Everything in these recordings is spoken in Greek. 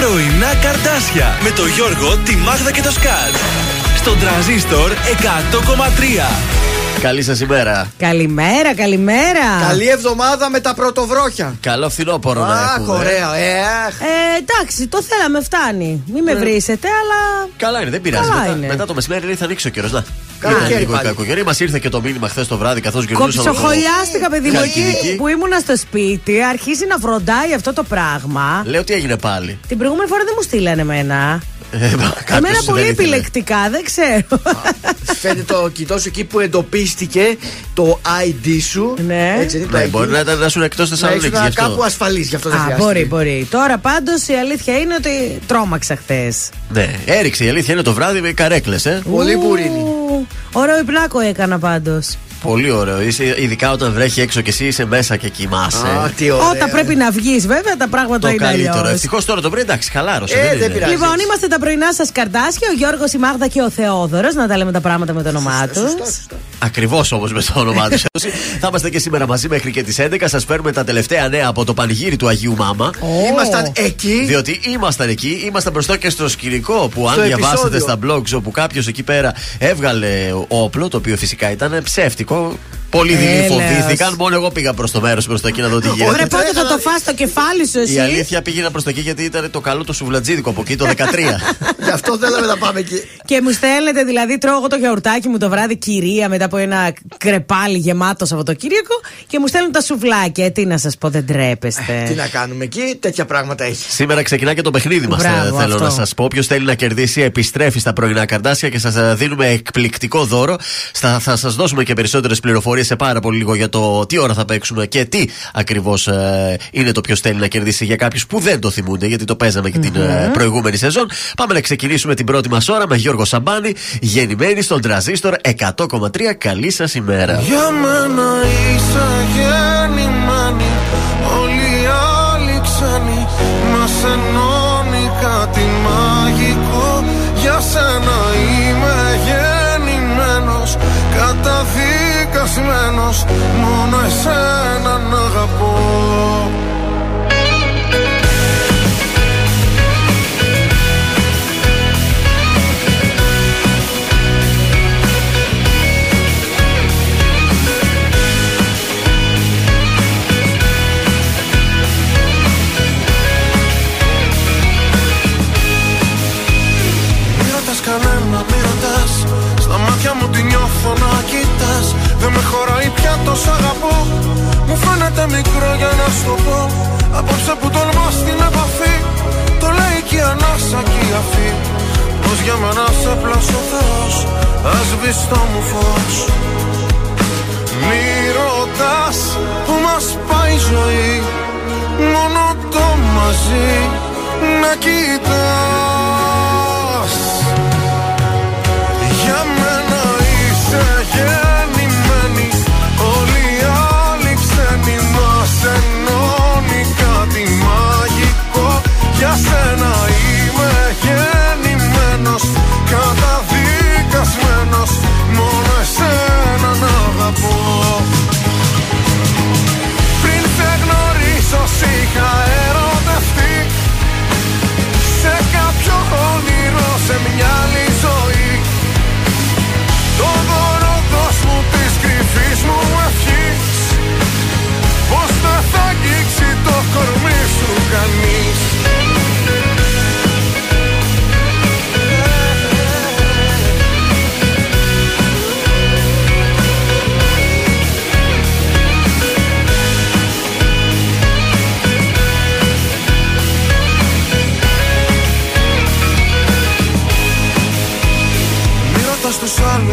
Πρωινά καρτάσια με το Γιώργο, τη Μάγδα και το Σκάτ. Στον τραζίστορ 100,3. Καλή σας ημέρα. Καλημέρα, καλημέρα. Καλή εβδομάδα με τα πρωτοβρόχια. Καλό φθινόπωρο να έχουμε. ωραία, ε, ε, εντάξει, το θέλαμε, φτάνει. Μην με βρίσετε, αλλά. Καλά είναι, δεν πειράζει. Μετά, μετά, το μεσημέρι θα ανοίξει ο καιρός. Να. Καλοκαίρι Μας ήρθε και το μήνυμα χθες το βράδυ καθώς γυρνούσα. Κοψοχολιάστηκα, παιδί μου, εκεί που ήμουνα στο σπίτι, αρχίζει να φροντάει αυτό το πράγμα. Λέω τι έγινε πάλι; Την προηγούμενη φορά δεν μου στείλανε εμένα. Ε, Εμένα πολύ επιλεκτικά, δεν ξέρω. Φαίνεται το κοιτός εκεί που εντοπίστηκε το ID σου. Ναι, έτσι, ναι μπορεί να ήταν να σου εκτός Θεσσαλονίκης. Να κάπου ασφαλής γι' αυτό δεν χρειάζεται. Μπορεί, μπορεί. Τώρα πάντως η αλήθεια είναι ότι τρόμαξα χθες. Ναι, έριξε η αλήθεια είναι το βράδυ με καρέκλες, ε. Πολύ μπουρίνι. Ωραίο υπνάκο έκανα πάντως. Πολύ ωραίο. Είσαι, ειδικά όταν βρέχει έξω και εσύ είσαι μέσα και κοιμάσαι. Α, τι ωραίο. Όταν πρέπει να βγεις, βέβαια τα πράγματα το είναι καλύτερο. Ευτυχώς τώρα το πρωί εντάξει, χαλάρωσε. Ε, δεν, δεν Λοιπόν, είμαστε τα πρωινά σας καρτάσια. Ο Γιώργος, η Μάγδα και ο Θεόδωρος. Να τα λέμε τα πράγματα με το όνομά τους. Ακριβώς όμως με το όνομά τους. Θα είμαστε και σήμερα μαζί μέχρι και τις 11. Σας φέρουμε τα τελευταία νέα από το πανηγύρι του Αγίου Μάμα. Oh. Ήμασταν εκεί. Διότι ήμασταν εκεί. Ήμασταν μπροστά και στο σκηνικό που αν διαβάσετε στα blogs όπου κάποιος εκεί πέρα έβγαλε όπλο, το οποίο φυσικά ήταν ψεύτικο. well, Πολύ δειλοί φοβήθηκαν. Μόνο εγώ πήγα προς το μέρος προς το εκεί να δω τι γίνεται. Ωραία, πότε θα το φά το κεφάλι σου, εσύ. Η αλήθεια πήγαινα προς το εκεί γιατί ήταν το καλό το σουβλατζίδικο από εκεί το 13. Γι' αυτό θέλαμε να πάμε εκεί. Και μου στέλνετε, δηλαδή, τρώω εγώ το γιαουρτάκι μου το βράδυ κυρία μετά από ένα κρεπάλι γεμάτο Σαββατοκύριακο και μου στέλνουν τα σουβλάκια. Ε, τι να σας πω, δεν τρέπεστε. τι να κάνουμε εκεί, τέτοια πράγματα έχει. Σήμερα ξεκινά και το παιχνίδι μας, ε, θέλω να σας πω. Όποιο θέλει να κερδίσει, επιστρέφει στα πρωινά καρτάσια και σας ε, δίνουμε εκπληκτικό δώρο. Θα σας δώσουμε και περισσότερες πληροφορίες σε πάρα πολύ λίγο για το τι ώρα θα παίξουμε και τι ακριβώς ε, είναι το ποιος θέλει να κερδίσει για κάποιους που δεν το θυμούνται, γιατί το παίζαμε και την ε, προηγούμενη σεζόν. Πάμε να ξεκινήσουμε την πρώτη μας ώρα με Γιώργο Σαμπάνη, γεννημένη στον τραζίστορ 100,3. Καλή σας ημέρα. Για μένα είσαι γεννημένη, Μόνο εσένα να αγαπώ χωράει πια τόσο αγαπώ. Μου φαίνεται μικρό για να σου το πω. Απόψε που τολμά στην επαφή Το λέει και η ανάσα και η αφή. Πως για μένα σε πλάσω Θεός Ας το μου φως. Μη ρωτάς που μας πάει η ζωή Μόνο το μαζί να κοιτάς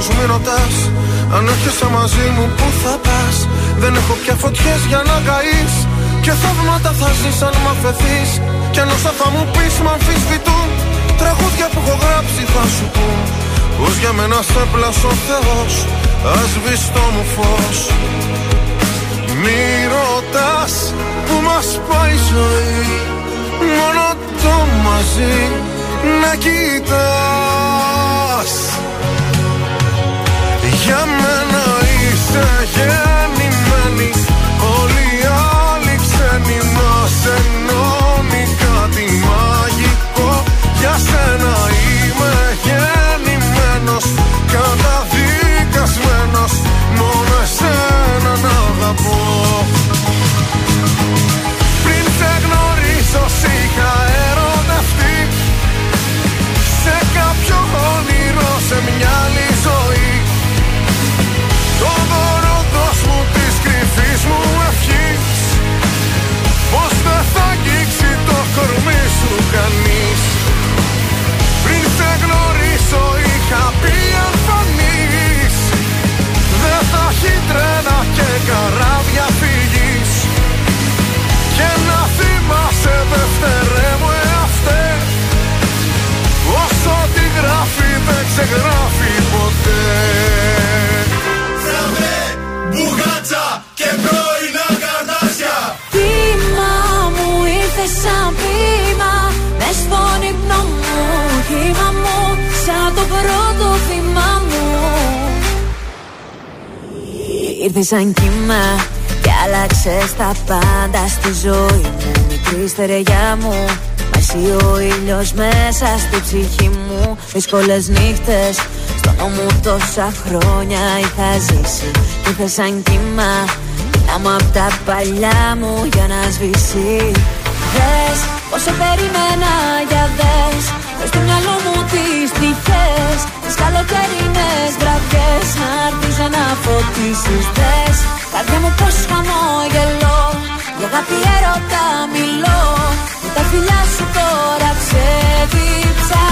στους άλλους μη ρωτάς Αν έρχεσαι μαζί μου που θα πας. Δεν έχω πια φωτιές για να καείς. Και θαύματα θα ζεις αν μ' αφαιθείς. Κι αν όσα θα μου πεις μ' αμφισβητούν. Τραγούδια που έχω γράψει θα σου πούν. Πως για μένα σε πλάσω Θεός Ας το μου φως. Μη ρωτάς που μας πάει η ζωή. Μόνο το μαζί να κοιτάς για μένα είσαι γεννημένη Ήρθε σαν κύμα και άλλαξε τα πάντα στη ζωή μου. Μικρή στερεγιά μου, μα ο ήλιος μέσα στη ψυχή μου. Δύσκολες νύχτες, στο νόμο τόσα χρόνια είχα ζήσει. Ήρθε σαν κύμα, άμα απ' τα παλιά μου για να σβήσει. Δες πόσο περιμένα για δες Μες στο μυαλό μου τις τυχές Τις καλοκαιρινές βραδιές Να έρθεις να φωτίσεις Δες. Καρδιά μου πως χαμόγελο Για αγάπη έρωτα μιλώ. Με τα φιλιά σου τώρα ξεδίψα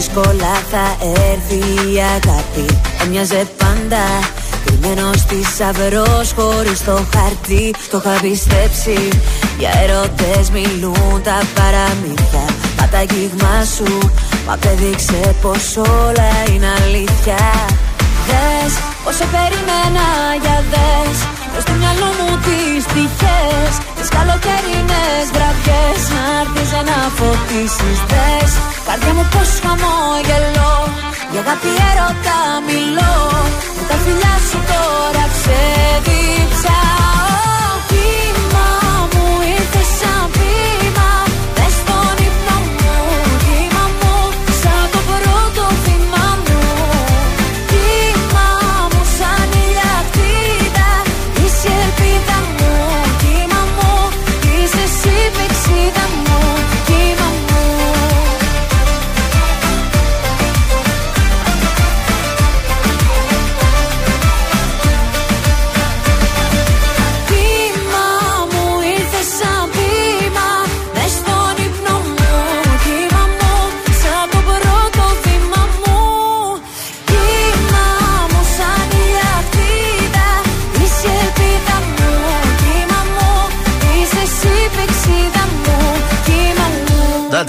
δύσκολα θα έρθει η αγάπη. Έμοιαζε πάντα Κρυμμένος θησαυρό χωρίς το χαρτί. Το είχα πιστέψει. Για ερωτές μιλούν τα παραμύθια. Μα τα αγγίγμα σου Μα απέδειξε πως όλα είναι αλήθεια. Δες όσο περιμένα για δες. Μες στο μυαλό μου τις τυχές. Τις καλοκαιρινές βραδιές. Να έρθεις να φωτίσεις. Δες καρδιά μου πως χαμόγελο Για αγάπη έρωτα μιλώ. Με τα φιλιά σου τώρα ξεδίψα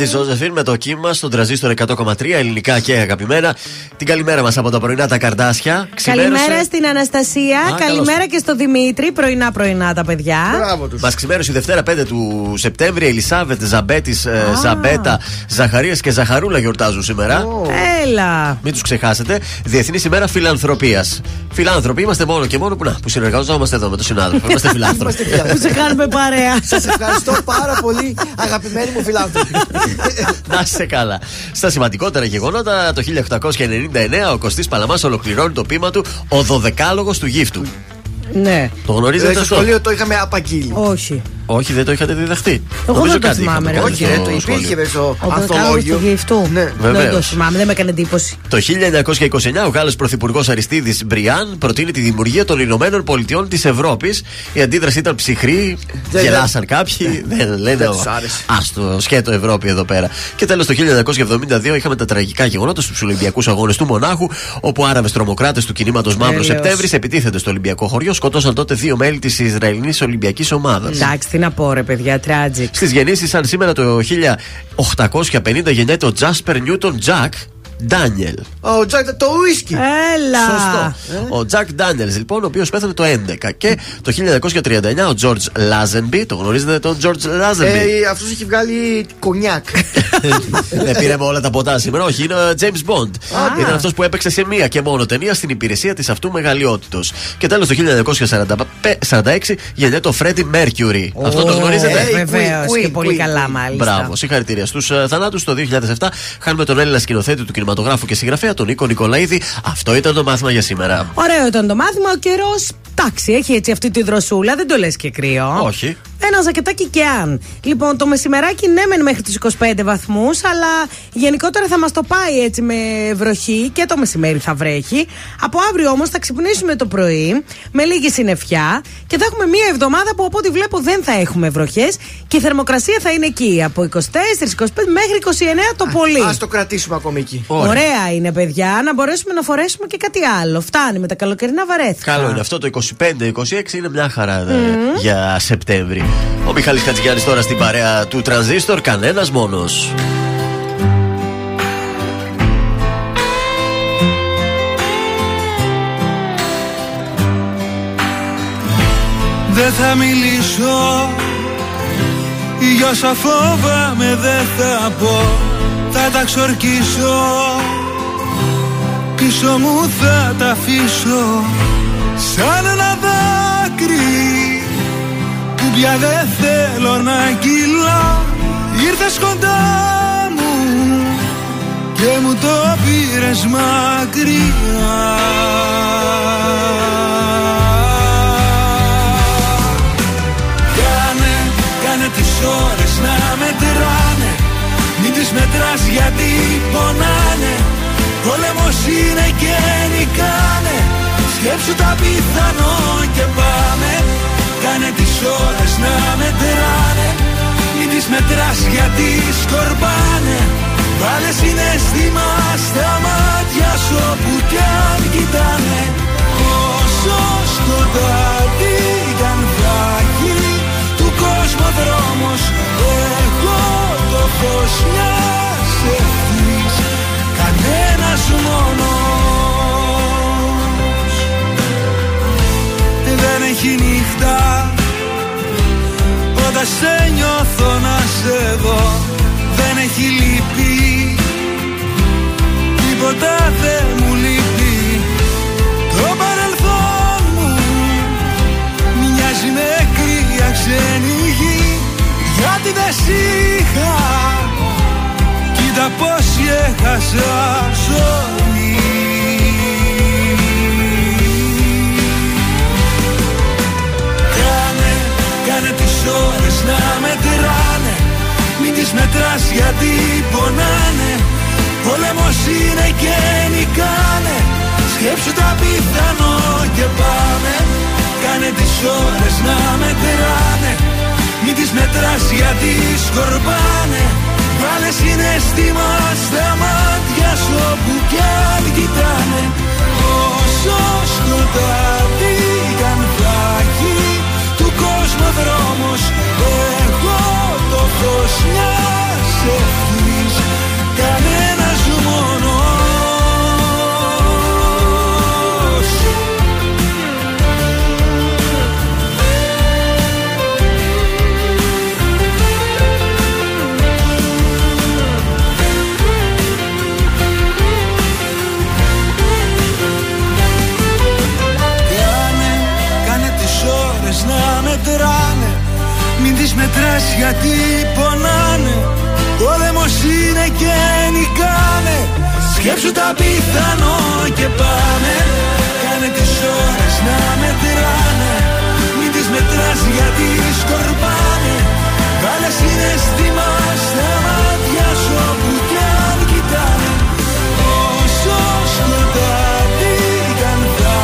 τη Ζώζεφιν με το κύμα στον τραζίστρο 100,3 ελληνικά και αγαπημένα. Την καλημέρα μας από τα πρωινά τα καρδάσια. Καλημέρα στην Αναστασία. καλημέρα και στο Δημήτρη. Πρωινά-πρωινά τα παιδιά. Μας ξημέρωσε η Δευτέρα 5 του Σεπτέμβρη. Ελισάβετ, Ζαμπέτης, ε, Ζαμπέτα, Ζαχαρία και Ζαχαρούλα γιορτάζουν σήμερα. Έλα. Μην τους ξεχάσετε. Διεθνή ημέρα φιλανθρωπίας. Φιλάνθρωποι είμαστε μόνο και μόνο που, να, που συνεργαζόμαστε εδώ με τον συνάδελφο. Είμαστε φιλάνθρωποι. που σε κάνουμε παρέα. Σας ευχαριστώ πάρα πολύ, αγαπημένοι μου φιλάνθρωποι. Να σε καλά. Στα σημαντικότερα γεγονότα, το 1899 ο Κωστής Παλαμάς ολοκληρώνει το πείμα του Ο Δωδεκάλογος του Γύφτου. Ναι. Το γνωρίζετε Στο σχολείο το είχαμε απαγγείλει. Όχι. Όχι, δεν το είχατε διδαχτεί. Εγώ δεν το θυμάμαι. Όχι, δεν το υπήρχε στο ανθολόγιο. Ναι, δεν το θυμάμαι, δεν με έκανε εντύπωση. Το 1929 ο Γάλλος Πρωθυπουργός Αριστίδης Μπριάν προτείνει τη δημιουργία των Ηνωμένων Πολιτειών της Ευρώπης. Η αντίδραση ήταν ψυχρή, γελάσαν κάποιοι. Δεν λένε. Άστο, σκέτο Ευρώπη εδώ πέρα. Και τέλος το 1972 είχαμε τα τραγικά γεγονότα στους Ολυμπιακούς Αγώνες του Μονάχου, όπου Άραβες τρομοκράτες του κινήματος Μαύρος Σεπτέμβρης επιτίθενται στο Ολυμπιακό χωριό, σκότωσαν τότε δύο μέλη της Ισραηλινής Ολυμπιακής Ομάδας. Εντάξει, τι να πω, ρε παιδιά, tragic. Στις γεννήσεις, σαν σήμερα το 1850 γεννιέται ο Τζάσπερ Νιούτον Τζακ, Ντάνιελ. Ο Τζακ το ουίσκι. Έλα. Σωστό. Ε; Ο Τζακ Ντάνιελς, λοιπόν, ο οποίος πέθανε το 11. Και το 1939 ο Τζορτζ Λάζενμπι. Το γνωρίζετε τον Τζορτζ Λάζενμπι. Ε, Αυτός έχει βγάλει κονιάκ. Δεν πήραμε όλα τα ποτά σήμερα. Όχι, είναι ο James Bond. Ήταν αυτός που έπαιξε σε μία και μόνο ταινία στην υπηρεσία της αυτού μεγαλειότητος. Και τέλος το 1946 γεννιέται ο Φρέντι Μέρκιουρι. Αυτό το γνωρίζετε; Ε, Βεβαίως και πολύ καλά, μάλιστα. Μπράβο, συγχαρητήρια. Στους ε, θανάτους το 2007 χάνουμε τον Έλληνα σκηνοθέτη του κινηματογράφου και συγγραφέα, τον Νίκο Νικολαίδη. Αυτό ήταν το μάθημα για σήμερα. Ωραίο ήταν το μάθημα. Ο καιρός, εντάξει, έχει έτσι αυτή τη δροσούλα, δεν το λες και κρύο. Όχι. Ε, ένα ζακετάκι και αν. Λοιπόν, το μεσημεράκι ναι, μεν μέχρι του 25 βαθμούς, αλλά γενικότερα θα μας το πάει έτσι με βροχή και το μεσημέρι θα βρέχει. Από αύριο όμως θα ξυπνήσουμε το πρωί με λίγη συννεφιά και θα έχουμε μία εβδομάδα που από ό,τι βλέπω δεν θα έχουμε βροχές και η θερμοκρασία θα είναι εκεί από 24, 25 μέχρι 29 το πολύ. Α το κρατήσουμε ακόμη εκεί. Ωραία είναι, παιδιά, να μπορέσουμε να φορέσουμε και κάτι άλλο. Φτάνει με τα καλοκαιρινά βαρέθηκα. Καλό είναι αυτό το 25-26 είναι μια χαρά mm. για Σεπτέμβρη. Ο Μιχάλης Χατζηγιάννης τώρα στην παρέα του Τρανζίστορ, κανένας μόνος. Δεν θα μιλήσω Για όσα φόβαμαι δεν θα πω Θα τα ξορκίσω Πίσω μου θα τα αφήσω Σαν ένα δάκρυ Που πια δεν θέλω να κυλά Ήρθες κοντά μου Και μου το πήρες μακριά. Ώρες να μετράνε Μην τις μετράς γιατί πονάνε. Πόλεμος είναι και νικάνε Σκέψου τα πιθανό και πάμε Κάνε τις ώρες να μετράνε. Μην τις μετράς γιατί σκορπάνε. Βάλε συναισθήμα στα μάτια σου όπου κι αν κοιτάνε. Όσο σκοτάδι κι αν κόσμο δρόμος Εγώ το φως μιας ευθύς Κανένας μόνος Δεν έχει νύχτα. Όταν σε νιώθω να σε δω Δεν έχει λύπη. Τίποτα δεν μου λείπει. Το παρελθόν μου Μοιάζει με κρύα ξένη γιατί δεν σ' είχα Κοίτα πως έχασα ζωή Κάνε, κάνε τις ώρες να μετράνε. Μην τις μετράς γιατί πονάνε. Πόλεμος είναι και νικάνε. Σκέψου τα πιθανό και πάμε. Κάνε τις ώρες να μετράνε. Μην τις μετράς γιατί σκορπάνε. Βάλε συναισθήμα στα μάτια σου όπου κι αν κοιτάνε. Όσο σκοτάδι δρόμος. Εγώ το φως μιας ευθύς μετράς γιατί πονάνε. Πόλεμος είναι και νικάνε. Σκέψου τα πιθανό και πάνε Κάνε τις ώρες να μετράνε. Μην τις μετράς γιατί σκορπάνε. Βάλε συναισθήμα στα μάτια σου όπου κι αν κοιτάνε. Όσο σκοτάδι καν θα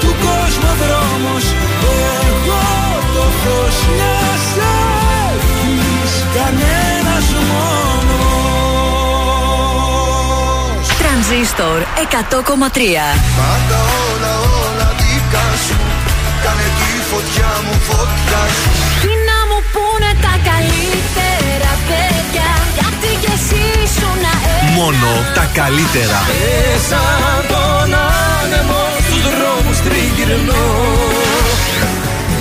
του κόσμου δρόμος Εγώ το φως μιας έχεις κανένας μόνος. Τρανζίστορ 100,3 Πάντα όλα όλα δικά σου. Κάνε τη φωτιά μου φωτιά σου. Τι να μου πούνε τα καλύτερα παιδιά; Γιατί κι εσύ σου να Μόνο τα καλύτερα. Μέσα τον άνεμο στους δρόμους τριγυρνώ.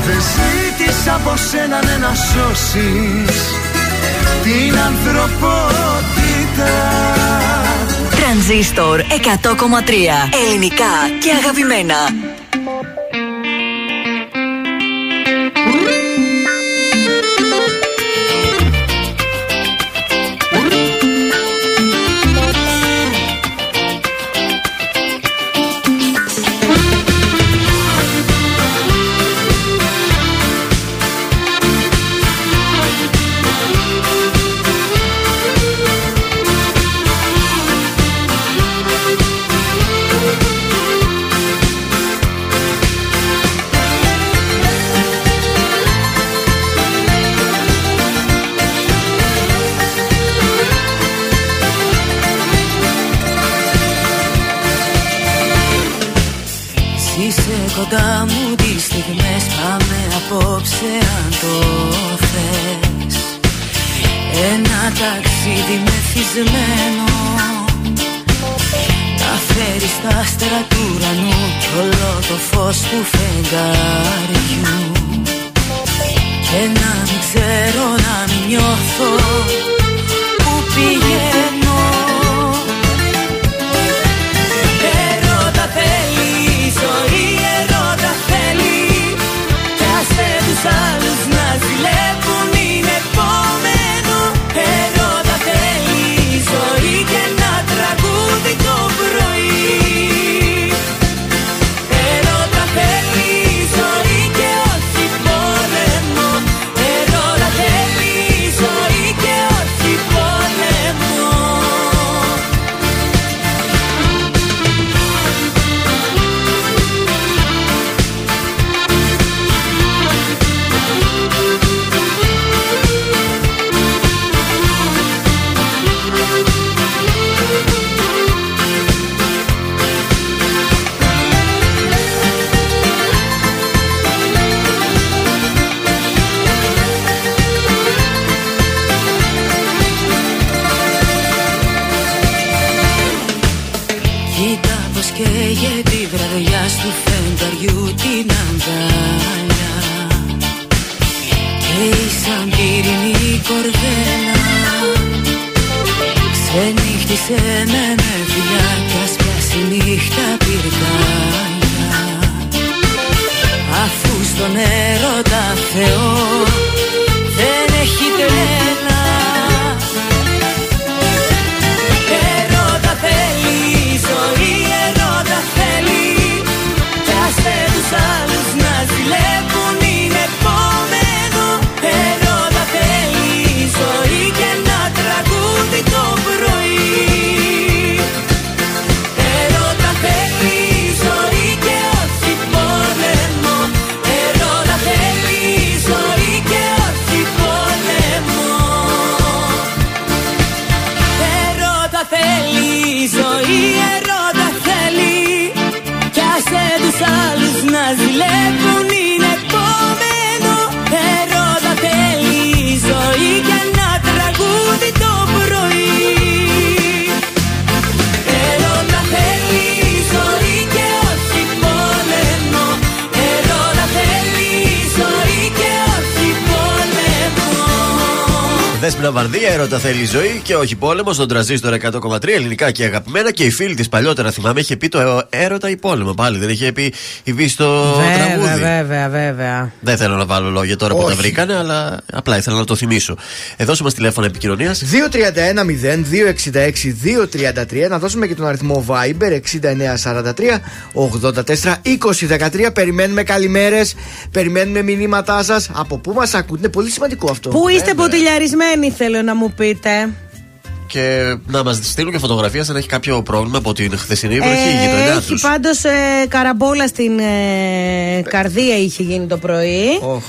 Δεν ζήτησα από σένα ναι, να σώσεις την ανθρωπότητα. Τρανζίστορ 100,3 Ελληνικά και αγαπημένα άστερα του ουρανού Κι όλο το φως του φεγγαριού έρωτα θέλει η ζωή και όχι πόλεμος στον τραζίστρο 100,3 ελληνικά και αγαπημένα. Και η φίλη της παλιότερα θυμάμαι είχε πει το «Ε, έρωτα ή πόλεμο πάλι. Δεν είχε πει η Βή στο Βέβαια, τραγούδι. βέβαια, βέβαια. Δεν θέλω να βάλω λόγια τώρα που Όχι. τα βρήκανε, αλλά απλά ήθελα να το θυμίσω. Ε, δώσε μας τηλέφωνο επικοινωνίας. 231-0-263-233 Να δώσουμε και τον αριθμό Viber 6943-84-2013 Περιμένουμε καλημέρες, περιμένουμε μηνύματά σας. Από πού μας ακούτε, είναι πολύ σημαντικό αυτό. Πού είστε ποτηλιαρισμένοι, θέλω να μου πείτε. Και να μας στείλουν και φωτογραφία αν έχει κάποιο πρόβλημα από την χθεσινή βροχή η γειτονιά Ε, έχει τους. πάντως καραμπόλα στην ε, καρδία είχε γίνει το πρωί. Οχ.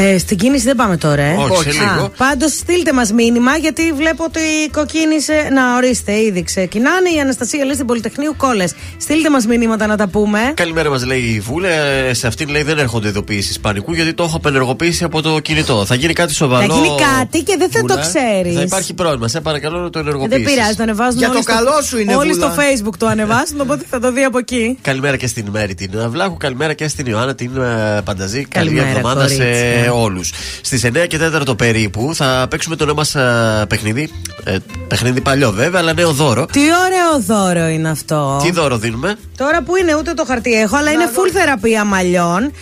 Ε, στην κίνηση δεν πάμε τώρα, ε. Όχι, σε λίγο. Πάντως στείλτε μας μήνυμα γιατί βλέπω ότι κοκκίνησε. Να ορίστε, ήδη ξεκινάνε. Η Αναστασία λέει στην Πολυτεχνείου κόλλες. Στείλτε μας μηνύματα να τα πούμε. Καλημέρα μας λέει η Βούλε. Ε, Σε αυτήν λέει δεν έρχονται ειδοποιήσεις πανικού γιατί το έχω απενεργοποιήσει από το κινητό. Θα γίνει κάτι σοβαρό. Θα γίνει κάτι και δεν θα Βούλα. το ξέρεις. Θα υπάρχει πρόβλημα. Σε παρακαλώ να το Ε, ενεργοποιήσεις. δεν πειράζει, το ανεβάζουν Για όλοι το στο- καλό σου είναι, Όλοι Βούλα. στο facebook το ανεβάζουν, οπότε θα το δει από εκεί. Καλημέρα και στην Μέρη την Βλάχου. Καλημέρα και στην Ιωάννα την ε, Πανταζή. Καλή Καλημέρα, εβδομάδα σε κορίτσια. όλους. Στις 9 και 4 περίπου θα παίξουμε το νέο μας παιχνίδι. Ε, παιχνίδι παλιό βέβαια, αλλά νέο δώρο. Τι ωραίο δώρο είναι αυτό. Τι δώρο δίνουμε; Τώρα που είναι ούτε το χαρτί έχω, αλλά είναι full θεραπεία μαλλιών.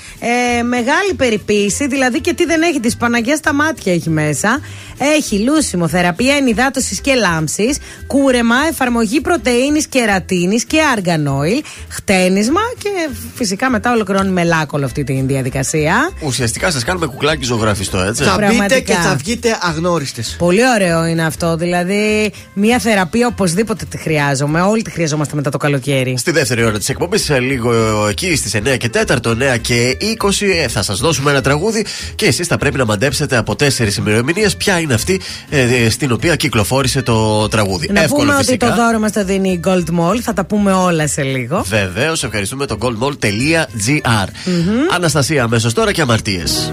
Ε, μεγάλη περιποίηση, δηλαδή και τι δεν έχει, τη Παναγία στα μάτια έχει μέσα. Έχει λούσιμο, θεραπεία ενυδάτωσης και λάμψης, κούρεμα, εφαρμογή πρωτενη, κερατίνη και argan oil, χτένισμα και φυσικά μετά ολοκληρώνει με λάκκολο αυτή τη διαδικασία. Ουσιαστικά σας κάνουμε κουκλάκι ζωγραφιστό, έτσι. Θα μπείτε Πραγματικά. και θα βγείτε αγνώριστες. Πολύ ωραίο είναι αυτό. Δηλαδή, μια θεραπεία οπωσδήποτε τη χρειάζομαι. Όλοι τη χρειαζόμαστε μετά το καλοκαίρι. Στη δεύτερη ώρα της εκπομπής. Λίγο εκεί στις 9 και 4, 9 και 20 θα σας δώσουμε ένα τραγούδι και εσείς θα πρέπει να μαντέψετε από τέσσερις ημερομηνίες ποια είναι αυτή ε, στην οποία κυκλοφόρησε το τραγούδι. Να Εύκολο πούμε φυσικά. ότι το δώρο μας το δίνει η Gold Mall. Θα τα πούμε όλα σε λίγο. Βεβαίως, ευχαριστούμε το goldmall.gr. Mm-hmm. Αναστασία, αμέσως τώρα και αμαρτίες.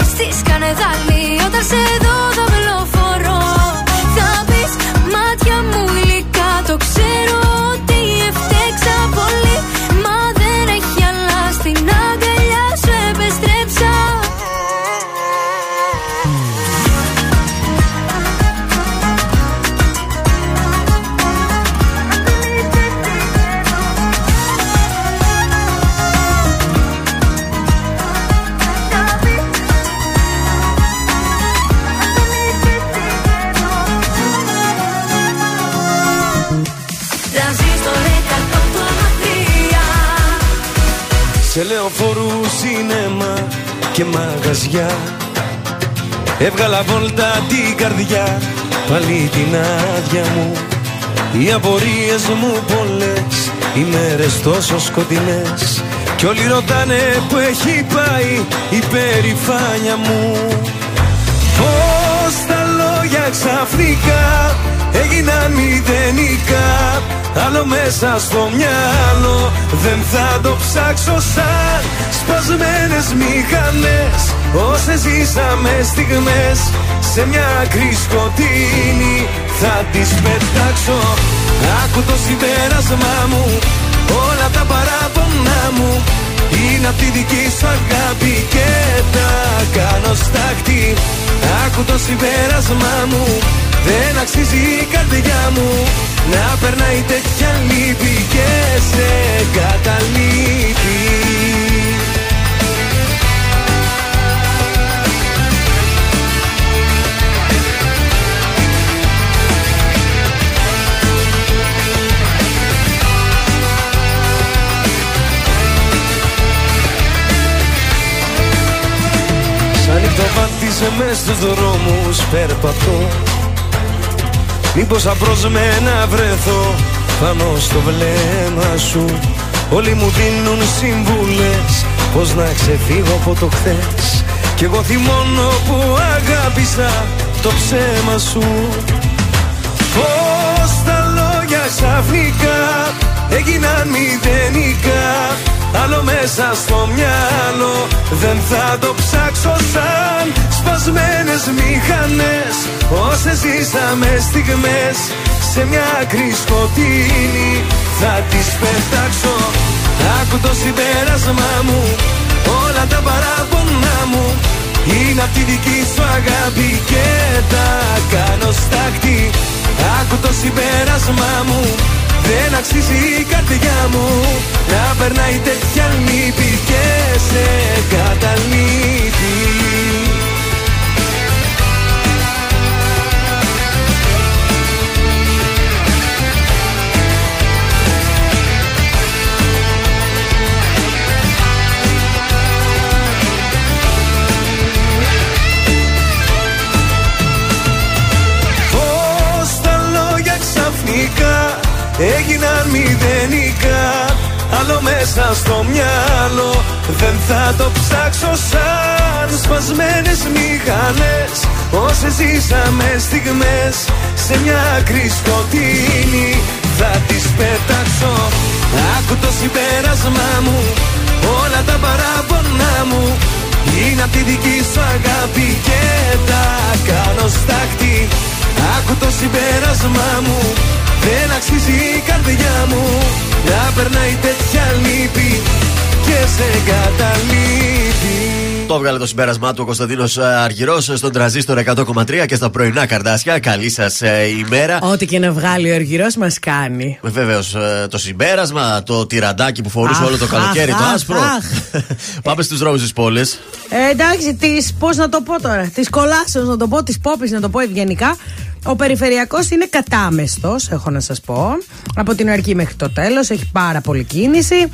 στη σκανεδάλη Όταν σε δω Σε λεωφορού, σινέμα και μαγαζιά. Έβγαλα βόλτα την καρδιά Πάλι την άδεια μου. Οι απορίες μου πολλές Οι μέρες τόσο σκοτεινές. Κι όλοι ρωτάνε που έχει πάει Η περηφάνια μου. Πώς τα λόγια ξαφνικά έγιναν μηδενικά Άλλο μέσα στο μυαλό δεν θα το ψάξω σαν Σπασμένες μηχανές. Όσες ζήσαμε στιγμές Σε μια άκρη σκοτεινή θα τις πετάξω. Άκου το συμπέρασμά μου Όλα τα παράπονά μου. Είναι απ' τη δική σου αγάπη και τα κάνω στάχτη. Άκου το συμπέρασμά μου Δεν αξίζει η καρδιά μου Να περνάει τέτοια λύπη και σε καταλείπει Σαν νυχτοβάτισε μες στους δρόμους περπατώ Μήπως απρόσμενα βρεθώ πάνω στο βλέμμα σου. Όλοι μου δίνουν συμβουλές Πώς να ξεφύγω από το χθες. Κι εγώ θυμώνω που αγάπησα το ψέμα σου. Πώς τα λόγια ξαφνικά έγιναν μηδενικά. Άλλο μέσα στο μυαλό δεν θα το ψάξω σαν Σπασμένες μηχανές Όσες ζήσαμε στιγμές. Σε μια άκρη σκοτεινή θα τις πετάξω. Άκου το συμπέρασμά μου Όλα τα παράπονά μου. Είναι απ' τη δική σου αγάπη Και τα κάνω στάχτη Άκου το συμπέρασμά μου Δεν αξίζει η καρδιά μου. Να περνάει τέτοια λύπη Και σε καταλήτη έγιναν μηδενικά Άλλο μέσα στο μυαλό. Δεν θα το ψάξω σαν σπασμένες μηχανές. Όσες ζήσαμε στιγμές σε μια άκρη σκοτεινή θα τις πετάξω. Άκου το συμπέρασμά μου όλα τα παράπονά μου. Είναι απ' τη δική σου αγάπη και τα κάνω στάχτη Άκου το συμπέρασμά μου δεν αξίζει η καρδιά μου να περνάει τέτοια λύπη και σε καταλήπει. Το έβγαλε το συμπέρασμά του ο Κωνσταντίνος ε, Αργυρός στον τραζίστρο 100,3 και στα πρωινά καρδάσια. Καλή σας ε, ημέρα. Ό,τι και να βγάλει ο Αργυρός μας κάνει. Βεβαίως ε, το συμπέρασμα, το τυραντάκι που φορούσε αχ, όλο το καλοκαίρι, αχ, το αχ, άσπρο. αχ. Πάμε στους δρόμους της πόλης. Ε, εντάξει, της. Πώς να το πω τώρα. Της κολάσεως να το πω, της πόπης να το πω ευγενικά. Ο περιφερειακός είναι κατάμεστος, έχω να σας πω. Από την αρχή μέχρι το τέλος. Έχει πάρα πολύ κίνηση.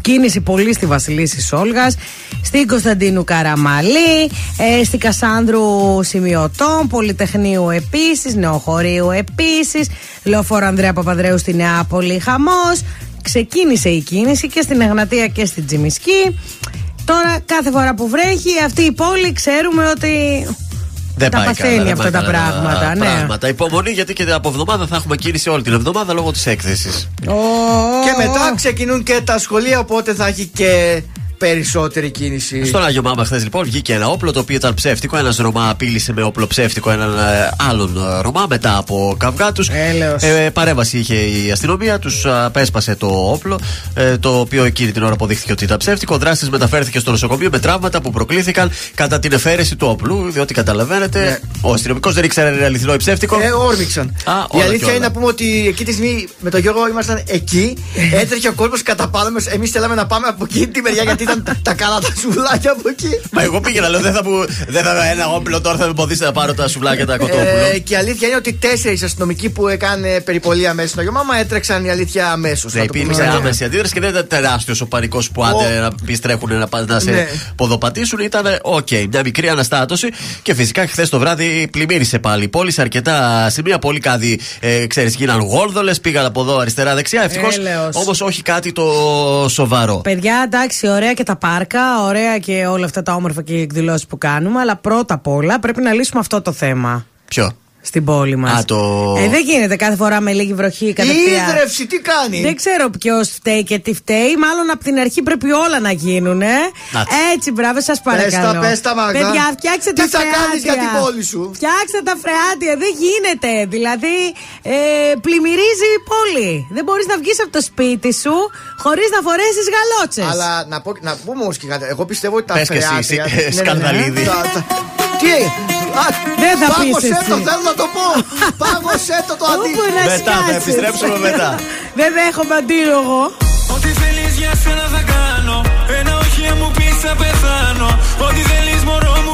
Κίνηση πολύ στη Βασιλίση Σόλγας, στην Κωνσταντίνου Καραμαλή, ε, στη Κασάνδρου Σημειωτών, Πολυτεχνείου επίσης, Νεοχωρίου επίσης, Λεωφόρο Ανδρέα Παπαδρέου στη Νεάπολη, χαμός. Ξεκίνησε η κίνηση και στην Εγνατία και στην Τζιμισκή. Τώρα κάθε φορά που βρέχει αυτή η πόλη ξέρουμε ότι Δεν τα πάει παθαίνει καλά, δεν αυτά πάει τα καλά πράγματα. Ναι. πράγματα. Υπομονή γιατί και από εβδομάδα θα έχουμε κίνηση όλη την εβδομάδα λόγω της έκθεσης. Και μετά ξεκινούν και τα σχολεία, οπότε θα έχει και περισσότερη κίνηση. Στον Άγιο Μάμα χθες λοιπόν βγήκε ένα όπλο το οποίο ήταν ψεύτικο. Ένας Ρωμά απείλησε με όπλο ψεύτικο έναν ε, άλλον ε, Ρωμά μετά από καυγά τους. Έλεος. Ε, παρέμβαση είχε η αστυνομία, τους απέσπασε το όπλο, ε, το οποίο εκείνη την ώρα αποδείχθηκε ότι ήταν ψεύτικο. Ο δράστης μεταφέρθηκε στο νοσοκομείο με τραύματα που προκλήθηκαν κατά την εφαίρεση του όπλου. Διότι καταλαβαίνετε, Ναι. ο αστυνομικός δεν ήξερε αν είναι αληθινό ή ψεύτικο. Ε, όρμηξαν. Α, η όλα αλήθεια και όλα. είναι να πούμε ότι εκείνη τη στιγμή με τον Γιώργο ήμασταν εκεί. Έτρεχε ο κόσμος κατά πάνω μας. Εμείς θέλαμε να πάμε από εκείνη τη μεριά γιατί ήταν τα καλά τα σουβλάκια από εκεί. Μα εγώ πήγαινα, λέω δεν θα, μου, δεν θα ένα όπλο τώρα θα με εμποδίσει να πάρω τα σουβλάκια τα κοτόπουλο. Ε, και η αλήθεια είναι ότι τέσσερις αστυνομικοί που έκανε περιπολία μέσα στο Γιώργο έτρεξαν η αλήθεια αμέσως. Ναι, υπήρξε άμεση αντίδραση και δεν ήταν τεράστιος ο πανικός που άντε να πιστρέχουν να, πάνε να σε Ναι. ποδοπατήσουν. Ήταν οκ, μια μικρή αναστάτωση. Και φυσικά χθες το βράδυ πλημμύρισε πάλι η πόλη σε αρκετά σημεία. Πολύ κάδι, ε, ξέρεις, γίναν γόρδολε, πήγαν από εδώ αριστερά-δεξιά. Ευτυχώς Έλεος. όμως όχι κάτι το σοβαρό. Παιδιά, εντάξει, ωραία και τα πάρκα, ωραία και όλα αυτά τα όμορφα και οι εκδηλώσεις που κάνουμε. Αλλά πρώτα απ' όλα πρέπει να λύσουμε αυτό το θέμα Ποιο; Στην πόλη μας. Α, το- Ε, δεν γίνεται κάθε φορά με λίγη βροχή Η κατευθείαν. ίδρυυση τι κάνει; Δεν ξέρω ποιος φταίει και τι φταίει. Μάλλον από την αρχή πρέπει όλα να γίνουν. Ε. Να. Έτσι, μπράβο, σας Πες παρακαλώ. τα, πες τα, Μάγδα. Παιδιά, φτιάξτε Τι τα θα φρεάτια. κάνεις για την πόλη σου; Φτιάξτε τα φρεάτια. Δεν γίνεται. Δηλαδή, ε, πλημμυρίζει η πόλη. Δεν μπορείς να βγεις από το σπίτι σου χωρίς να φορέσεις γαλότσες. Αλλά να, πω, να πούμε όμω και κάτι. Εγώ πιστεύω ότι τα Πες και εσύ, φρεάτια. εσύ, Ναι, ναι, ναι. σκανδαλίδη. Τα- τα- Τι έγινε. Α, Δεν θα πεις πάγωσέ εσύ. το, θέλω να το πω. Πάγωσέ το το αντί. Όπου να Μετά, θα σκάσεις. επιστρέψουμε μετά. Δεν δέχομαι αντίλογο. Ό,τι θέλεις για σένα θα κάνω Ένα όχι αν μου πεις θα πεθάνω Ό,τι θέλεις μωρό μου πες μου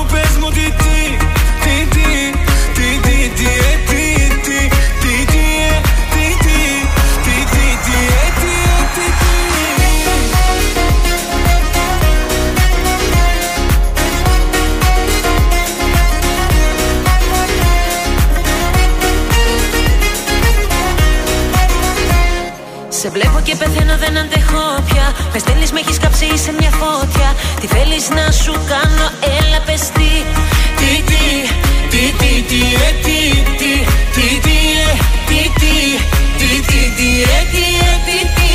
Σε βλέπω και πεθαίνω δεν αντέχω πια Με στέλνεις με έχεις κάψει σε μια φώτια Τι θέλεις να σου κάνω έλα πες τι Τι τι Τι τι τι ε τι τι Τι τι ε τι τι Τι τι τι ε τι ε τι τι Τι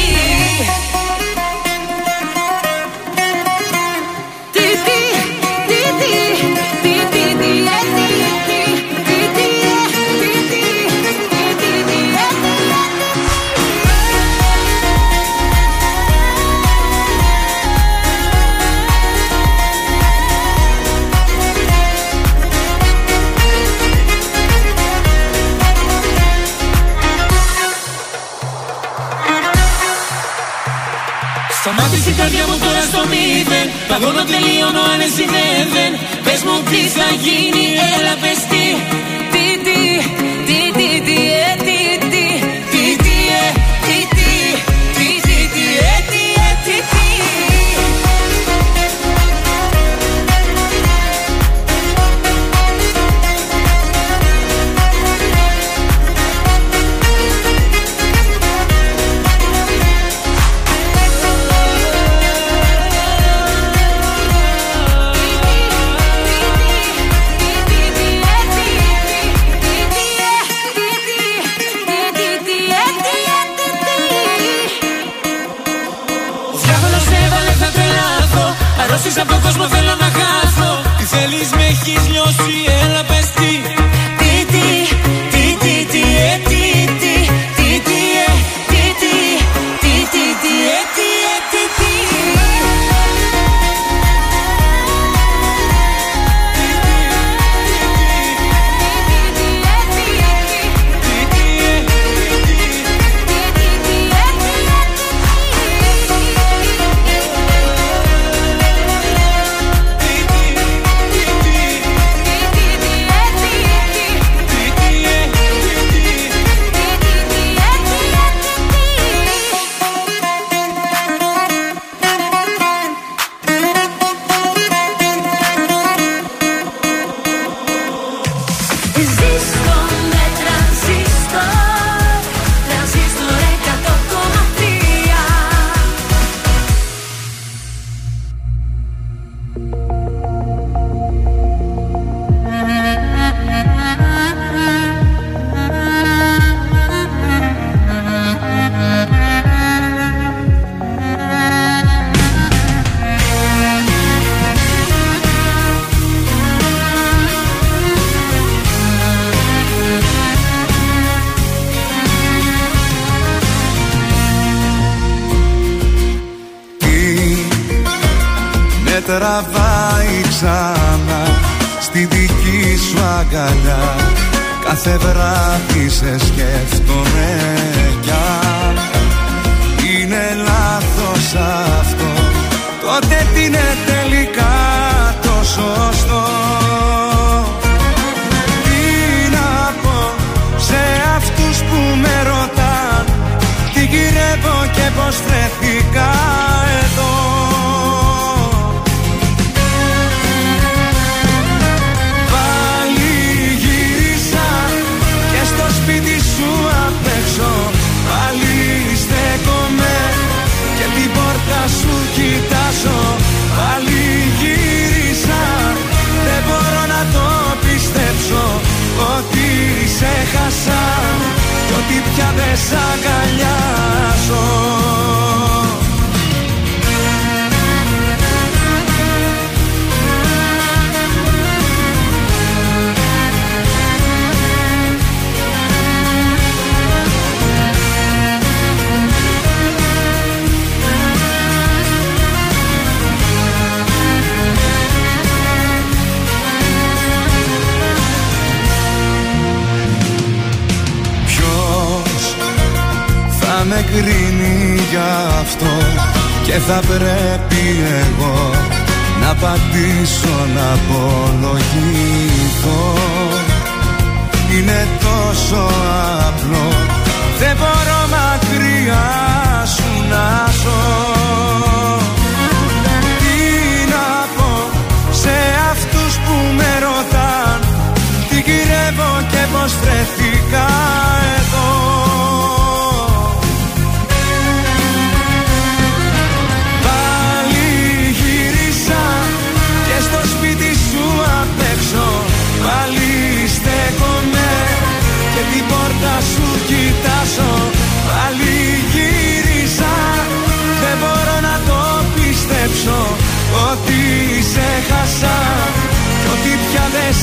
καρδιά μου τώρα στο μηδέν. Παγώνω τελείωνω αν εσύ δεν. Πες μου τι θα γίνει έλα Deschis-le-en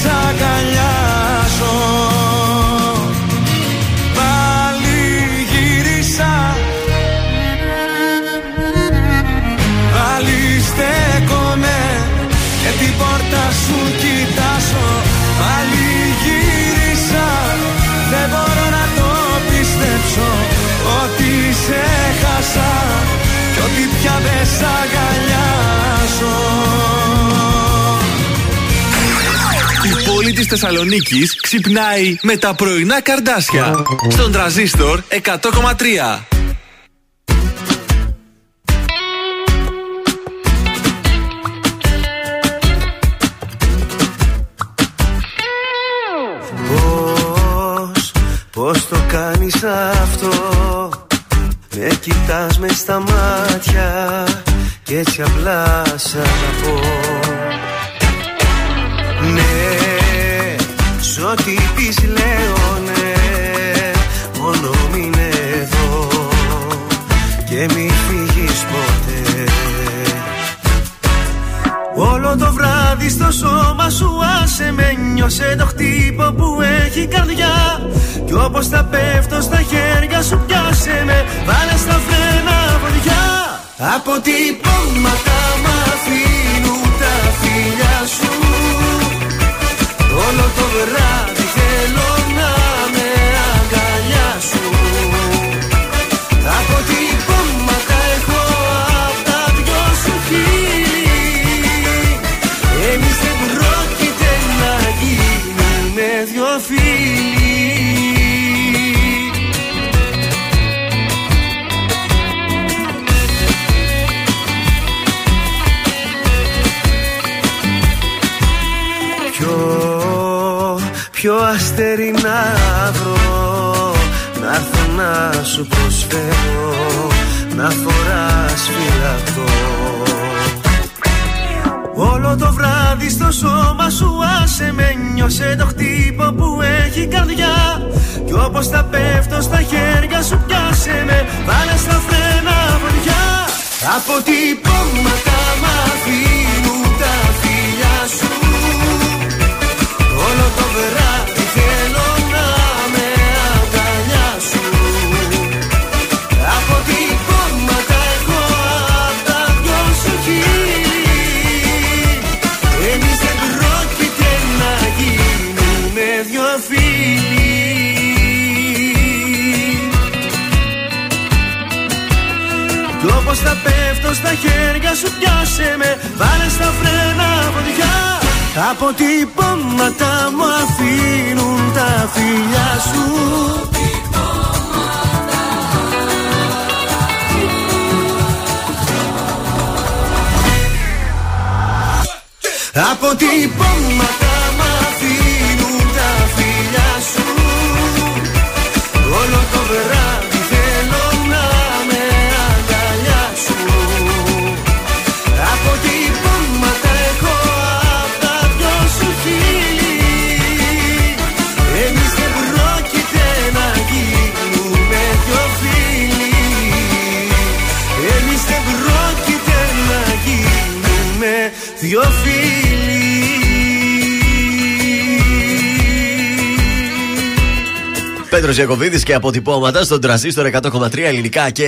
σ' Πάλι γύρισα. Πάλι στέκομαι. Και την πόρτα σου κοιτάζω. Πάλι γύρισα. Δεν μπορώ να το πιστέψω Ότι σε χάσα Κι ότι πια δεν σ' αγκαλιάσω πόλη της Θεσσαλονίκης ξυπνάει με τα πρωινά καρδάσια. Στον τραζίστορ 100,3. Πώς, πώς το κάνεις αυτό; Με κοιτάς μες στα μάτια Και έτσι απλά σ' αγαπώ Ναι, σ' ό,τι πεις λέω ναι Μόνο μείνε εδώ Και μη φύγεις ποτέ. Όλο το βράδυ στο σώμα σου άσε με Νιώσε το χτύπο που έχει καρδιά. Κι όπως θα πέφτω στα χέρια σου πιάσε με Βάλε στα φρένα βοδιά Αποτυπώματα μ' αφήνουν τα φίλια σου Όλο το βράδυ Να έρθω να σου προσφέρω Να φοράς φυλακτό Όλο το βράδυ στο σώμα σου άσε με Νιώσε το χτύπο που έχει καρδιά. Κι όπως θα πέφτω στα χέρια σου πιάσε με Βάλε στα φρένα βοδιά Αποτυπώματα μ' αφήνουν τα φίλια σου. Όλο το βράδυ θα πέφτω στα χέρια σου πιάσε με. Βάλε στα φρένα βοδιά Αποτυπώματα μου αφήνουν τα φιλιά σου. Αποτυπώματα μ' Πέτρος Ιακοβίδη και αποτυπώματα στον τραζίστορ 100,3 ελληνικά και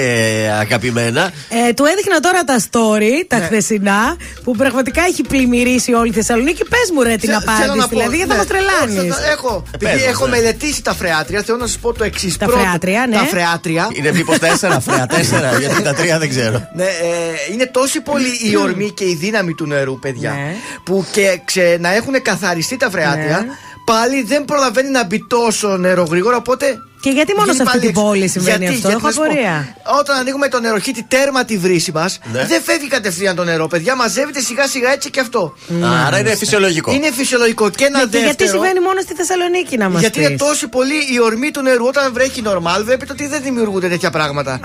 αγαπημένα. Ε, του έδειχνα τώρα τα story, τα Ναι. χθεσινά, που πραγματικά έχει πλημμυρίσει όλη η Θεσσαλονίκη. Πες μου, ρε, την Θε- θέλω απάντηση. να πω, Δηλαδή, γιατί θα ναι, μας τρελάνεις. όχι, θα- Έχω, επειδή πες μας, έχω ναι. μελετήσει τα φρεάτρια, θέλω να σας πω το εξής. Τα φρεάτρια, ναι. Τα φρεάτρια. Είναι μήπως 4, φρέα 4, γιατί τα 3 δεν ξέρω. Ναι, ε, είναι τόσο πολύ η ορμή και η δύναμη του νερού, παιδιά. Ναι. Που και ξε, να έχουν καθαριστεί τα φρεάτρια, Ναι. Πάλι δεν προλαβαίνει να μπει τόσο νερό γρήγορα. Οπότε. Και γιατί μόνο βγαίνει σε αυτή πάλι την έξω. πόλη συμβαίνει αυτό, έχω να σου πω, απορία. Όταν ανοίγουμε το νεροχύτη τέρμα τη βρύση μας, Ναι. δεν φεύγει κατευθείαν το νερό, παιδιά. Μαζεύεται σιγά σιγά έτσι και αυτό. Άρα είναι φυσιολογικό. Είναι φυσιολογικό. Και ένα Ναι, και δεύτερο. γιατί συμβαίνει μόνο στη Θεσσαλονίκη να μας Γιατί είναι τόσο πολύ η ορμή του νερού. Όταν βρέχει νορμάλ, βλέπετε ότι δεν δημιουργούνται τέτοια πράγματα.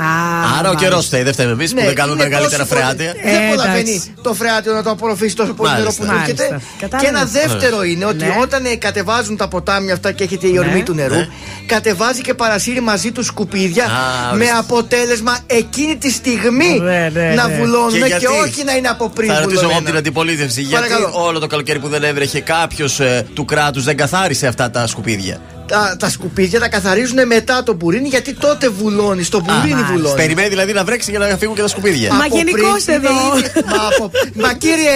Άρα ο καιρός φταίει, δεν φταίμε εμείς που δεν κάνουμε Ναι, είναι μεγαλύτερα τόσο πολύ- φρεάτια. Δεν Ε, προλαβαίνει εντάξει. το φρεάτιο να το απορροφήσει τόσο πολύ νερό Μάλιστα. που του έρχεται. Μάλιστα. Και Κατάλαβες. ένα δεύτερο είναι ότι Ναι. όταν ε, κατεβάζουν τα ποτάμια αυτά και έχετε η ορμή Ναι. του νερού, Ναι. κατεβάζει και παρασύρει μαζί τους σκουπίδια Α, με ορίστε. αποτέλεσμα εκείνη τη στιγμή Ναι, ναι, να ναι. βουλώνουν και, γιατί; όχι να είναι από πριν. Θα ρωτήσω εγώ βουλωμένα. την αντιπολίτευση. Γιατί Παρακαλώ. όλο το καλοκαίρι που δεν έβρεχε κάποιος του κράτους δεν καθάρισε αυτά τα σκουπίδια; Τα, τα σκουπίδια τα καθαρίζουν μετά το μπουρίνι γιατί τότε βουλώνει. Στο μπουρίνι βουλώνεις. Περιμένει δηλαδή να βρέξει για να φύγουν και τα σκουπίδια. Μα Από γενικώς πριν εδώ. είναι ήδη- μα, από- μα κύριε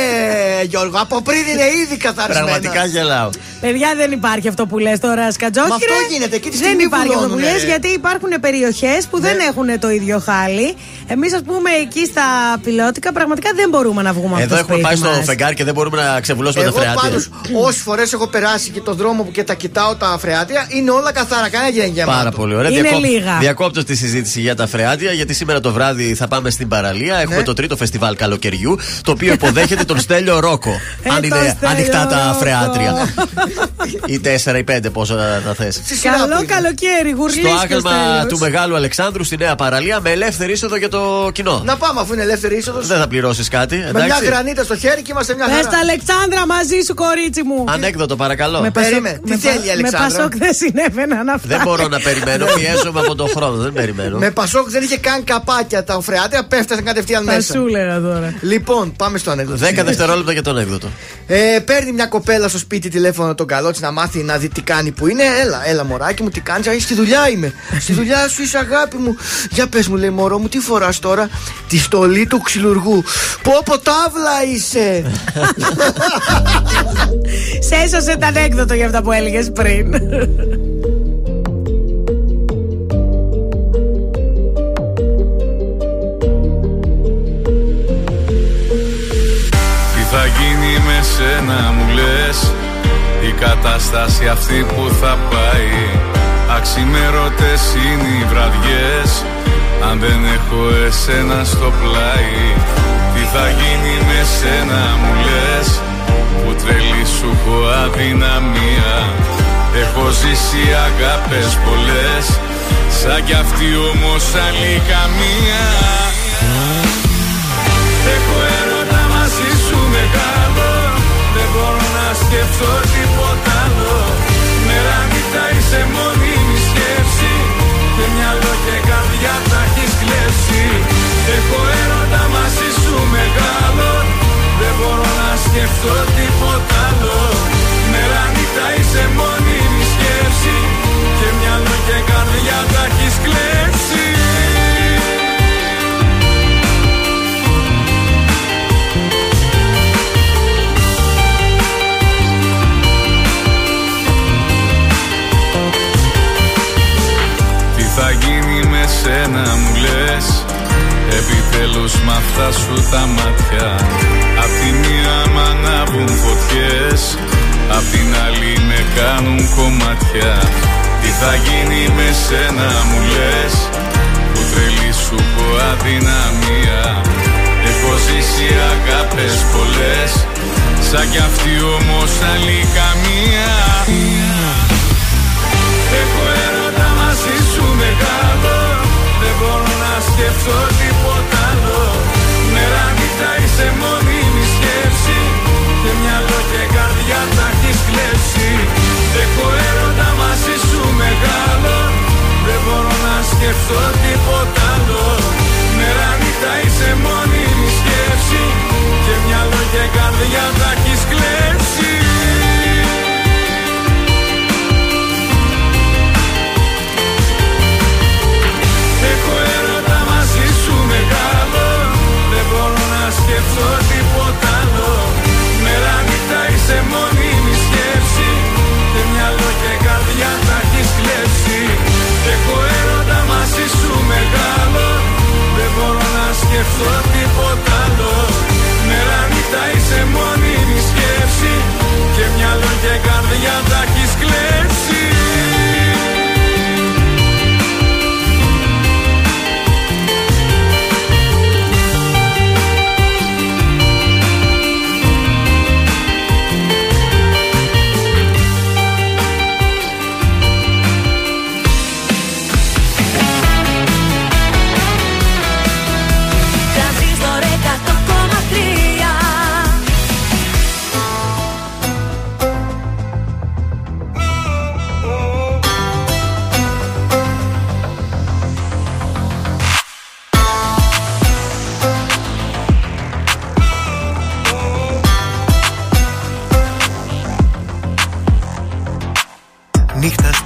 Γιώργο, από πριν είναι ήδη καθαρισμένα. Πραγματικά γελάω. Παιδιά δεν υπάρχει αυτό που λες τώρα, Σκατζόχυρα. Μα αυτό γίνεται, εκεί τη Δεν στιγμή υπάρχει αυτό που βουλώνουνε, λες, ρε. γιατί υπάρχουν περιοχές που δεν έχουν το ίδιο χάλι. Εμείς, ας πούμε, εκεί στα πιλότικα πραγματικά δεν μπορούμε να βγούμε από Εδώ το έχουμε σπίτι πάει στο μας. φεγγάρι και δεν μπορούμε να ξεβουλώσουμε τα Εγώ φρεάτια. πάντως, όσε φορές έχω περάσει και το δρόμο που και τα κοιτάω τα φρεάτια, είναι όλα καθαρά. Κανένα δεν είναι γεμάτο. Πάρα πολύ ωραία. Είναι λίγα. Διακόπτω τη συζήτηση για τα φρεάτια, γιατί σήμερα το βράδυ θα πάμε στην παραλία. Έχουμε Ναι. το τρίτο φεστιβάλ καλοκαιριού, το οποίο υποδέχεται τον Στέλιο Ρόκο. Ε, αν το είναι Στέλιο ανοιχτά τα Ρόκο. φρεάτρια. ή τέσσερα ή πέντε, πόσο θα, θα θες. Στη σειρά που Καλό είναι. καλοκαίρι, γουρλί. Στο άγαλμα του Μεγάλου Αλεξάνδρου στη Νέα Παραλία με ελεύθερη είσοδο για το κοινό. Να πάμε αφού είναι ελεύθερη είσοδος. Δεν θα πληρώσεις κάτι. Με μια Εντάξει. γρανίτα στο χέρι και είμαστε μια Πες χαρά. τα Αλεξάνδρα μαζί σου, κορίτσι μου. Ανέκδοτο, παρακαλώ. Με Πασόκ- Περίμενε. Τι με θέλει η Πα- Με Αλεξάνδρα; Πασόκ δεν συνέβαιναν αυτά. Δεν μπορώ να περιμένω, πιέζομαι από τον χρόνο. Δεν περιμένω. Με Πασόκ δεν είχε καν καπάκια τα φρεάτια, πέφτασαν κατευθείαν Θα μέσα. σου έλεγα τώρα. Λοιπόν, πάμε στο ανέκδοτο. 10 δευτερόλεπτα για το ανέκδοτο. Ε, παίρνει μια κοπέλα στο σπίτι τηλέφωνο τον καλό της να μάθει να δει τι κάνει που είναι. Έλα, έλα, μωράκι μου, τι κάνεις. Α, στη δουλειά είμαι. στη δουλειά σου είσαι αγάπη μου. Για πες μου, λέει μωρό μου, τι φοράς τώρα; Τη στολή του ξυλουργού. Πω πω τάβλα είσαι. Σε έσωσε τα ανέκδοτο για αυτά που έλεγες πριν. Τι θα γίνει με σένα μου λες; Η κατάσταση αυτή που θα πάει. Αξιμέρωτες είναι οι βραδιές. Αν δεν έχω εσένα στο πλάι Τι θα γίνει με σένα μου λες; Που τρελή σου έχω αδυναμία Έχω ζήσει αγάπες πολλές Σαν κι αυτή όμως άλλη καμία Έχω έρωτα μαζί σου μεγάλο Δεν μπορώ να σκεφτώ τίποτα άλλο. Μέρα νύχτα είσαι μόνιμη σκέψη Και μυαλό και καρδιά τα έχεις κλέψει. Έχω έρωτα μαζί σου μεγάλο Δεν μπορώ να σκεφτώ τίποτα άλλο. Μέρα νύχτα είσαι τα έχεις κλέψει. Τι θα γίνει με σένα μου λες. Επιτέλους μ' αυτά σου τα μάτια. Απ' τη μία μ' ανάβουν φωτιές. Απ' την άλλη με κάνουν κομμάτια Τι θα γίνει με σένα μου λες. Που τρελή σου πω αδυναμία. Έχω ζήσει αγάπες πολλές. Σαν κι αυτή όμως άλλη καμία. Έχω έρωτα μαζί σου μεγάλο. Δεν μπορώ να σκεφτώ τίποτα άλλο. Μέρα νύχτα είσαι μόνιμη να σκεφτώ τίποτα άλλο. Μέρα νύχτα είσαι μόνιμη σκέψη. Και μυαλό και καρδιά τα έχεις κλέψει σκέψω τίποτα άλλο. Ναι, Μέρα νύχτα είσαι μόνη η σκέψη. Και μυαλό και καρδιά τα έχεις κλέψει.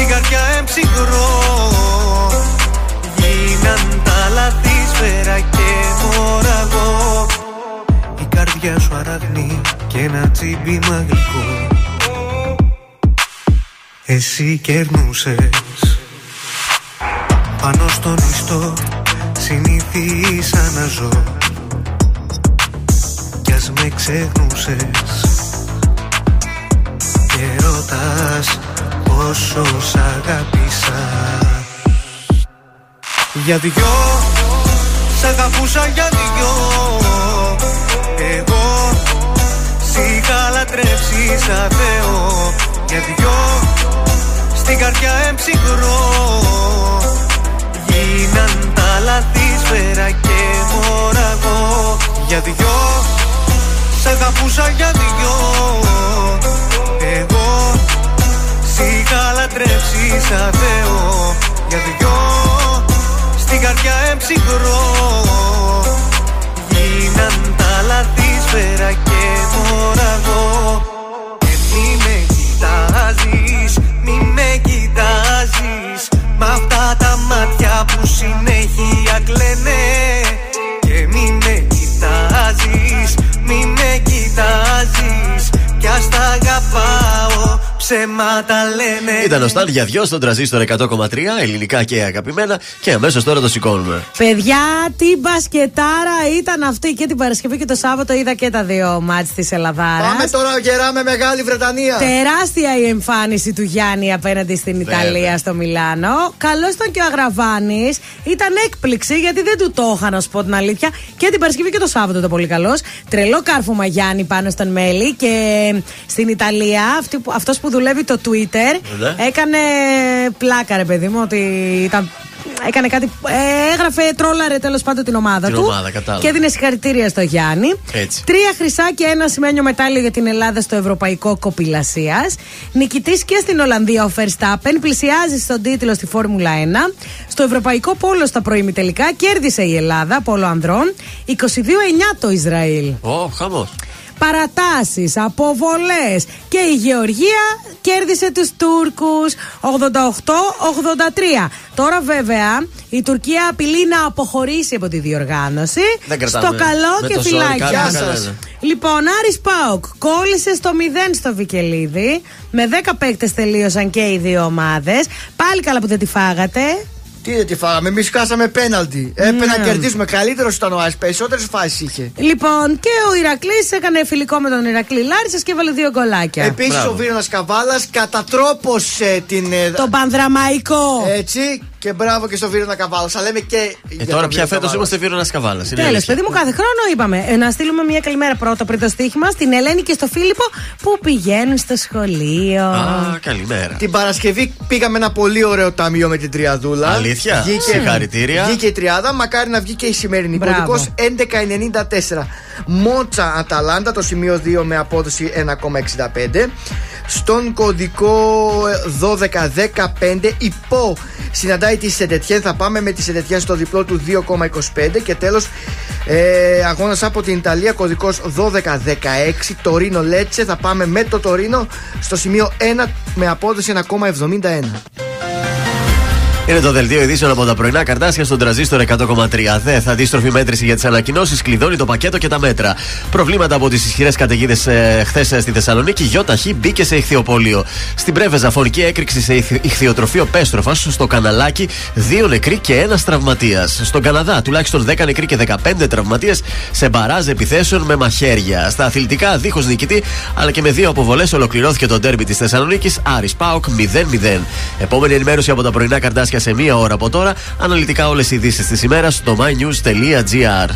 Στην καρδιά εμψυχρό. Γίναν τα λαθή σφαίρα και μωραγό Η καρδιά σου αραγνή και ένα τσίμπημα γλυκό εσύ κερνούσες. Πάνω στον ιστό συνήθισα να ζω. Κι ας με ξεχνούσες. Και ρωτάς πόσο σ' αγάπησα Για δυο Σ' αγαπούσα για δυο. Εγώ Σ' είχα λατρέψει σαν Θεό. Για δυο Στην καρδιά εμψυχρό. Γίναν τα λαθή σφαίρα και μωραγό Για δυο Σ' αγαπούσα για δυο. Εγώ Σ' είχα λατρέψει σαν Θεό. Για δυο Στην καρδιά εμψυχρό. Γίναν τα λαθή σφαίρα και μωραγό Και μη με κοιτάζεις, μη με κοιτάζεις. Μ' αυτά τα μάτια που συνέχεια κλαίνε. Και μη με κοιτάζεις, μη με κοιτάζεις. Κι ας τα αγαπάω, ψέματα λένε Ήταν ο Στάν για δυο στον τραζίστορ 100,3 ελληνικά και αγαπημένα και αμέσως τώρα το σηκώνουμε. Παιδιά, τι μπασκετάρα ήταν αυτή και την Παρασκευή και το Σάββατο είδα και τα δύο μάτς της Ελλαδάρας. Πάμε τώρα γερά με Μεγάλη Βρετανία. Τεράστια η εμφάνιση του Γιάννη απέναντι στην Βέβαια. Ιταλία στο Μιλάνο. Καλό ήταν και ο Αγραβάνης. Ήταν έκπληξη γιατί δεν του το είχα να σου πω την αλήθεια. Και την Παρασκευή και το Σάββατο το πολύ καλός. Τρελό κάρφωμα Γιάννη πάνω στον Μέλη. Και στην Ιταλία αυτός που δουλεύει το Twitter Ναι. έκανε πλάκα, ρε παιδί μου, ότι ήταν. Έκανε κάτι. ε, έγραφε, τρόλαρε τέλος πάντων την ομάδα Την του. ομάδα, κατάλαβα. και έδινε συγχαρητήρια στο Γιάννη. Έτσι. Τρία χρυσά και ένα σημαίνιο μετάλλιο για την Ελλάδα στο Ευρωπαϊκό Κοπηλασίας. Νικητής και στην Ολλανδία ο Verstappen πλησιάζει στον τίτλο στη Φόρμουλα 1. Στο Ευρωπαϊκό Πόλο στα προημιτελικά κέρδισε η Ελλάδα, Πόλο Ανδρών. 22-9 το Ισραήλ. Ω, χαμός. Παρατάσεις, αποβολές και η Γεωργία κέρδισε τους Τούρκους 88-83. Τώρα βέβαια η Τουρκία απειλεί να αποχωρήσει από τη διοργάνωση. Δεν κρατάμε. Στο καλό Με και το ζόρι φυλάκια. κάνουμε Γεια κανένα. σας. Λοιπόν, Άρης Πάοκ κόλλησε στο 0 στο Βικελίδη. Με 10 παίκτες τελείωσαν και οι δύο ομάδες. Πάλι καλά που δεν τη φάγατε. Τι δεν τη φάγαμε, εμείς χάσαμε πέναλτι. Έπρεπε Ναι. να κερδίσουμε. Καλύτερος ήταν ο Άρης, περισσότερες φάσεις είχε. Λοιπόν, και ο Ηρακλής έκανε φιλικό με τον Ηρακλή Λάρισας και έβαλε δύο γκολάκια. Επίσης ο Βίρονας Καβάλας κατατρόπωσε την. ε, Το πανδραμαϊκό. Έτσι και μπράβο και στο Βίρονα Καβάλας. Θα λέμε και. Ε, για τώρα τον πια Βίρονα φέτος Καβάλας. είμαστε Βίρονα Καβάλας. Τέλος, παιδί μου, κάθε χρόνο είπαμε ε, να στείλουμε μια καλημέρα πρώτα πριν το στοίχημα στην Ελένη και στο Φίλιππο που πηγαίνουν στο σχολείο. Α, καλημέρα. Την Παρασκευή πήγαμε ένα πολύ ωραίο ταμείο με την Τριαδούλα. Αλήθεια; Συγχαρητήρια. Βγήκε η Τριάδα, μακάρι να βγει και η σημερινή. Μπράβο. Κωδικός 1194. Μότσα Αταλάντα, το σημείο 2 με απόδοση 1,65. Στον κωδικό 1215 υπό συναντάει τη Σεντετιέν. Θα πάμε με τη Σεντετιέν στο διπλό του 2,25. Και τέλος, ε, αγώνας από την Ιταλία, κωδικός 1216. Τωρίνο Λέτσε. Θα πάμε με το Τωρίνο στο σημείο 1 με απόδοση 1,71. Είναι το δελτίο ειδήσεων από τα πρωινά καρτάσια στον τραζίστορ 100,3. Δε θα αντίστροφη μέτρηση για τις ανακοινώσεις, κλειδώνει το πακέτο και τα μέτρα. Προβλήματα από τις ισχυρές καταιγίδες ε, χθες στη Θεσσαλονίκη. Γιώταχη μπήκε σε ηχθειοπολείο. Στην Πρέβεζα, φορική έκρηξη σε ηχθειοτροφείο Πέστροφα. Στο Καναλάκι, δύο νεκροί και ένας τραυματίας. Στον Καναδά, τουλάχιστον 10 νεκροί και 15 τραυματίες σε μπαράζ επιθέσεων με μαχαίρια. Στα αθλητικά, δίχως νικητή, αλλά και με δύο αποβολές, ολοκληρώθηκε το ντέρμπι της Θεσσαλονίκης. Άρης Πάοκ 0-0. Επόμενη ενημέρωση από τα πρωινά καρτάσια σε μία ώρα από τώρα. Αναλυτικά όλες οι ειδήσεις της ημέρας στο mynews.gr.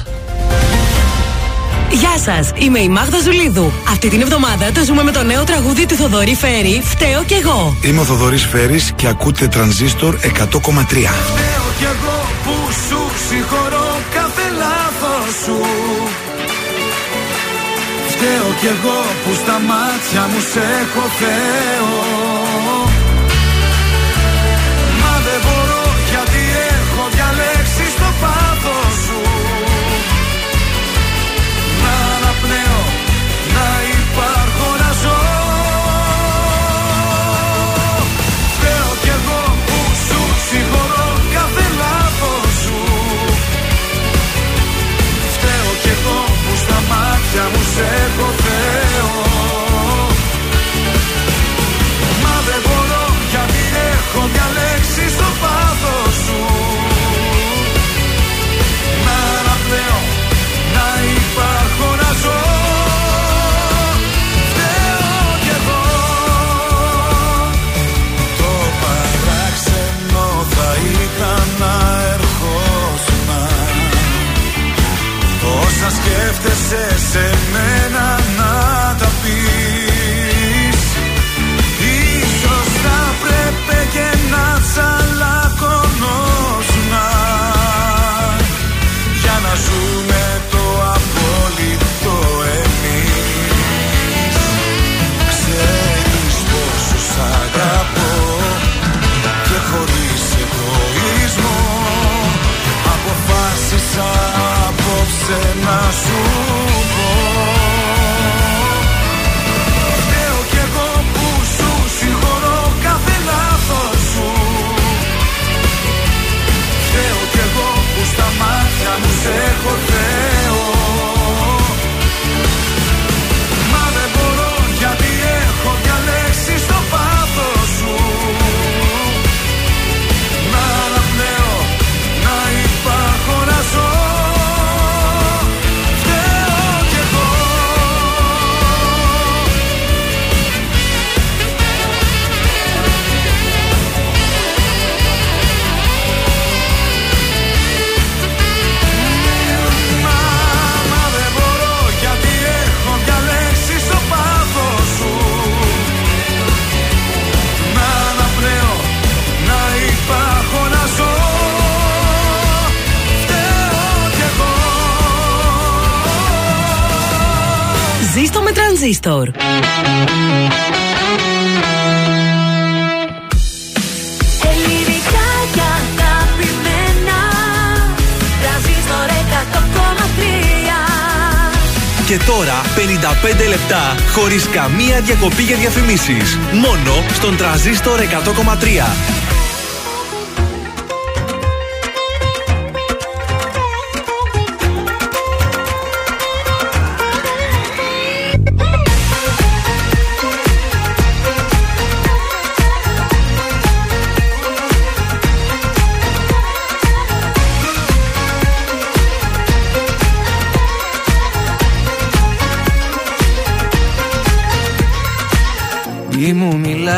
Γεια σας, είμαι η Μάγδα Ζουλίδου. Αυτή την εβδομάδα το ζούμε με το νέο τραγούδι του Θοδωρή Φέρη, Φταίω κι εγώ. Είμαι ο Θοδωρής Φέρης και ακούτε τρανζίστορ 100,3. Φταίω κι εγώ που σου συγχωρώ κάθε λάθος σου. Φταίω κι εγώ που στα μάτια μου σε έχω Θεό. Σκέφτεσαι σε μένα να σου τρανζίστορ. Ελληνικά και αγαπημένα Τρανζίστορ 100,3 Και τώρα 55 λεπτά χωρίς καμία διακοπή για διαφημίσεις. Μόνο στον τραζίστορ 100,3.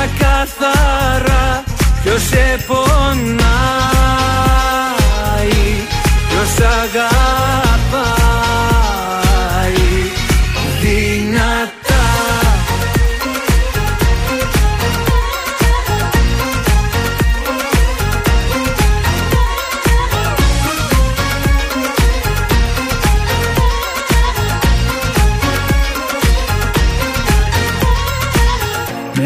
Κοίτα καθαρά. Ποιος σε πονάει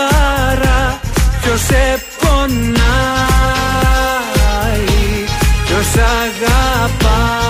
καθαρά ποιος σε πονάει Ποιος αγαπάει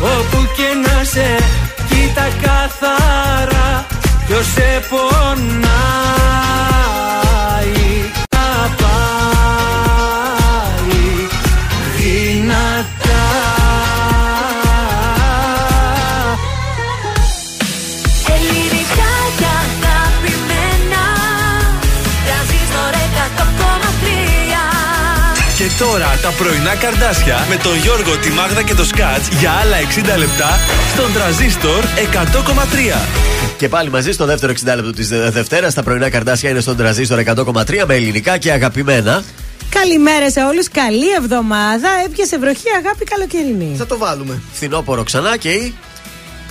όπου και να σε Κοίτα καθαρά ποιος σε πονάει τώρα τα πρωινά καρδάσια με τον Γιώργο, τη Μάγδα και το Σκάτς για άλλα 60 λεπτά στον τραζίστορ 100,3. Και πάλι μαζί στο δεύτερο 60 λεπτό της Δευτέρας. Τα πρωινά καρδάσια είναι στον τραζίστορ 100,3 με ελληνικά και αγαπημένα. Καλημέρα σε όλους. Καλή εβδομάδα. Έπιασε βροχή, αγάπη καλοκαιρινή. Θα το βάλουμε. Φθινόπωρο ξανά και η.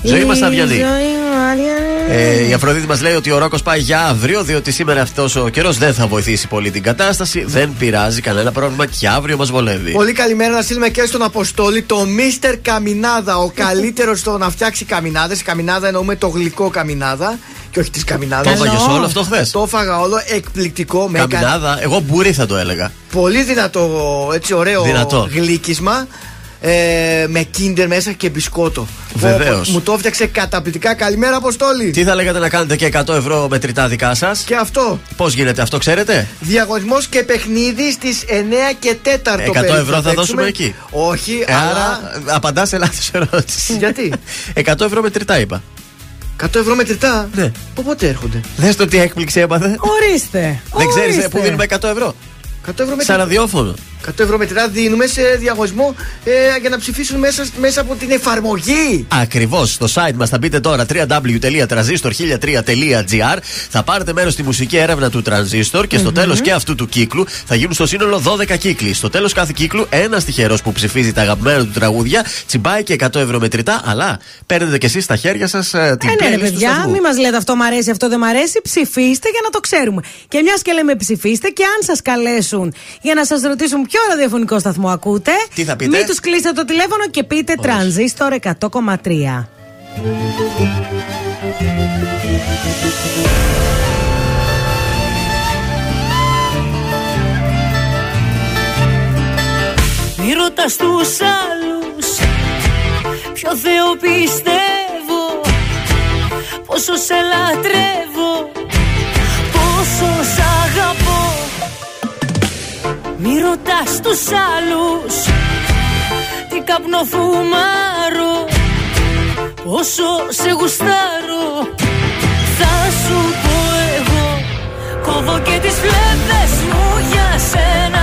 Ζωή μας αδιανή. Η ζωή μου αδιανή. Ε, η Αφροδίτη μας λέει ότι ο Ρόκος πάει για αύριο, διότι σήμερα αυτός ο καιρός δεν θα βοηθήσει πολύ την κατάσταση. Δεν πειράζει κανένα πρόβλημα και αύριο μας βολεύει. Πολύ καλημέρα να στείλουμε και στον Αποστόλη το Μίστερ Καμινάδα. Ο καλύτερος στο να φτιάξει καμινάδες. Καμινάδα εννοούμε το γλυκό καμινάδα και όχι τη καμινάδα. Το έφαγες όλο αυτό χθες; Το έφαγα όλο εκπληκτικό. Με έκανε Καμινάδα, εγώ μπουρί θα το έλεγα. πολύ δυνατό, έτσι ωραίο Δυνατό. γλύκισμα. Ε, με κίντερ μέσα και μπισκότο. Βεβαίως. Πω, πω, Μου το έφτιαξε καταπληκτικά. Καλημέρα, Αποστόλη. Τι θα λέγατε να κάνετε και 100 ευρώ μετρητά δικά σας; Και αυτό. Πώς γίνεται αυτό, ξέρετε; Διαγωνισμός και παιχνίδι στις 9 και 4 100 περίπου ευρώ θα παίξουμε. δώσουμε εκεί. Όχι, Ε, αλλά. Άρα απαντάς σε λάθος ερώτηση. Γιατί; 100 ευρώ μετρητά είπα. 100 ευρώ μετρητά. Ναι. Πότε έρχονται; Δες το τι έκπληξη έπαθε. Ορίστε. Δεν ξέρεις ορίστε. που δίνουμε 100 ευρώ. 100 ευρώ Σαν μετρητά. ραδιόφωνο. 100 ευρώ μετρητά δίνουμε σε διαγωνισμό ε, για να ψηφίσουν μέσα, μέσα από την εφαρμογή. Ακριβώς. Στο site μας θα μπείτε τώρα www.transistor1003.gr. Θα πάρετε μέρος στη μουσική έρευνα του Transistor και στο τέλος και αυτού του κύκλου θα γίνουν στο σύνολο 12 κύκλοι. Στο τέλος κάθε κύκλου ένας τυχερός που ψηφίζει τα αγαπημένα του τραγούδια τσιμπάει και 100 ευρώ μετρητά. Αλλά παίρνετε κι εσείς στα χέρια σας την Ε, ναι, ρε playlist του παιδιά, σταθμού. μην μας λέτε αυτό μ' αρέσει, αυτό δεν μ' αρέσει. Ψηφίστε για να το ξέρουμε. Και μιας και λέμε ψηφίστε, και αν σας καλέσουν για να σας ρωτήσουν ποιο ραδιοφωνικό σταθμό ακούτε, Τι θα πείτε; μην τους κλείσετε το τηλέφωνο και πείτε τρανζίστορ 100,3. Μη ρωτάς τους άλλους Ποιο Θεό πιστεύω Πόσο σε λατρεύω Πόσο σ' αγαπώ Μη ρωτάς τους άλλους Τι καπνό φουμάρω Πόσο σε γουστάρω. Θα σου πω εγώ Κόβω και τις φλέβες μου για σένα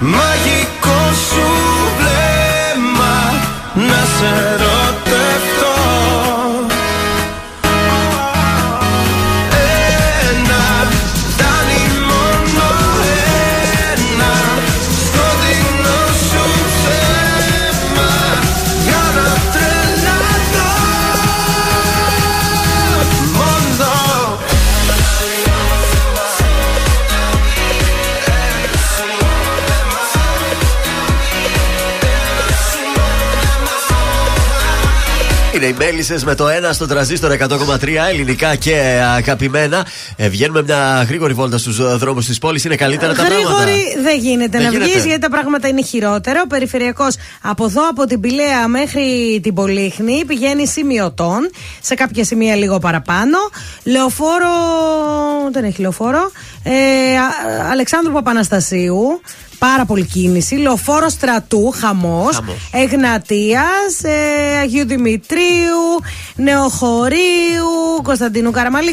My Μέλισσε με το 1 στο τραζίστρο 100,3 ελληνικά και αγαπημένα. Ε, βγαίνουμε μια γρήγορη βόλτα στους δρόμους της πόλης. Είναι καλύτερα τα πράγματα. Γρήγορη δεν γίνεται Δεν να βγεις γίνεται. γιατί τα πράγματα είναι χειρότερο. Ο περιφερειακός από εδώ από την Πηλαία μέχρι την Πολύχνη πηγαίνει σημειωτών. Σε κάποια σημεία λίγο παραπάνω. Λεωφόρο. Δεν έχει λεωφόρο. Ε, Α- Αλεξάνδρου Παπαναστασίου. Πάρα πολύ κίνηση. Λεωφόρος στρατού, χαμός. Εγνατίας, ε, Αγίου Δημητρίου, Νεοχωρίου, Κωνσταντίνου Καραμαλή,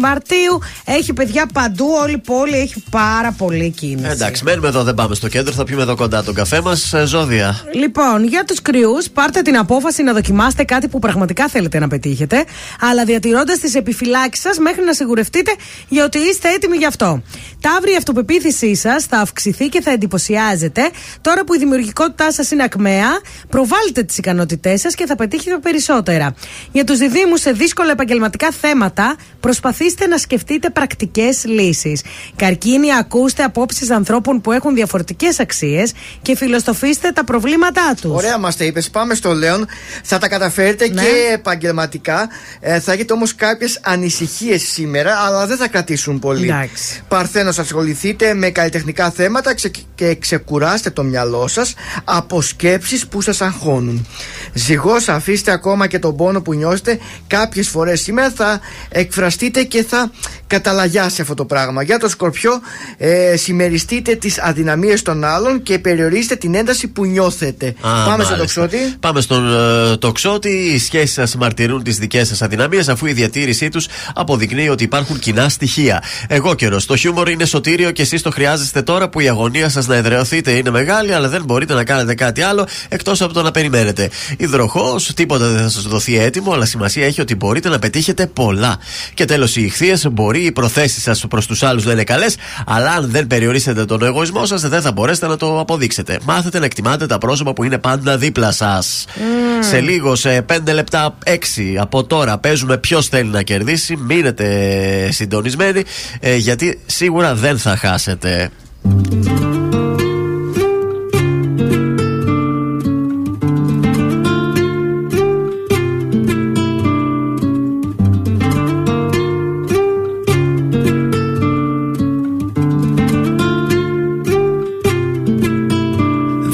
Μαρτίου. Έχει παιδιά παντού, όλη η πόλη έχει πάρα πολύ κίνηση. Εντάξει, μένουμε εδώ, δεν πάμε στο κέντρο. Θα πιούμε εδώ κοντά τον καφέ μας. Ζώδια. Λοιπόν, για τους κρυούς, πάρτε την απόφαση να δοκιμάσετε κάτι που πραγματικά θέλετε να πετύχετε, αλλά διατηρώντας τις επιφυλάξεις σας μέχρι να σιγουρευτείτε για ότι είστε έτοιμοι γι' αυτό. Ταύρη, η αυτοπεποίθησή σας θα αυξηθεί και θα εντυπωσιάζετε. Τώρα που η δημιουργικότητά σας είναι ακμαία, προβάλλετε τις ικανότητές σας και θα πετύχετε περισσότερα. Για τους διδήμου σε δύσκολα επαγγελματικά θέματα, προσπαθήστε να σκεφτείτε πρακτικές λύσεις. Καρκίνη, ακούστε απόψεις ανθρώπων που έχουν διαφορετικές αξίες και φιλοσοφήστε τα προβλήματά τους. Ωραία, μας τα είπες. Πάμε στο Λέον. Θα τα καταφέρετε Ναι. και επαγγελματικά. Ε, θα έχετε όμως κάποιες ανησυχίες σήμερα, αλλά δεν θα κρατήσουν πολύ. Εντάξει. Παρθένος, ασχοληθείτε με καλλιτεχνικά θέματα ξε- και ξεκουράστε το μυαλό σας από σκέψεις που σας αγχώνουν. Ζυγός, αφήστε ακόμα και τον πόνο που νιώσετε. Κάποιες φορές σήμερα θα εκφραστείτε και θα καταλαγιάσει αυτό το πράγμα. Για το Σκορπιό, ε, συμμεριστείτε τις αδυναμίες των άλλων και περιορίστε την ένταση που νιώθετε. Α, Πάμε μάλιστα. στον τοξότη. Πάμε στον ε, τοξότη. Οι σχέσεις σας μαρτυρούν τις δικές σας αδυναμίες, αφού η διατήρησή τους αποδεικνύει ότι υπάρχουν κοινά στοιχεία. Εγώ καιρό. Το χιούμορ είναι σωτήριο και εσείς το χρειάζεστε τώρα που η αγωνία σας να εδραιωθείτε είναι μεγάλη, αλλά δεν μπορείτε να κάνετε κάτι άλλο εκτός από το να περιμένετε. Υδροχός, τίποτα δεν θα σας δοθεί έτοιμο, αλλά σημασία έχει ότι μπορείτε να πετύχετε πολλά. Και τέλος, οι ηχθείες μπορεί οι προθέσεις σας προς τους άλλους να είναι καλές, αλλά αν δεν περιορίσετε τον εγωισμό σας, δεν θα μπορέσετε να το αποδείξετε. Μάθετε να εκτιμάτε τα πρόσωπα που είναι πάντα δίπλα σας. Σε λίγο, σε 5 λεπτά, 6 από τώρα, παίζουμε ποιος θέλει να κερδίσει. Μείνετε συντονισμένοι, ε, γιατί σίγουρα δεν θα χάσετε.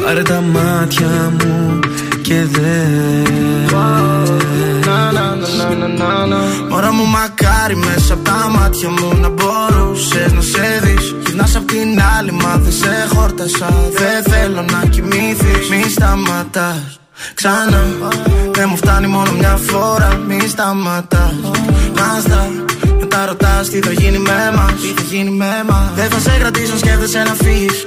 Πάρε τα μάτια μου και δες. Μωρά μου μακάρι μέσα από τα μάτια μου να μπορούσες να σε δεις. Γυρνάς απ' την άλλη μα δεν σε χόρτασα. Δεν θέλω να κοιμήθεις Μη σταματάς. Ξανά. Δεν μου φτάνει μόνο μια φορά. Μη σταματάς. Να στα μετά ρωτάς τι θα γίνει με μας. Τι θα γίνει με μας. Δεν θα σε κρατήσω αν σκέφτεσαι να φύγεις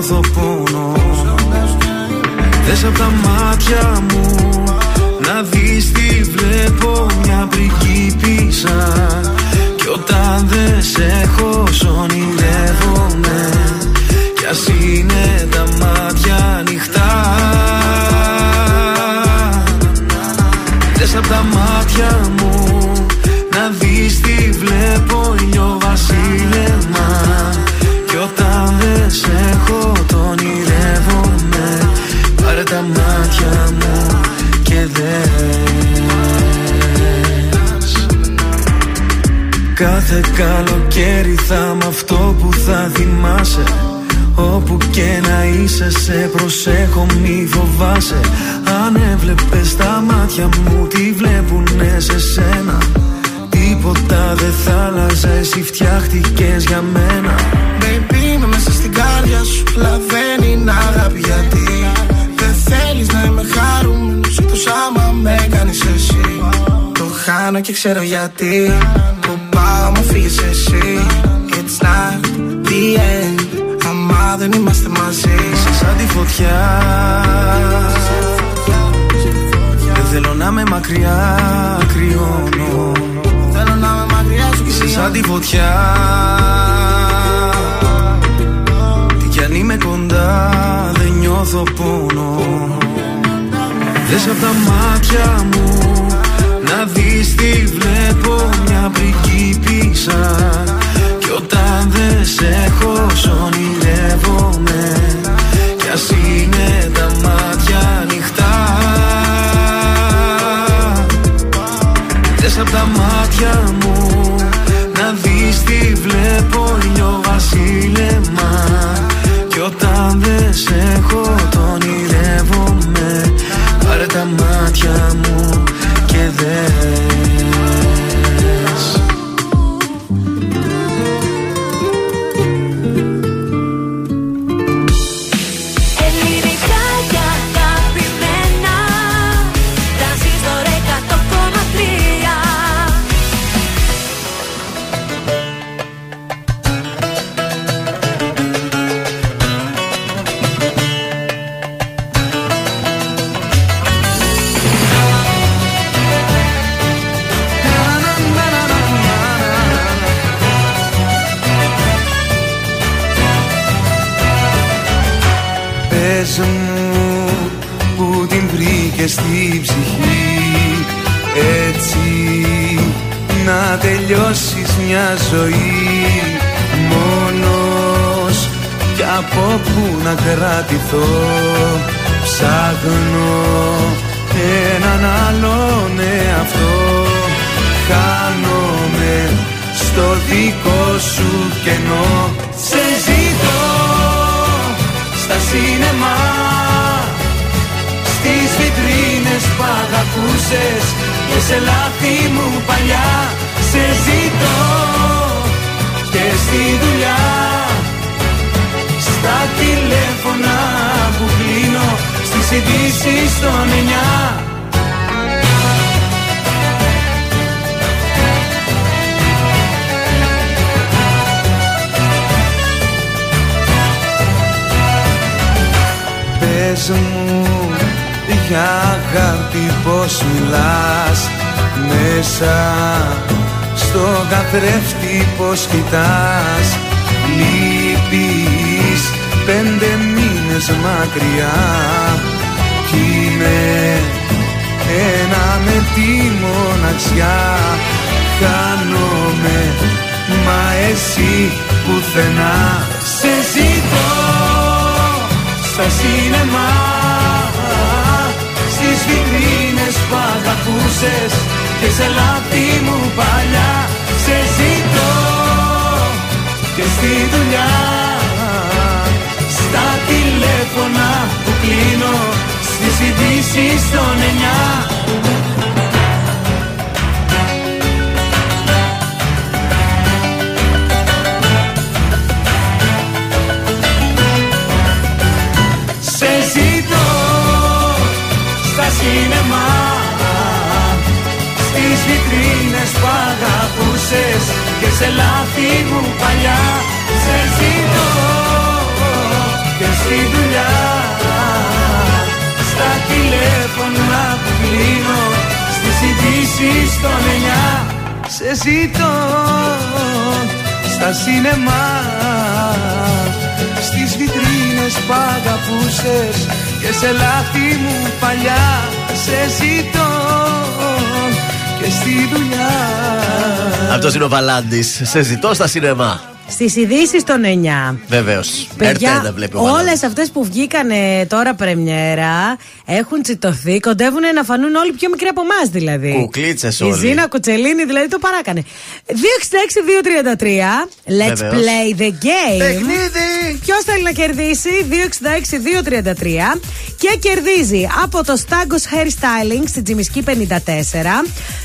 νιώθω πόνο Δες απ' τα μάτια μου Να δεις τι βλέπω μια πριγκίπισσα Κι όταν δεν σε έχω σ' ονειρεύομαι Κι ας είναι τα μάτια ανοιχτά. Δες απ' τα μάτια μου Να δεις τι βλέπω ηλιοβασίλεμα Κι όταν δεν σε έχω το ονειρεύομαι. Πάρε τα μάτια μου και δες Κάθε καλοκαίρι θα είμαι αυτό που θα θυμάσαι. Όπου και να είσαι σε προσέχω μη φοβάσαι. Αν έβλεπες τα μάτια μου τι βλέπουνε σε σένα; Τίποτα δεν θα άλλαζε εσύ φτιάχτηκες για μένα. Baby είμαι μέσα στην κάρδια σου Αλλά δεν είναι αγάπη γιατί Δεν θέλεις να είμαι χαρούμενος Εκτός άμα με κάνεις εσύ. Το χάνω και ξέρω γιατί Που πάω μου φύγεις εσύ. It's not the end Άμα δεν είμαστε μαζί. Είσαι σαν τη φωτιά. Δεν θέλω να είμαι μακριά Κρυώνω. Θέλω να είμαι μακριά σου Είσαι σαν τη φωτιά. Τι κι αν είμαι κοντά Δεν νιώθω πόνο. Δες απ' τα μάτια μου Να δεις τι βλέπω Μια πριγκίπισσα Κι όταν δεν σε έχω σ' ονειρεύομαι. Κι ας είναι τα μάτια ανοιχτά. Δες απ' τα μάτια μου Να δεις τι βλέπω ήλιο βασίλεμα. Κι όταν δεν σε έχω το ονειρεύομαι. Πάρε τα μάτια μου και δες κρατηθώ. Ψάχνω έναν άλλον εαυτό. Χάνομαι στο δικό σου κενό. Σε ζητώ στα σίνεμα Στις βιτρίνες που αγαπούσες Και σε λάθη μου παλιά. Σε ζητώ Και στη δουλειά Στα τηλέφωνα που κλείνω Στις ειδήσεις των εννιά. Πες μου για αγάπη πως μιλάς Μέσα στο καθρέφτη πως κοιτάς Λείπεις πέντε μήνες μακριά. Κι είμαι ένα με τη μοναξιά. Χάνομαι μα εσύ πουθενά. Σε ζητώ στα σίνεμα Στις βιτρίνες που αγαπούσες Και σε λάθη μου παλιά. Σε ζητώ Και στη δουλειά. Στα τηλέφωνα που κλείνω Στις ειδήσεις των εννιά. Σε ζητώ στα σίνεμα Στις βιτρίνες που αγαπούσες Και σε λάθη μου παλιά. Σε ζητώ και στη δουλειά. Στα τηλέφωνα που κλείνω Στις ειδήσεις των εννιά. Σε ζητώ στα σίνεμα Στις βιτρίνες που αγαπούσες Και σε λάθη μου παλιά. Σε ζητώ Και στη δουλειά Αυτός είναι ο Βαλάντης. Σε ζητώ στα σινεμά. Στις ειδήσεις των 9. Βεβαίως. Παιδιά, βλέπει ο όλες αυτές που βγήκανε τώρα πρεμιέρα έχουν τσιτωθεί, κοντεύουν να φανούν όλοι πιο μικροί από εμάς δηλαδή. Κουκλίτσες Η όλοι. Ζήνα Κουτσελίνη δηλαδή το παράκανε. 266-233. Let's Βεβαίως. play the game. Παιχνίδι! Ποιος θέλει να κερδίσει; 266-233 και κερδίζει από το Stagos Hair Styling στην Τζιμισκή 54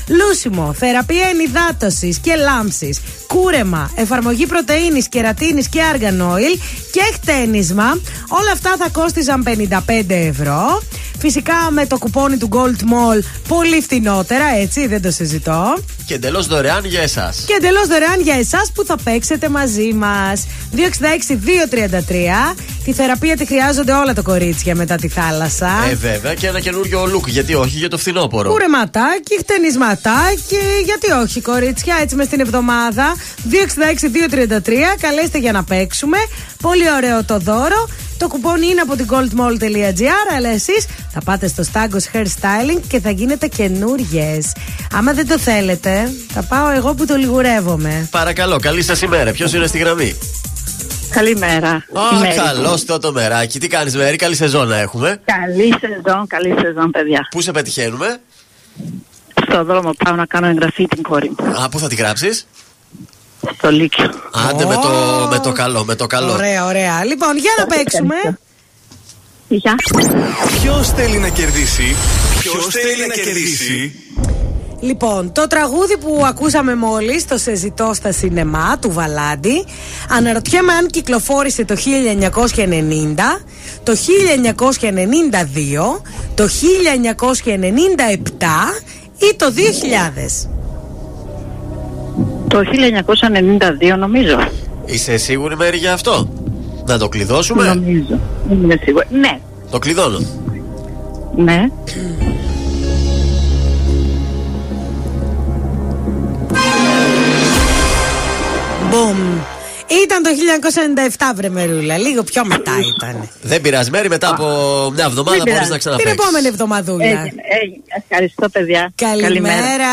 λούσιμο, θεραπεία ενυδάτωσης και λάμψης, κούρεμα, εφαρμογή πρωτενη, κερατίνης και argan oil και χτένισμα. Όλα αυτά θα κόστιζαν 55 ευρώ. Φυσικά με το κουπόνι του Gold Mall πολύ φτηνότερα, έτσι, δεν το συζητώ. Και εντελώς δωρεάν για εσάς. Και εντελώς δωρεάν για εσάς που θα παίξετε μαζί μας. 266-233. Τη θεραπεία τη χρειάζονται όλα τα κορίτσια μετά τη θάλασσα. Ε, βέβαια και ένα καινούριο look. Γιατί όχι, για το φθινόπωρο. Κουρεματάκι, χτενισματάκι, γιατί όχι κορίτσια, έτσι μες στην εβδομάδα. 266-233, καλέστε για να παίξουμε. Πολύ ωραίο το δώρο. Το κουπόνι είναι από την goldmall.gr, αλλά εσείς θα πάτε στο Stagos Hair Styling και θα γίνετε καινούριες. Άμα δεν το θέλετε, θα πάω εγώ που το λιγουρεύομαι. Παρακαλώ, καλή σας ημέρα. Ποιος είναι στη γραμμή; Καλημέρα. Α, Μέρη. καλώ το το μεράκι. Τι κάνεις, Μέρη, καλή σεζόν να έχουμε. Καλή σεζόν, καλή σεζόν, παιδιά. Πού σε πετυχαίνουμε, Στο δρόμο πάω να κάνω εγγραφή την κόρη μου. Α, πού θα την γράψεις; Στο Λύκειο. Άντε με, το, με το καλό, με το καλό. Ωραία, ωραία. Λοιπόν, για να παίξουμε. Γεια. Ποιος θέλει να κερδίσει, Ποιος θέλει να κερδίσει; Λοιπόν, το τραγούδι που ακούσαμε μόλις, το «Σε ζητώ στα σινεμά» του Βαλάντι, αναρωτιέμαι αν κυκλοφόρησε το 1990, το 1992, το 1997 ή το 2000. Το 1992 νομίζω. Είσαι σίγουρη, Μέρη, για αυτό; Να το κλειδώσουμε; Νομίζω. Δεν είμαι σίγουρη. Ναι, Το κλειδώνω. ναι. Μπουμ. Ήταν το 1997 βρε Μερούλα, λίγο πιο μετά ήταν. Δεν πειράζει, Μέρη, μετά από μια εβδομάδα Δεν μπορείς πειράζει. να Την ξαναπέξει. επόμενη εβδομαδούλα. Έγινε, έγινε. Ευχαριστώ, παιδιά. Καλημέρα.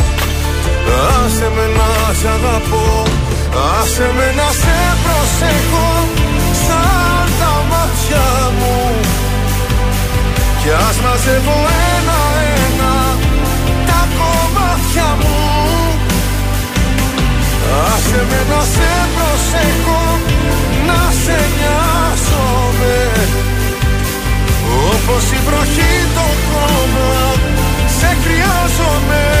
Άσε με να σ' αγαπώ Άσε με να σε προσέχω Σαν τα μάτια μου. Κι ας μαζεύω ένα-ένα Τα κομμάτια μου. Άσε με να σε προσέχω Να σε νοιάζομαι. Όπως η βροχή το χώμα Σε χρειάζομαι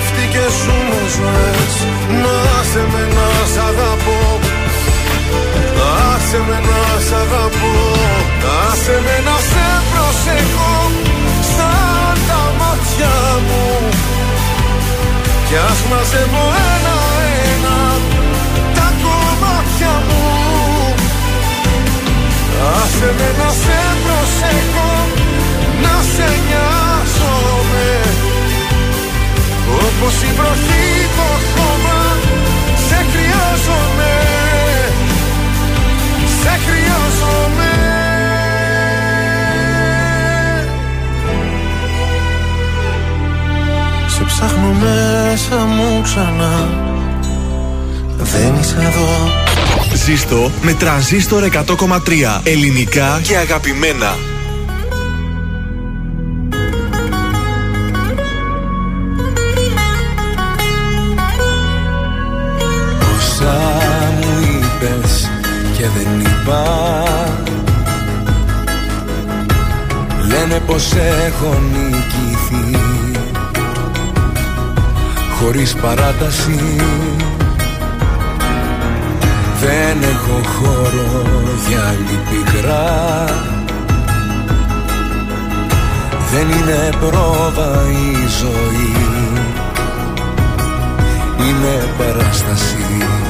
πέφτει και ζούμε ζωές. Να σε με να σ' αγαπώ. Άσε με να σ' αγαπώ. Άσε με να σε προσεχώ Σαν τα μάτια μου. Κι ας μαζεύω ένα-ένα Τα κομμάτια μου. Άσε με να σε προσεχώ Όπως η βροχή το χώμα Σε χρειάζομαι. Σε χρειάζομαι. Σε ψάχνω μέσα μου ξανά. Δεν είσαι εδώ. Ζήστο με τρανζίστορ 100,3 ελληνικά και αγαπημένα. Δεν είπα Λένε πως έχω νικηθεί Χωρίς παράταση. Δεν έχω χώρο για άλλη πικρά Δεν είναι πρόβα η ζωή. Είναι παράσταση. Είναι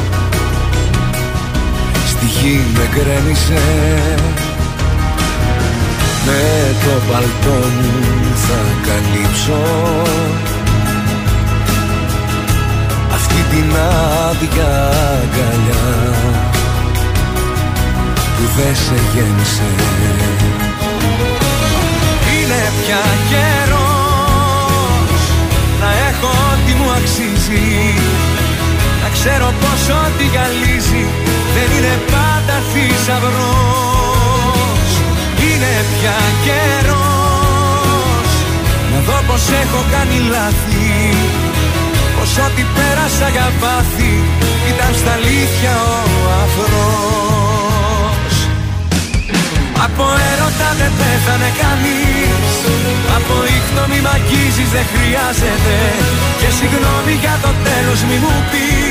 Στη γη με γκρέμισε. Με το παλτό μου θα καλύψω. Αυτή την άδεια αγκαλιά που δεν σε γέμισε. Είναι πια καιρός να έχω ό,τι μου αξίζει. Να ξέρω πως ό,τι γυαλίζει. Δεν είναι πάντα θησαυρός Είναι πια καιρός. Να δω πως έχω κάνει λάθη. Πως ό,τι πέρασα για πάθη ήταν στα αλήθεια ο αφρός Από έρωτα δεν πέθανε κανείς. Από ήχτο μη μ' αγγίζεις δεν χρειάζεται. Και συγγνώμη για το τέλος μη μου πεις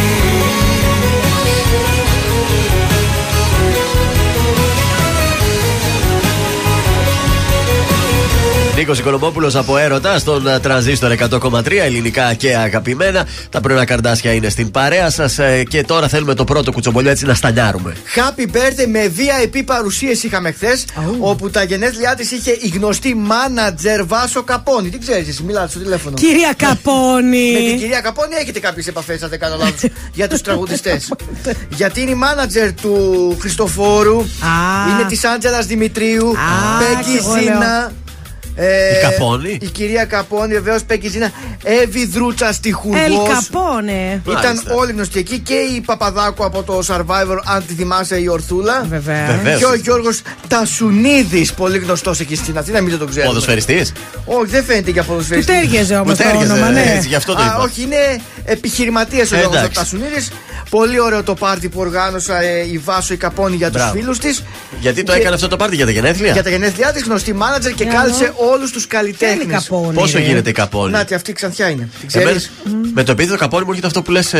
Νίκος Οικονομόπουλο από έρωτα στον ε, τρανζίστορ 100,3 ελληνικά και αγαπημένα. Τα πρωινά καρδάσια είναι στην παρέα σας ε, και τώρα θέλουμε το πρώτο κουτσομπολιό έτσι να στανιάρουμε. Happy birthday με VIP παρουσίαση είχαμε χθες. Όπου τα γενέθλιά της είχε η γνωστή μάνατζερ Βάσο Καπόνι. Τι ξέρεις, εσύ μιλάτε στο τηλέφωνο. Κυρία Καπόνι. Με την κυρία Καπόνι έχετε κάποιες επαφές, αν δεν κάνω λάθος, για τους τραγουδιστές. Γιατί είναι η μάνατζερ του Χριστοφόρου. Είναι της Άντζελας Δημητρίου. Πέγκη και εγώ λέω. Ζήνα. Ε, Η Καπόνι. Η κυρία Καπόνι, βεβαίως Πέγκη Ζήνα. Εύη Δρούτσα στη Ελ Χουργό. Καπόνε. Ήταν όλοι γνωστοί εκεί και η Παπαδάκου από το Survivor, αν τη θυμάσαι, η Ορθούλα. Βέβαια. Βεβαίως. Και ο Γιώργος Τασουνίδης, πολύ γνωστός εκεί στην Αθήνα, μην δεν τον ξέρετε. Ποδοσφαιριστής; Όχι, δεν φαίνεται για Του ποδοσφαιριστή. τέριαζε όμως Μου το τέριαζε, όνομα, ναι. έτσι, γι' αυτό το Α, είπα. όχι, είναι επιχειρηματίας ο Ε, Γιώργος εντάξει. Τασουνίδης. Πολύ ωραίο το πάρτι που οργάνωσα ε, η Βάσο η Καπόνη για τους Μπράβο. φίλους της. Γιατί το Και- έκανε αυτό το πάρτι για τα γενέθλια; Για τα γενέθλιά της, γνωστή μάνατζερ και Για κάλεσε να. όλους τους καλλιτέχνες. Θέλει Καπόνι. Πόσο ρε; γίνεται η καπόνι. Να, τι αυτή ξανθιά είναι. Την Εμένα, ξέρεις; με το επίθετο καπόνι μου έρχεται αυτό που λες.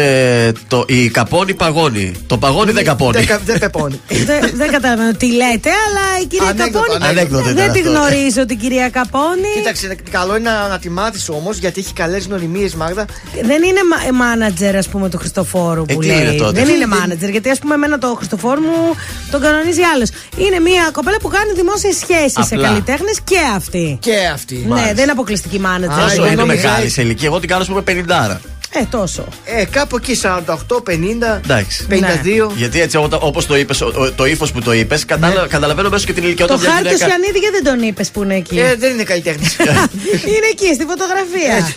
το, η καπόνι παγώνει. Το παγώνι δεν καπώνει. Δεν κα- Δεν πεπώνει. Δεν- Δεν καταλαβαίνω τι λέτε, αλλά η κυρία Ανέκδοτο, Καπόνη. ανέκδοτο ήταν Δεν τη αυτό. γνωρίζω την κυρία Καπόνη. Κοίταξε, καλό είναι να, να τη μάθεις όμως γιατί έχει καλές γνωριμίες Μάγδα. Δεν είναι μάνατζερ, ας πούμε, του Χριστοφόρου που Ε, τι λέει. Είναι τότε; Δεν Τι είναι είναι; μάνατζερ, γιατί ας πούμε, εμένα το Χριστοφόρου μου τον κανονίζει άλλος. Είναι μια κοπέλα που κάνει δημόσιες σχέσεις σε Απλά. καλλιτέχνες και αυτή. Και αυτή. Ναι, δεν είναι αποκλειστική μάνατζερ. Α, Όσο εγώ είναι νόμιζα- μεγάλη σε ηλικία, εγώ την κάνω, ας πούμε, 50. Ε, τόσο. Ε, κάπου εκεί 48-50. Εντάξει. 52. Γιατί έτσι όπως το είπες, το ύφος που το είπες, καταλαβαίνω μέσω και την ηλικία Το όταν μια χάρτη γυναίκα- Σιανίδη γιατί δεν τον είπες που είναι εκεί; Ε, δεν είναι καλλιτέχνης. είναι εκεί, στη φωτογραφία.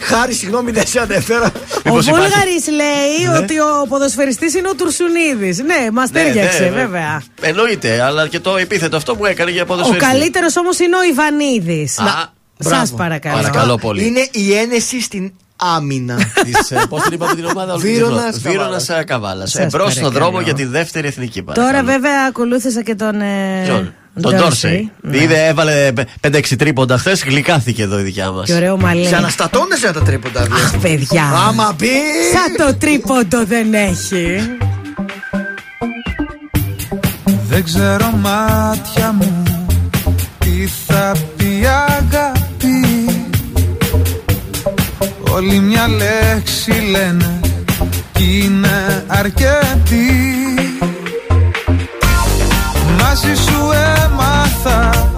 Χάρη, συγγνώμη, δεν σε ανέφερα. Ο Μήπως υπάρχει- Βούλγαρης λέει Ναι. ότι ο ποδοσφαιριστής είναι ο Τουρσουνίδης. Ναι, μας Ναι, τέριαξε, ναι, βέβαια. Εννοείται, αλλά και το επίθετο αυτό που έκανε για Ο ποδοσφαιριστή. καλύτερος όμως είναι ο Ιβανίδης. Α, Σας μπράβο. παρακαλώ. Παρακαλώ πολύ. Είναι η ένεση στην άμυνα. Πώς την είπαμε την ομάδα, Βύρονας Βύρονα Καβάλας. Σας Εμπρό στον παρακαλώ. δρόμο για τη δεύτερη εθνική Τώρα παρακαλώ. βέβαια ακολούθησα και τον. ε, Ποιον; Τον Ντόρσεϊ. Ντόρσεϊ. Ναι. Είδε, έβαλε 5-6 τρίποντα χθες, γλυκάθηκε εδώ η δικιά μας. Και ωραίο μαλλί. Σε αναστατώνεσαι να τα τρίποντα. Αχ, παιδιά. Άμα μπει. Σαν το τρίποντο δεν έχει. Δεν ξέρω μάτια μου τι θα πει Όλη μια λέξη λένε κι είναι αρκετή Μαζί σου έμαθα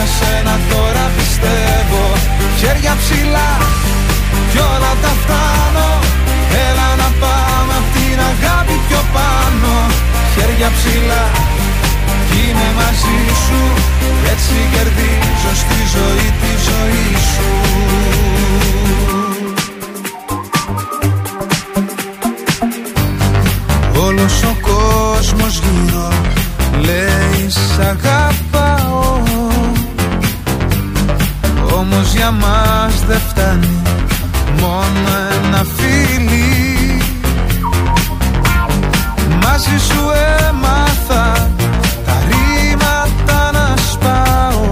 σε σένα τώρα πιστεύω. Χέρια ψηλά κι όλα τα φτάνω. Έλα να πάμε απ' την αγάπη πιο πάνω. Χέρια ψηλά κι είμαι μαζί σου. Έτσι κερδίζω στη ζωή τη ζωή σου. Όλος ο κόσμος γύρω λέει σ' αγαπάω Όμως για μας δεν φτάνει. Μόνο ένα φίλι. Μαζί σου έμαθα τα ρήματα να σπάω.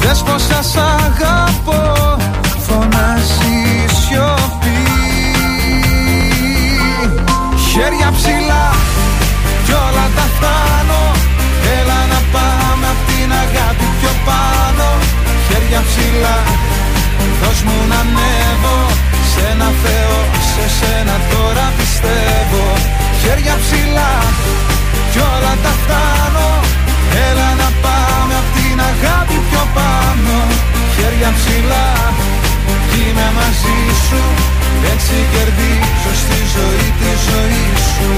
Δες πως σας αγαπώ φωνάζει η σιωπή. Χέρια ψηλά ψηλά Δώσ' μου να ανέβω Σε ένα Θεό, σε σένα τώρα πιστεύω. Χέρια ψηλά κι όλα τα φτάνω. Έλα να πάμε απ' την αγάπη πιο πάνω. Χέρια ψηλά κι είμαι μαζί σου. Έτσι κερδίζω στη ζωή τη ζωή σου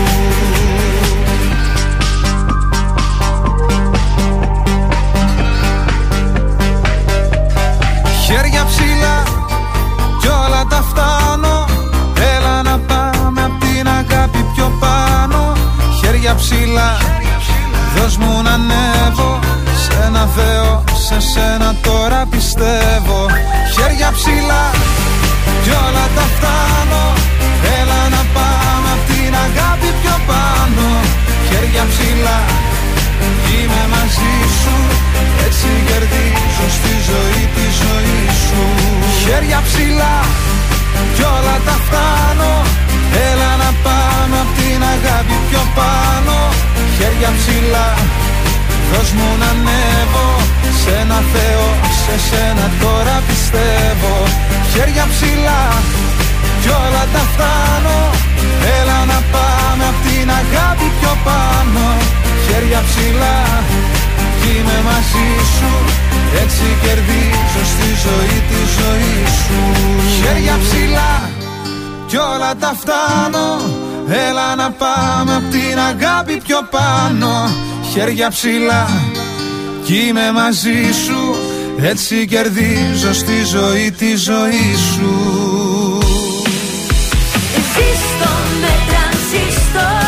Χέρια ψηλά κι όλα τα φτάνω. Έλα να πάμε απ' την αγάπη πιο πάνω. Χέρια ψηλά, δώσ' μου να ανέβω. Σε ένα θεό, σε σένα τώρα πιστεύω. Χέρια ψηλά κι όλα τα φτάνω. Έλα να πάμε απ' την αγάπη πιο πάνω. Χέρια ψηλά, είμαι μαζί σου. Έτσι κερδίζουν στη ζωή τη ζωή σου. Χέρια ψηλά κι όλα τα φτάνω. Έλα να πάμε απ' την αγάπη πιο πάνω. Χέρια ψηλά Δώσ' μου να ανέβω. Σ' ένα Θεό, σε σένα τώρα πιστεύω. Χέρια ψηλά κι όλα τα φτάνω. Έλα να πάμε απ' την αγάπη πιο πάνω. Χέρια ψηλά είμαι μαζί σου. Έτσι κερδίζω στη ζωή τη ζωή σου. Χέρια ψηλά κι όλα τα φτάνω. Έλα να πάμε απ' την αγάπη πιο πάνω. Χέρια ψηλά κι είμαι μαζί σου. Έτσι κερδίζω στη ζωή τη ζωή σου. Ζήστο με τρανζίστορ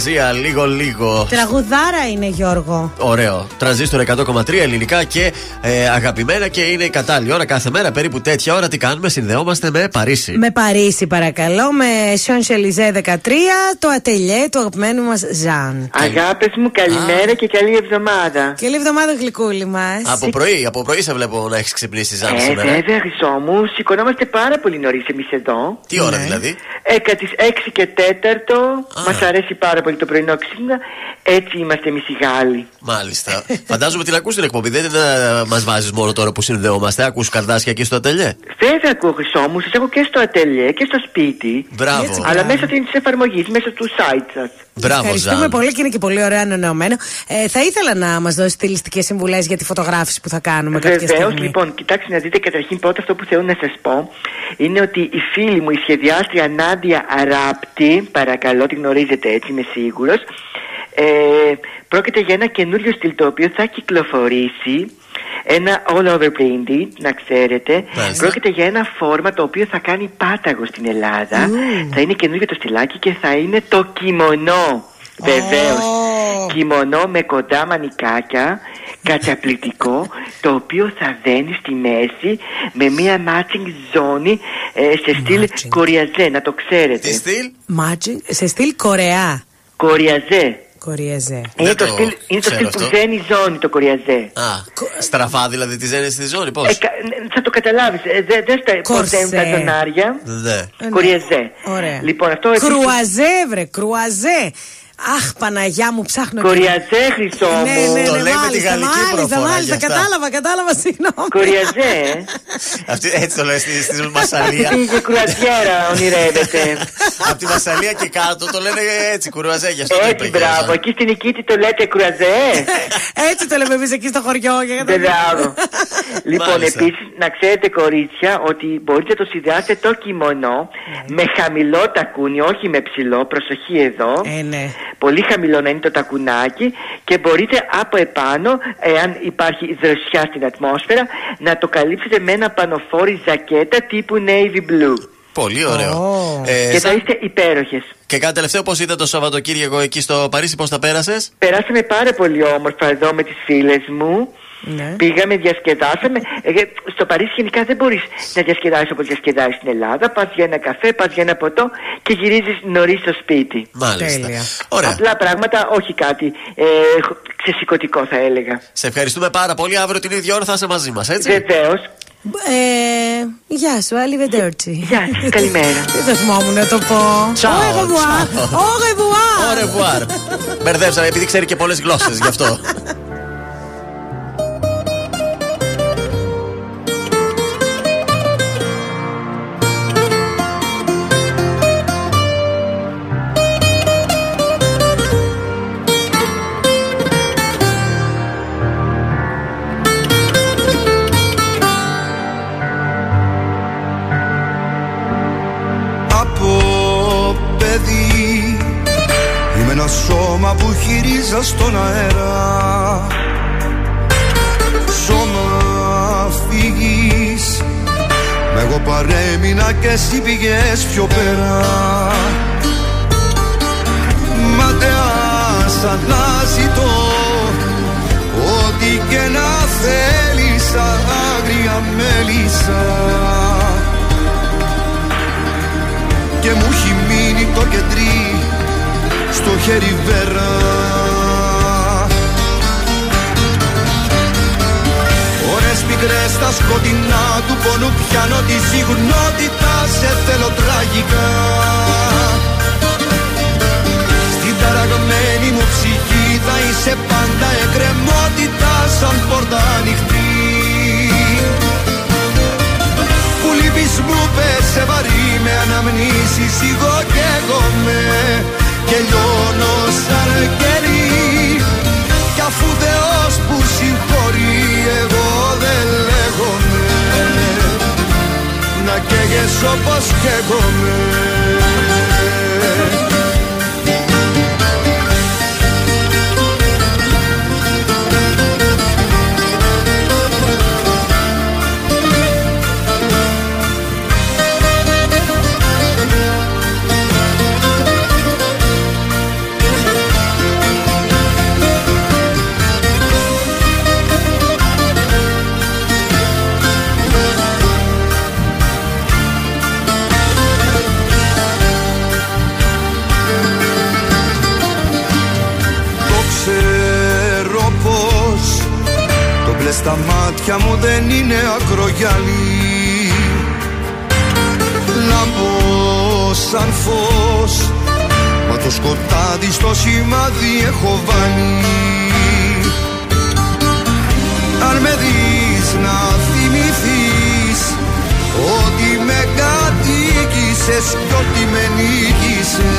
Αναστασία, λίγο λίγο. Τραγουδάρα είναι Γιώργο. Ωραίο. Τρανζίστορ 100,3 ελληνικά και ε, αγαπημένα και είναι η κατάλληλη ώρα. Κάθε μέρα περίπου τέτοια ώρα τι κάνουμε, συνδεόμαστε με Παρίσι. Με Παρίσι, παρακαλώ, με Σιον Σελιζέ 13, το ατελιέ του αγαπημένου μας Ζαν. Αγάπες μου, καλημέρα και καλή εβδομάδα. Καλή εβδομάδα, γλυκούλη μας. Από πρωί, από πρωί σε βλέπω να έχεις ξυπνήσει Ζαν Ε, σήμερα. βέβαια, χρυσό μου, σηκωνόμαστε πάρα πολύ νωρίς εμείς εδώ. Τι ώρα δηλαδή; Έκα τις 6 και 4 μας αρέσει πάρα πολύ το πρωινό ξύπνημα. Έτσι είμαστε εμείς οι Γάλλοι. Μάλιστα. Φαντάζομαι την ακούς την εκπομπή. Δεν μας βάζεις μόνο τώρα που συνδεόμαστε. Ακούς καρδάσια εκεί στο ατελιέ. Βέβαια, ακούω χρυσό μου, σας έχω και στο ατελιέ και στο σπίτι. Μπράβο. Έτσι Αλλά κάνουμε. μέσω της εφαρμογής, μέσω του site σας. Μπράβο, Ευχαριστούμε Ζαν. πολύ και είναι και πολύ ωραίο ανανεωμένο. Ε, θα ήθελα να μας δώσεις στιλιστικές συμβουλές για τη φωτογράφηση που θα κάνουμε κάποια Βεβαίως, στιγμή. λοιπόν, κοιτάξτε να δείτε καταρχήν πρώτα αυτό που θέλω να σας πω είναι ότι η φίλη μου, η σχεδιάστρια Νάντια Αράπτη, παρακαλώ, την γνωρίζετε έτσι, είμαι σίγουρος. Ε, πρόκειται για ένα καινούριο στυλ το οποίο θα κυκλοφορήσει. Ένα all over printed, να ξέρετε. Μάλιστα. Πρόκειται για ένα φόρμα το οποίο θα κάνει πάταγο στην Ελλάδα. Θα είναι καινούριο το στυλάκι και θα είναι το κιμονό. Βεβαίως. Κιμονό με κοντά μανικάκια, καταπληκτικό, το οποίο θα δένει στη μέση με μία matching ζώνη ε, σε στυλ κοριαζέ, να το ξέρετε. Τι στυλ; Magic, σε στυλ Κορεά. Κοριαζέ. Κοριαζέ. Είναι το το στυλ, είναι το ξέρω στυλ που αυτό. ζένει ζώνη το κοριαζέ. Α, στραφά δηλαδή τη ζένε στη ζώνη, πώς; Ε, κα- θα το καταλάβεις. Ε, δεν δες στα Κορσέ. ποτέ τα ζωνάρια. Ναι. Κοριαζέ. Ωραία. Λοιπόν, αυτό επίσης- Κρουαζέ, βρε, κρουαζέ. Αχ, Παναγιά μου, ψάχνω. και- Κοριαζέ, Χρυσό Ναι, μου. ναι, Το ναι, λέει με τη μάλιστα, γαλλική μάλιστα, προφορά μάλιστα, γι' αυτά. κατάλαβα, κατάλαβα, συγγνώμη. Κοριαζέ. Αυτή, έτσι το λέει στη, στη Μασαλία. Πήγε κρουαζιέρα, ονειρεύεται. Από τη Μασαλία και κάτω το λένε έτσι, κουρουαζέ. Γι' αυτό το είπε Έτσι, η Γιώργα. μπράβο. Εκεί στην Νικήτη το λέτε κρουαζέ. Έτσι το λέμε εμείς εκεί στο χωριό. για να το Μπράβο. λοιπόν, Μάλιστα. επίσης, να ξέρετε, κορίτσια, ότι μπορείτε να το συνδυάσετε το κιμονό με χαμηλό τακούνι, όχι με ψηλό. Προσοχή εδώ. Ε, ναι. Πολύ χαμηλό να είναι το τακουνάκι και μπορείτε από επάνω, εάν υπάρχει δροσιά στην ατμόσφαιρα, να το καλύψετε με ένα πανοφόρι ζακέτα τύπου navy blue. Πολύ ωραίο. Ε, και θα σαν- είστε υπέροχες. Και κάτι τελευταίο, πώς ήταν το Σαββατοκύριακο εκεί στο Παρίσι, πώς τα πέρασες; Περάσαμε πάρα πολύ όμορφα εδώ με τις φίλες μου. Ναι. Πήγαμε, διασκεδάσαμε. Ε, στο Παρίσι γενικά δεν μπορείς να διασκεδάσεις όπως διασκεδάσεις στην Ελλάδα. Πας για ένα καφέ, πας για ένα ποτό και γυρίζεις νωρίς στο σπίτι. Μάλιστα. Τέλεια. Ωραία. Απλά πράγματα, όχι κάτι ε, ξεσηκωτικό θα έλεγα. Σε ευχαριστούμε πάρα πολύ. Αύριο την ίδια ώρα θα είσαι μαζί μας, έτσι; Βεβαίως. Ε, γεια σου, Arrivederci. Γεια σας, καλημέρα. Δεν θα θυμόμουν να το πω. Ciao, Au revoir. ciao. Au revoir. Au revoir. Μπερδέψαμε επειδή ξέρει και πολλές γλώσσες γι' αυτό. σώμα που χειρίζα στον αέρα. Σώμα φύγεις. Μα εγώ παρέμεινα και εσύ πήγες πιο πέρα. Ματεάς αναζητώ Ό,τι και να θέλεις άγρια μέλισσα. Και μου έχει μείνει το κεντρί στο χέρι βέρα. Ώρες μικρές στα σκοτεινά του πόνου πιάνω τη συγνότητα σε θέλω τραγικά. Στην ταραγμένη μου ψυχή θα είσαι πάντα εκκρεμότητα σαν πόρτα ανοιχτή. Που λείπεις μου πέσε βαρύ με αναμνήσεις εγώ και εγώ με και λιώνω σαν κερί κι αφού Θεός που συγχωρεί εγώ δεν λέγομαι. Να καίγες όπως καίγομαι στα μάτια μου δεν είναι ακρογιαλί Λάμπω σαν φως Μα το σκοτάδι στο σημάδι έχω βάλει. Αν με δεις να θυμηθείς Ότι με κατοίκησες κι ότι με νίκησες.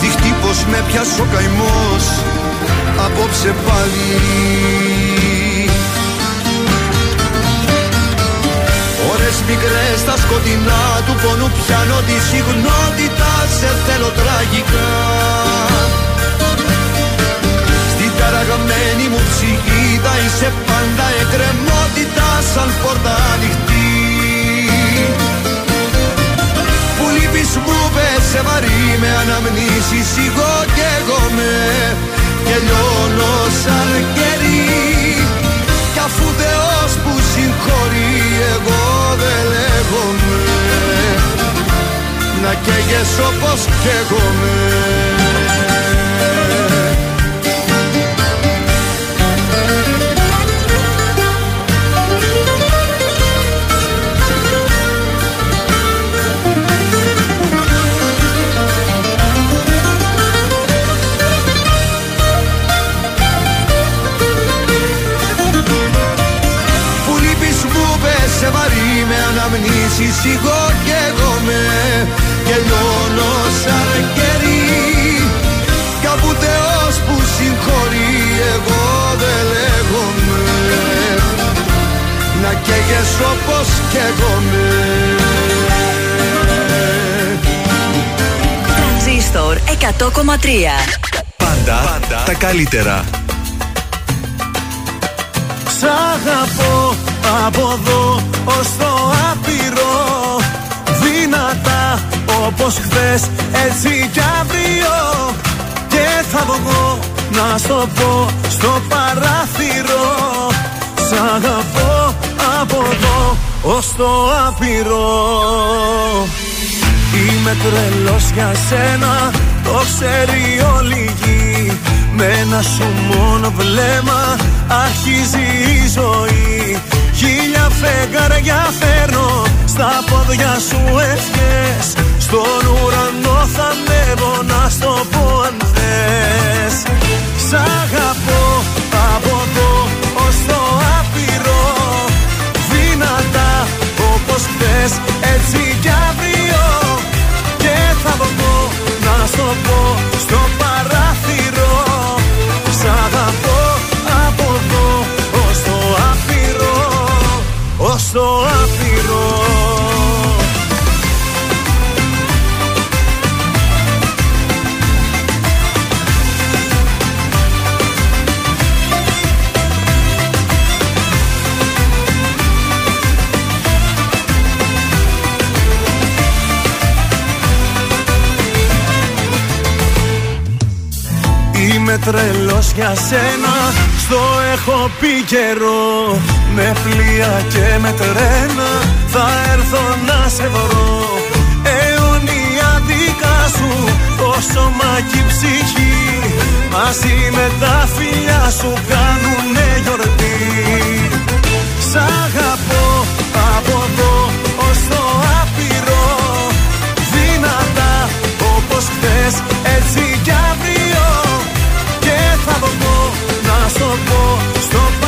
Δείχνει πως με πιάσει ο καημός Απόψε πάλι. Ώρες μικρές στα σκοτεινά του πόνου πιάνω τη συγνότητα Σε θέλω τραγικά. Στην ταραγμένη μου ψυχή θα είσαι πάντα εκκρεμότητα Σαν πόρτα ανοιχτή. Που λείπεις μου πέσε βαρύ με αναμνήσεις εγώ και εγώ με και λιώνω σαν κερί κι αφού Θεός που συγχωρεί εγώ δεν λέγομαι. Να καίγες όπως καίγομαι βαρύ με αναμνήσεις εγώ καίγομαι και λιώνω σαν κερί. Κάπου Θεός που συγχωρεί εγώ δεν λέγομαι. Να καίγες όπως καίγομαι Τρανζίστορ 100,3. Πάντα, τα καλύτερα. Σ' αγαπώ από εδώ ως το άπειρο Δυνατά όπως χθες έτσι κι αύριο. Και θα βγω να στο πω στο παράθυρο. Σ' αγαπώ από εδώ ως το άπειρο. Είμαι τρελός για σένα, το ξέρει όλη η γη. Με ένα σου μόνο βλέμμα αρχίζει η ζωή Χίλια φεγγαριά φέρνω. Στα πόδια σου ευχές. Στον ουρανό θα ανέβω να στο πω αν θες. Σ' αγαπώ από εδώ ως το άπειρο. Δυνατά όπως χθες έτσι κι αύριο. Και θα βγω να στο πω στο παράθυρο Είμαι τρελός για σένα. Στο έχω πει καιρό. Με πλοία και με τρένα. Θα έρθω να σε βρω. Αιωνία δικά σου. Το σώμα και η ψυχή. Μαζί με τα φιλιά σου Κάνουνε γιορτή. Σ' αγαπώ από εδώ ως το άπειρο. Δυνατά όπως χθες να στο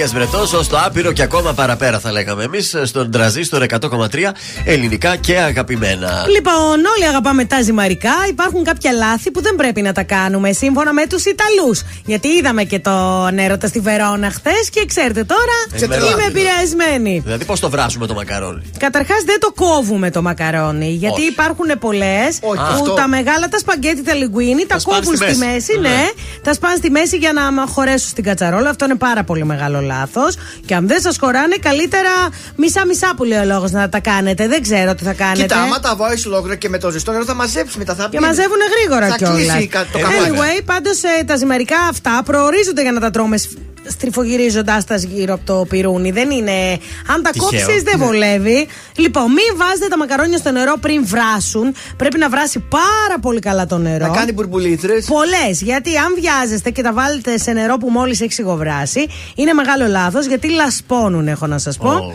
Ηλίας Βρετός, ως το άπειρο και ακόμα παραπέρα θα λέγαμε εμείς στον τραζίστορ 100,3 ελληνικά και αγαπημένα. Λοιπόν, όλοι αγαπάμε τα ζυμαρικά. Υπάρχουν κάποια λάθη που δεν πρέπει να τα κάνουμε σύμφωνα με τους Ιταλούς. Γιατί είδαμε και το έρωτα στη Βερόνα χθες και ξέρετε τώρα Ε, είμαι μεράκι. επηρεασμένη. Δηλαδή, πώς το βράσουμε το μακαρόνι; Καταρχάς δεν το κόβουμε το μακαρόνι. Γιατί Όχι. υπάρχουν πολλές Όχι. που Αυτό. τα μεγάλα τα σπαγκέτι, τα λιγκουίνι, τα σπάνε κόβουν στη στη μέση. μέση, Ναι. ναι. Τα σπάνε στη μέση για να μα χωρέσουν στην κατσαρόλα. Αυτό είναι πάρα πολύ μεγάλο λάθο. Και αν δεν σας χωράνε, καλύτερα μισά-μισά που λέει ο λόγος να τα κάνετε. Δεν ξέρω τι θα κάνετε. Κοίτα, άμα τα βάλει ολόκληρα και με το ζεστό νερό θα μαζέψει μετά. Θα Και πει- μαζεύουν γρήγορα θα κιόλας. κλείσει κα- το καπάκι. Anyway, πάντως τα ζυμαρικά αυτά προορίζονται για να τα τρώμε σ- στριφογυρίζοντάς τα γύρω από το πυρούνι. Δεν είναι. Αν τα Τυχαίο. κόψεις, δεν Ναι. βολεύει. Λοιπόν, μην βάζετε τα μακαρόνια στο νερό πριν βράσουν. Πρέπει να βράσει πάρα πολύ καλά το νερό. Να κάνει μπουρμπουλίτρες. Πολλές. Γιατί αν βιάζεστε και τα βάλετε σε νερό που μόλις έχει σιγοβράσει, είναι μεγάλο λάθος γιατί λασπώνουν, έχω να σας πω.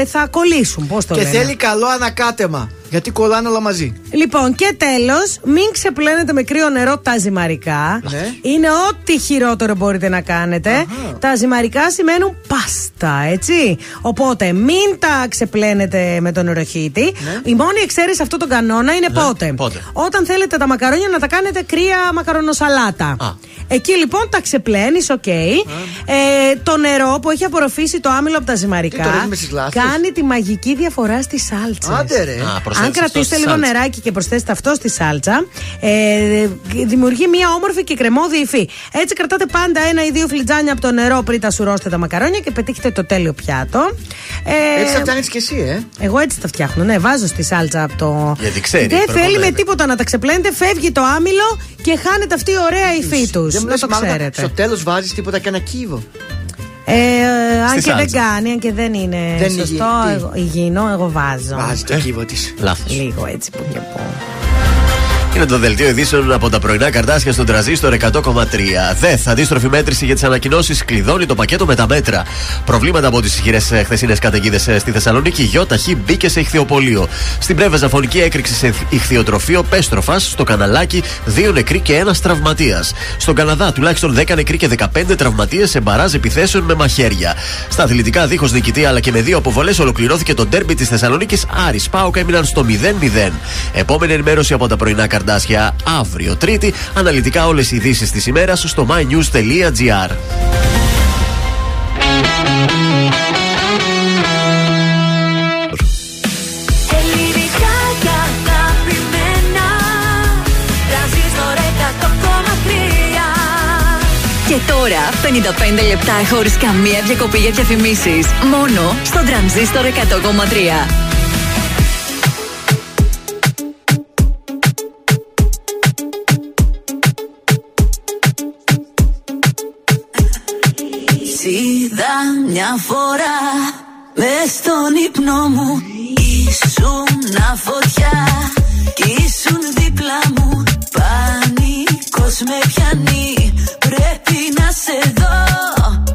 Ε, θα κολλήσουν, πώς το Και λένε. θέλει καλό ανακάτεμα. Γιατί κολλάνε όλα μαζί. Λοιπόν, και τέλος, μην ξεπλένετε με κρύο νερό τα ζυμαρικά. Ναι. Είναι ό,τι χειρότερο μπορείτε να κάνετε. Τα ζυμαρικά σημαίνουν πάστα, έτσι. Οπότε, μην τα ξεπλένετε με τον νεροχύτη. Η μόνη εξαίρεση σε αυτό τον κανόνα είναι πότε. πότε; Όταν θέλετε τα μακαρόνια να τα κάνετε κρύα μακαρονοσαλάτα. Εκεί λοιπόν τα ξεπλένεις, οκ. Ε, το νερό που έχει απορροφήσει το άμυλο από τα Τι το ζυμαρικά ρίχνουμε στις λάσπες; κάνει τη μαγική διαφορά στη σάλτσα. Άντε ρε. Α, προσθέτεις Αν αυτό κρατήσετε στη λίγο σάλτσα. νεράκι και προσθέσετε αυτό στη σάλτσα, ε, δημιουργεί μια όμορφη και κρεμόδη υφή. Έτσι κρατάτε πάντα ένα ή δύο φλιτζάνια από το νερό πριν τα σουρώσετε τα μακαρόνια και πετύχετε το τέλειο πιάτο. Ε, Έτσι θα φτιάχνεις και εσύ, ε. εγώ έτσι τα φτιάχνω, ναι, βάζω στη σάλτσα από το. Γιατί ξέρεις, Δεν θέλει προπονέται. με τίποτα να τα ξεπλένετε, φεύγει το άμυλο και χάνεται αυτή η ωραία υφή τους. Δεν μου Να λες, το Μάγδα, ξέρετε. Στο τέλος βάζεις τίποτα και ένα κύβο. Ε, αν Στη και δεν σάλτσα. κάνει, αν και δεν είναι Δεν είναι σωστό, υγιεινή. εγώ, υγιεινό, εγώ βάζω. Βάζει το κύβο της. Λάθος. Λίγο έτσι που και που. Είναι το δελτίο ειδήσεων από τα πρωινά καρτάσια στον τραζίστορ 100,3. ΔΕΘ, αντίστροφη μέτρηση για τις ανακοινώσεις, κλειδώνει το πακέτο με τα μέτρα. Προβλήματα από τις ισχυρές χθεσινές καταιγίδες στη Θεσσαλονίκη. Γιώτα Χ μπήκε σε ηχθειοπολείο. Στην Πρέβεζα φωνική έκρηξη σε ηχθειοτροφείο Πέστροφα. Στο Καναλάκι, δύο νεκροί και ένας τραυματίας. Στον Καναδά, τουλάχιστον 10 νεκροί και 15 τραυματίες σε μπαράζ επιθέσεων με μαχαίρια. Στα αθλητικά, δίχως νικητή αλλά και με δύο αποβολές, ολοκληρώθηκε το ντέρμπι της Θεσσαλονίκης. Άρης Πάοκ έμειναν στο 0-0. Επόμενη ενημέρωση από τα πρωινά καρδάσια αύριο Τρίτη. Αναλυτικά όλες οι ειδήσεις της ημέρας στο mynews.gr. Ελληνικά και αγαπημένα Τρανζίστορ 100,3 Και τώρα 55 λεπτά χωρίς καμία διακοπή για διαφημίσεις. Μόνο στο τρανζίστορ 100,3. σ' είδα μια φορά. Μες στον ύπνο μου Ήσουν φωτιά. Κι ήσουν δίπλα μου Πανικός με πιάνει. Πρέπει να σε δω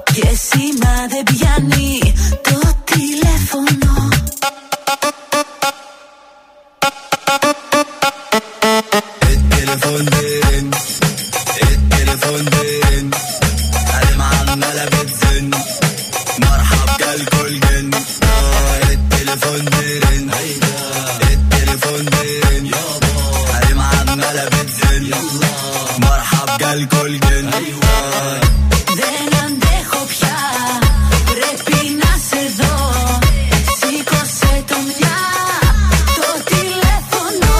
Και σήμα δεν πιάνει το τηλέφωνο. Δεν αντέχω πια, πρέπει να σε δω. Σήκωσε το μια, το τηλέφωνο.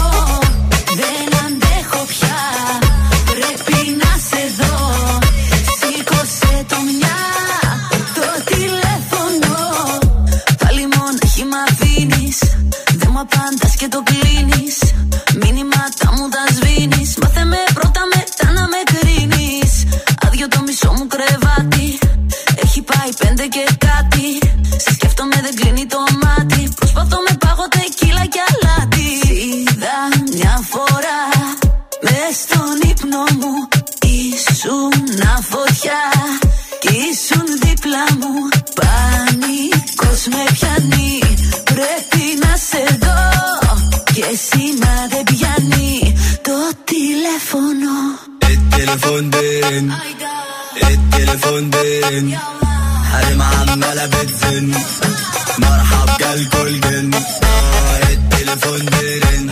Δεν αντέχω πια, πρέπει να σε δω. Σήκωσε το μια, το τηλέφωνο. Πάλι μόνα χει μ' αφήνεις, δεν μου απάντας και το κλείνεις. και κάτι. Σε σκέφτομαι, δεν κλείνει το μάτι. Προσπαθώ με πάγω τεκίλα και αλάτι. Είδα μια φορά μες στον ύπνο μου. Ήσουν φωτιά και ήσουν δίπλα μου. Πανικός με πιάνει. Πρέπει να σε δω. Και εσύ να δεν πιάνει το τηλέφωνο. El teléfono, el teléfono. قايمة عمالة بتزن. مرحب جالكوا الجن آه التليفون بيرن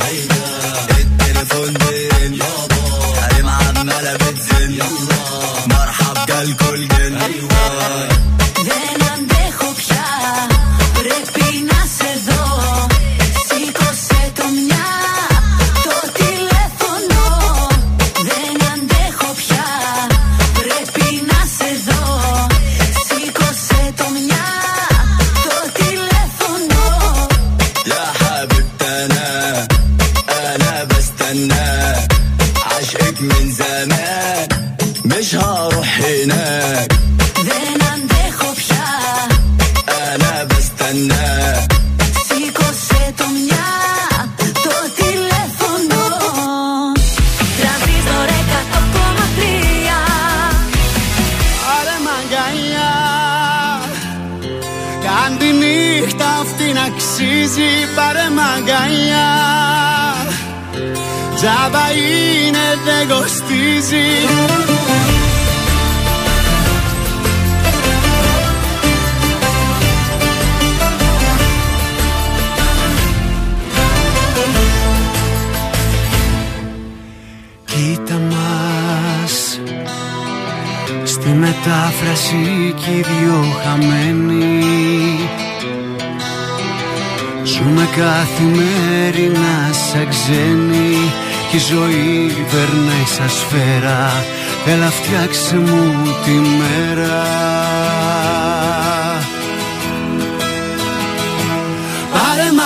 التليفون بيرن قايمة عمالة بتزن. مرحب جالكوا الجن أيوة Τζάμπα είναι δεν κοστίζει. Κοίτα μας. Στη μετάφραση κι οι δυο χαμένοι. Ζούμε καθημερινά σαν ξένοι Κι η ζωή περνάει σαν σφαίρα. Έλα φτιάξε μου τη μέρα. Πάρε μ'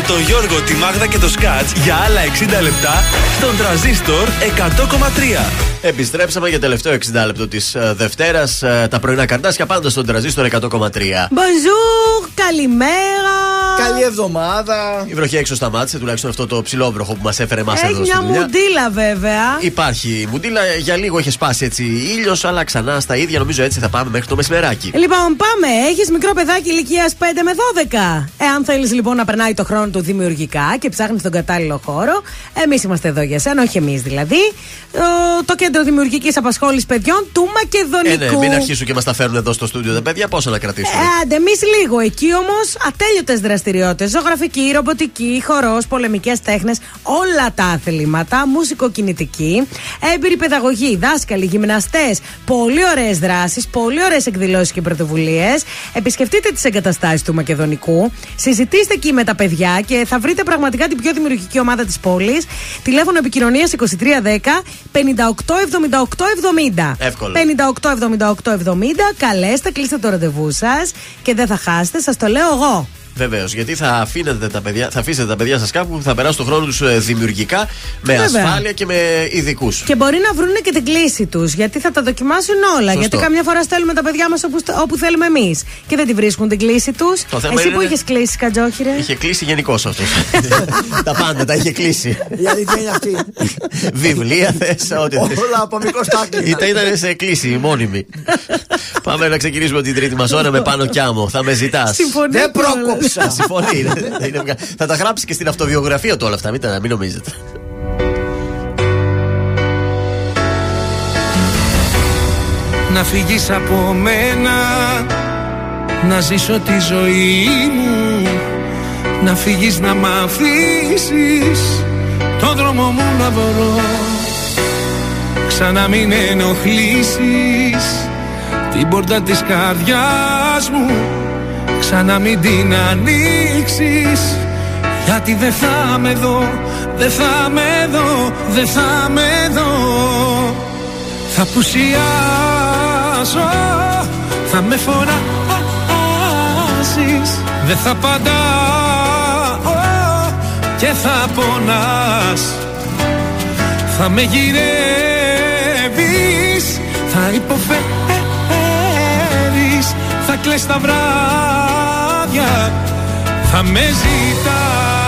με τον Γιώργο, τη Μάγδα και το Σκάτς για άλλα 60 λεπτά στον τραζίστορ 100,3. Επιστρέψαμε για τελευταίο 60 λεπτό της Δευτέρας. Τα πρωινά καρδάσια πάντα στον τραζίστορ 100,3. Μπονζούρ, καλημέρα. Καλή εβδομάδα. Η βροχή έξω σταμάτησε, τουλάχιστον αυτό το ψηλό βροχό που μας έφερε εμάς Έχει εδώ στη μια δουλειά. μουντίλα βέβαια. Υπάρχει μουντίλα, για λίγο είχε σπάσει έτσι ήλιος, αλλά ξανά στα ίδια. Νομίζω έτσι θα πάμε μέχρι το μεσημεράκι. Λοιπόν, πάμε. Έχεις μικρό παιδάκι ηλικίας 5 με 12. Εάν θέλεις λοιπόν να περνάει το χρόνο του δημιουργικά και ψάχνεις τον κατάλληλο χώρο, εμείς είμαστε εδώ για σένα, όχι εμείς δηλαδή. Το, το κέντρο δημιουργικής απασχόλησης παιδιών του Ε, Μακεδονικού. ναι, μην αρχίσουν και μας τα φέρουν εδώ στο στούντιο, τα παιδιά, πόσο να κρατήσουμε; Ε, άντε, εμείς λίγο. Εκεί όμως ατέλειωτες δραστηριότητες. Ζωγραφική, ρομποτική, χορός, πολεμικές τέχνες, όλα τα αθλήματα, μουσικοκινητική, έμπειρη παιδαγωγή, δάσκαλοι, γυμναστές. Πολύ ωραίες δράσεις, πολύ ωραίες εκδηλώσεις και πρωτοβουλίες. Επισκεφτείτε τις εγκαταστάσεις του Μακεδονικού. Συζητήστε εκεί με τα παιδιά και θα βρείτε πραγματικά την πιο δημιουργική ομάδα της πόλης. Τηλέφωνο επικοινωνίας 2310 587870. Εύκολο. 587870. Καλέστε, κλείστε το ραντεβού σας και δεν θα χάσετε, σας το λέω εγώ. Βεβαίως, γιατί θα, αφήνετε τα παιδιά, θα αφήσετε τα παιδιά σας κάπου που θα περάσουν τον χρόνο τους δημιουργικά, με Βέβαια. ασφάλεια και με ειδικούς. Και μπορεί να βρουν και την κλίση τους, γιατί θα τα δοκιμάσουν όλα. Σωστό. Γιατί καμιά φορά στέλνουμε τα παιδιά μας όπου, όπου θέλουμε εμείς και δεν τη βρίσκουν την κλίση τους. Το θέμα Εσύ είναι- που είχες κλείσει, Κατζόχυρε. Είχε κλείσει γενικώ αυτός. τα πάντα τα είχε κλείσει. Η αλήθεια είναι αυτή. Βιβλία θες, ό,τι θες. Όλα από μικρό στάκλι. Ήταν, ήταν σε κλίση μόνιμη. Πάμε να ξεκινήσουμε την τρίτη μας ώρα με πάνω κι άμμο. Θα με ζητάς. Συμφωνεί Δεν κιόλας. Πρόκοψα. Συμφωνεί. δεν- δεν είναι βγα- θα τα γράψει και στην αυτοβιογραφία του όλα αυτά. Μην, τα- μην νομίζετε. Να φύγεις από μένα Να ζήσω τη ζωή μου Να φύγεις να μ' αφήσεις Το δρόμο μου να βρω Ξανά μην ενοχλήσεις Την πόρτα της καρδιάς μου Ξανά μην την ανοίξεις. Γιατί δεν θα με δω Δεν θα με δω Δεν θα με δω. Θα πουσιάσω Θα με φωνάζεις. Δεν θα απαντάω Και θα πονάς. Θα με γυρεύεις Θα υποφέρεις Θα κλαις τα βράδια. Θα με ζητάς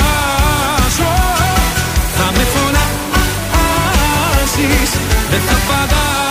Θα με φωνάζεις Δεν θα απαντάω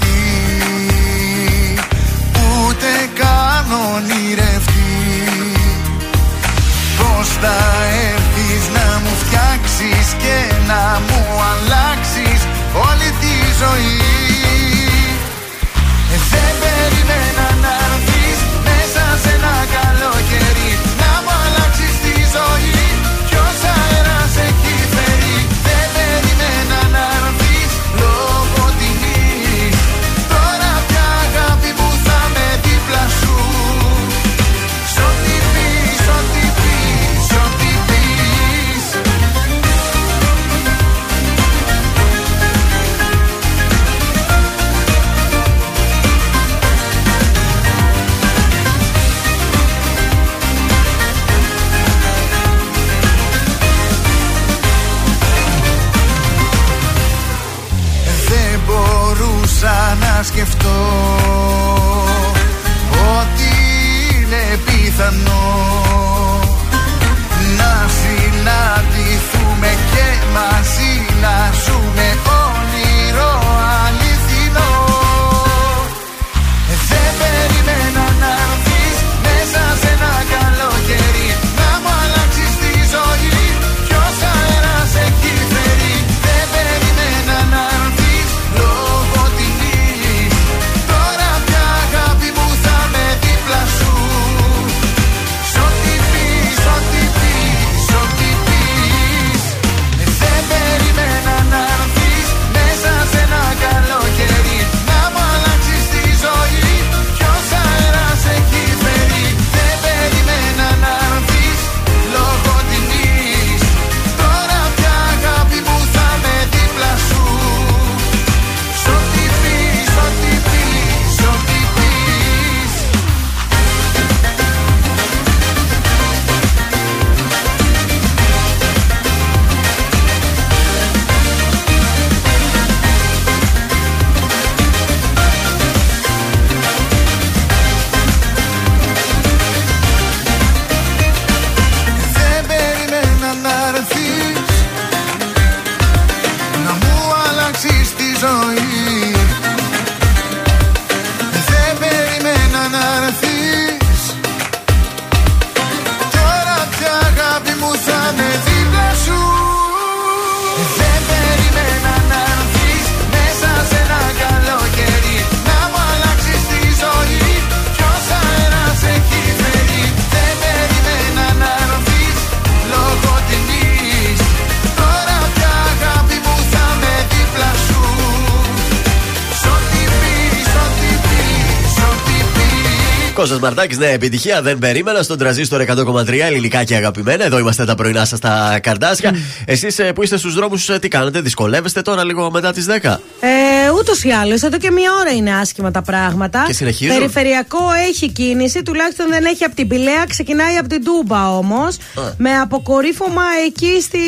Κώστα Μαρτάκη, ναι, επιτυχία. Δεν περίμενα στον τραζίστορ 100,3 ελληνικά και αγαπημένα. Εδώ είμαστε τα πρωινά σας στα καρδάσια. Εσείς που είστε στους δρόμους, τι κάνετε, δυσκολεύεστε τώρα λίγο μετά τις 10. Ε, Ούτως ή άλλως, εδώ και μία ώρα είναι άσχημα τα πράγματα. Και συνεχίζουν. Περιφερειακό έχει κίνηση, τουλάχιστον δεν έχει από την Πηλαία, ξεκινάει από την Τούμπα όμως. Με αποκορύφωμα εκεί στη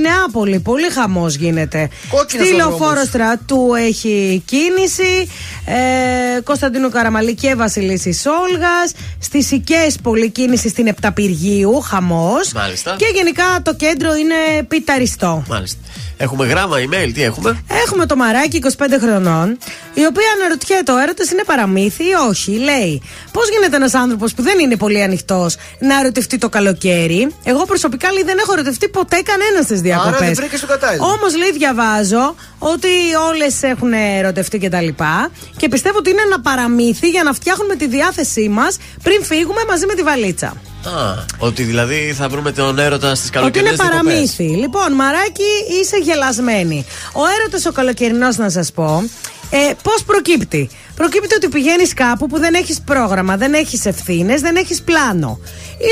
Νεάπολη. Πολύ χαμός γίνεται. Κόκκινος Στη ο λεωφόρο δρόμος. στρατού έχει κίνηση. Ε, Κωνσταντίνου Καραμαλή και Βασιλίσης Σόλγα. Στις Οικές πολλή κίνηση στην Επταπηργίου. Χαμός. Μάλιστα. Και γενικά το κέντρο είναι πιταριστό. Μάλιστα. Έχουμε γράμμα, email, τι έχουμε; Έχουμε το μαράκι 25 χρονών, η οποία αναρωτιέται ο έρωτας είναι παραμύθι ή όχι; Λέει, πώς γίνεται ένας άνθρωπος που δεν είναι πολύ ανοιχτός να ερωτευτεί το καλοκαίρι; Εγώ προσωπικά λέει, δεν έχω ερωτευτεί ποτέ κανένας στις Άρα διακοπές. δεν βρήκες το κατάλληλο. Όμως λέει, διαβάζω ότι όλες έχουν ερωτευτεί κτλ. Και, και πιστεύω ότι είναι ένα παραμύθι για να φτιάχνουμε τη διάθεσή μας πριν φύγουμε μαζί με τη βαλίτσα. Α, ότι δηλαδή θα βρούμε τον έρωτα στις Ότι καλοκαιρινές είναι παραμύθι. Λοιπόν, Μαράκι, είσαι γελασμένη. Ο έρωτας ο καλοκαιρινός, να σας πω, ε, πώς προκύπτει; Προκύπτει ότι πηγαίνεις κάπου που δεν έχεις πρόγραμμα, δεν έχεις ευθύνες, δεν έχεις πλάνο.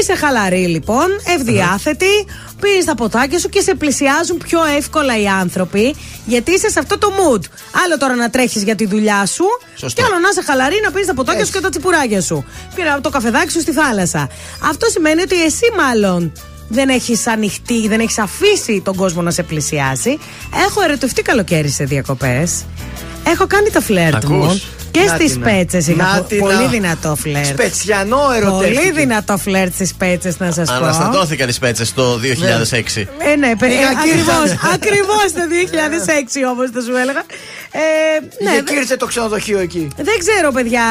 Είσαι χαλαρή λοιπόν, ευδιάθετη, πίνεις τα ποτάκια σου και σε πλησιάζουν πιο εύκολα οι άνθρωποι, γιατί είσαι σε αυτό το mood. Άλλο τώρα να τρέχεις για τη δουλειά σου, Σωστό. και άλλο να είσαι χαλαρή να πίνεις τα ποτάκια σου και τα τσιπουράκια σου. Πήρα το καφεδάκι σου στη θάλασσα. Αυτό σημαίνει ότι εσύ μάλλον δεν έχεις ανοιχτεί, δεν έχεις αφήσει τον κόσμο να σε πλησιάσει. Έχω ερωτευτεί καλοκαίρι σε διακοπές. Έχω κάνει το φλερτ Ακούς; μου. Και Να στις την, να. πέτσες είχα Να πο- την, πολύ να. δυνατό φλερτ. Σπετσιανό ερωτεύτηκε. Πολύ δυνατό φλερτ στις πέτσες, να σας πω. Αναστατώθηκαν οι σπέτσε το 2006. Ε, ναι, περι... Είχα ακριβώ κύρτσα. ακριβώς το 2006 όμω θα σου έλεγα. Ε, ναι, Ναι, δε- κύρτσε το ξενοδοχείο εκεί; δεν ξέρω, παιδιά,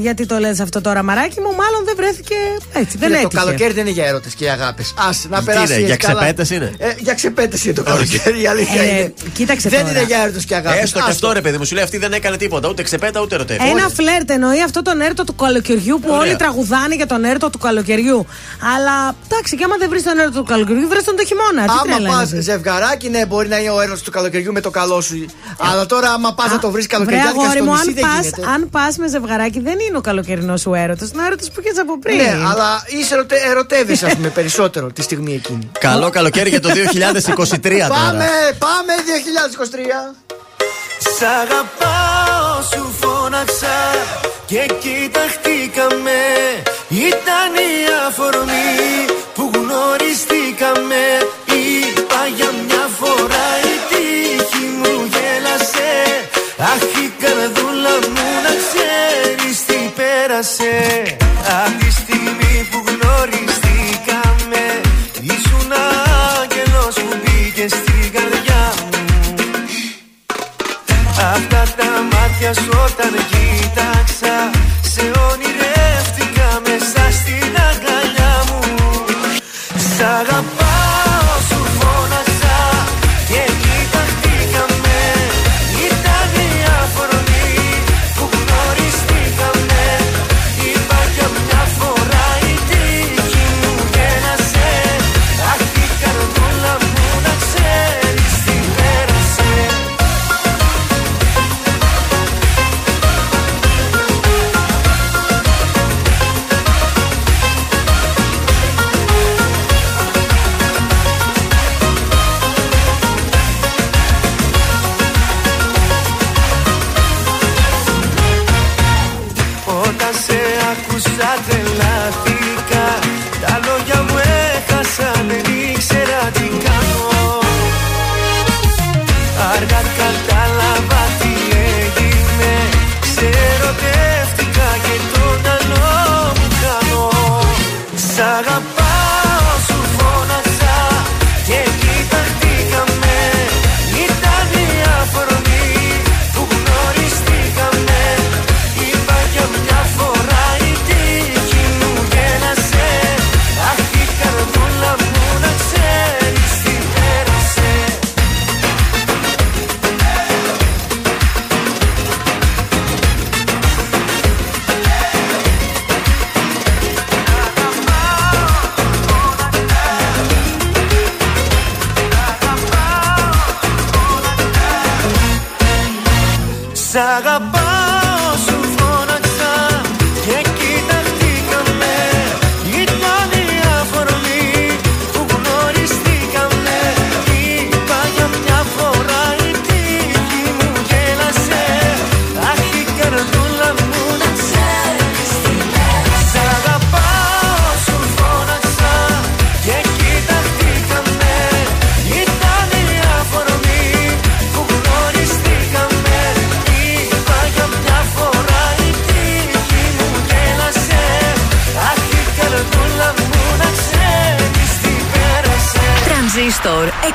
γιατί το λες αυτό τώρα, μαράκι μου. Μάλλον δεν βρέθηκε έτσι. Δεν Φίλε, το έτυχε. καλοκαίρι δεν είναι για έρωτε και για αγάπες. Α να Τι περάσει. είναι, έτσι για καλά. ξεπέτες είναι; Ε, για ξεπέτε είναι το καλοκαίρι, η αλήθεια Ε, είναι. κοίταξε Δεν τώρα. είναι για έρωτε και αγάπες. Έστω και αυτό ρε παιδί μου, σου λέει αυτή δεν έκανε τίποτα, ούτε ξεπέτα ούτε ερωτεύει. Ένα φλερτ εννοεί αυτό τον έρωτο του καλοκαιριού που Ωραία. όλοι τραγουδάνε για τον έρωτο του καλοκαιριού. Αλλά εντάξει, και άμα δεν βρεις τον έρωτο του καλοκαιριού, βρει τον το χειμώνα. Τι Άμα τρέλα πας είναι αυτή; ζευγαράκι, ναι, μπορεί να είναι ο έρωτα του καλοκαιριού με το καλό σου. Αλλά τώρα, άμα πας να το βρεις Βρε καλοκαιριάτικα αγόρι στο μου, νησί, αν δεν πας, γίνεται. αν πας με ζευγαράκι, δεν είναι ο καλοκαιρινός σου έρωτας. Είναι ο έρωτας που είχες από πριν. Ναι, αλλά είσαι ερωτε, ερωτεύεσαι, ας πούμε, περισσότερο τη στιγμή εκείνη. Καλό καλοκαίρι για το 2023 τώρα. Πάμε, πάμε 2023. Σ' αγαπάω σου φώναξα και κοιταχτήκαμε Ήταν η αφορμή που γνωριστήκαμε Είπα για μια φορά Αχ η καρδούλα μου να ξέρεις τι πέρασε. Απ' τη στιγμή που γνωριστήκαμε Ήσουν άγγελος που μπήκε στην καρδιά μου. Αυτά τα μάτια σου όταν κοίταξα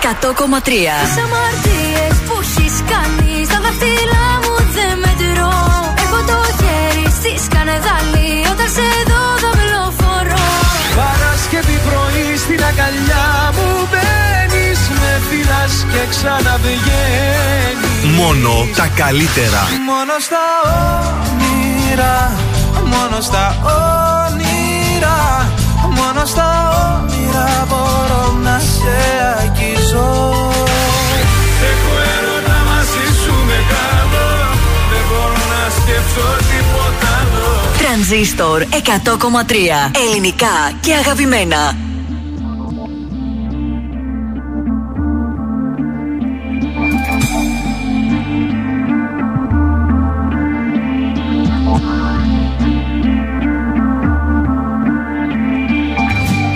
Τρανζίστορ 100,3. Τις αμαρτίες που έχεις κάνει στα δάχτυλά μου δεν μετρώ. Έχω το χέρι στη σκανεδάλη όταν σε δω δαυλοφορώ. Παρασκευή πρωί στην αγκαλιά μου μπαίνεις. Με φυλάς και ξαναβγαίνεις. Μόνο τα καλύτερα. Μόνο στα όνειρα, μόνο στα όνειρα, μόνο στα όνειρα μπορώ να σε αγγίζω. Έχω έρωτα μαζί σου μεγάλο Δεν μπορώ να σκέψω τίποτα άλλο Τρανζίστορ 100,3. Ελληνικά και αγαπημένα.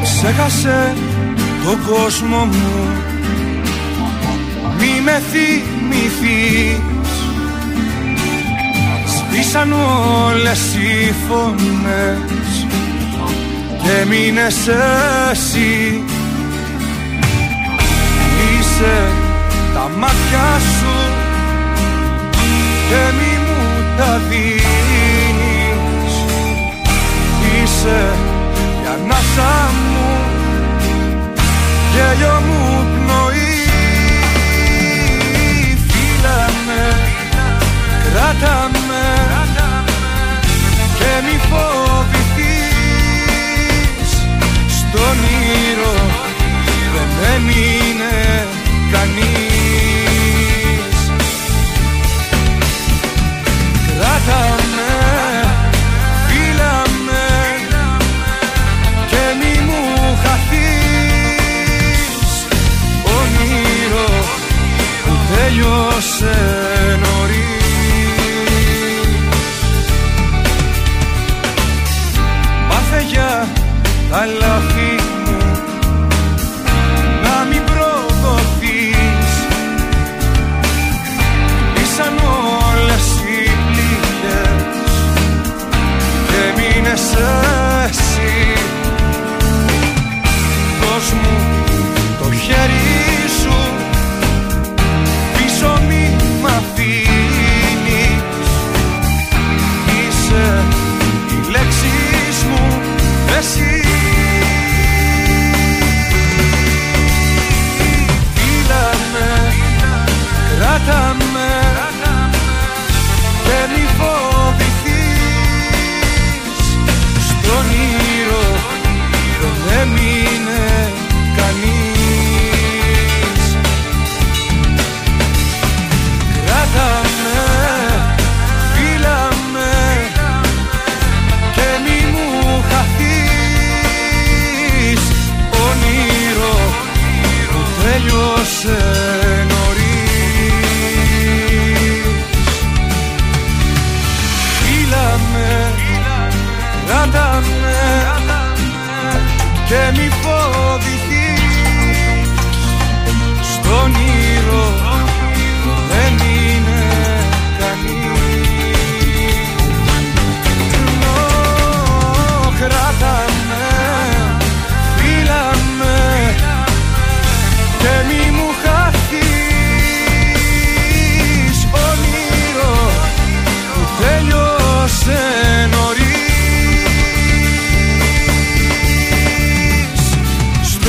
Ξέχασε τον κόσμο μου Μη με θυμηθείς. Σβήσαν όλες οι φωνές Και μείνες εσύ. Είσαι τα μάτια σου Και μη μου τα δίνεις. Είσαι η ανάσα μου γέλιο μου κράτα με και μη φοβηθείς. Στον ήρω δεν έμεινε κανείς. Κράτα με, φίλα με και μη μου χαθείς. Όνειρο που τέλειωσε νωρίς τα λάθη μου να μην προδοθείς. Ήσαν όλες οι πληγές και μείνες εσύ. Δώσ' μου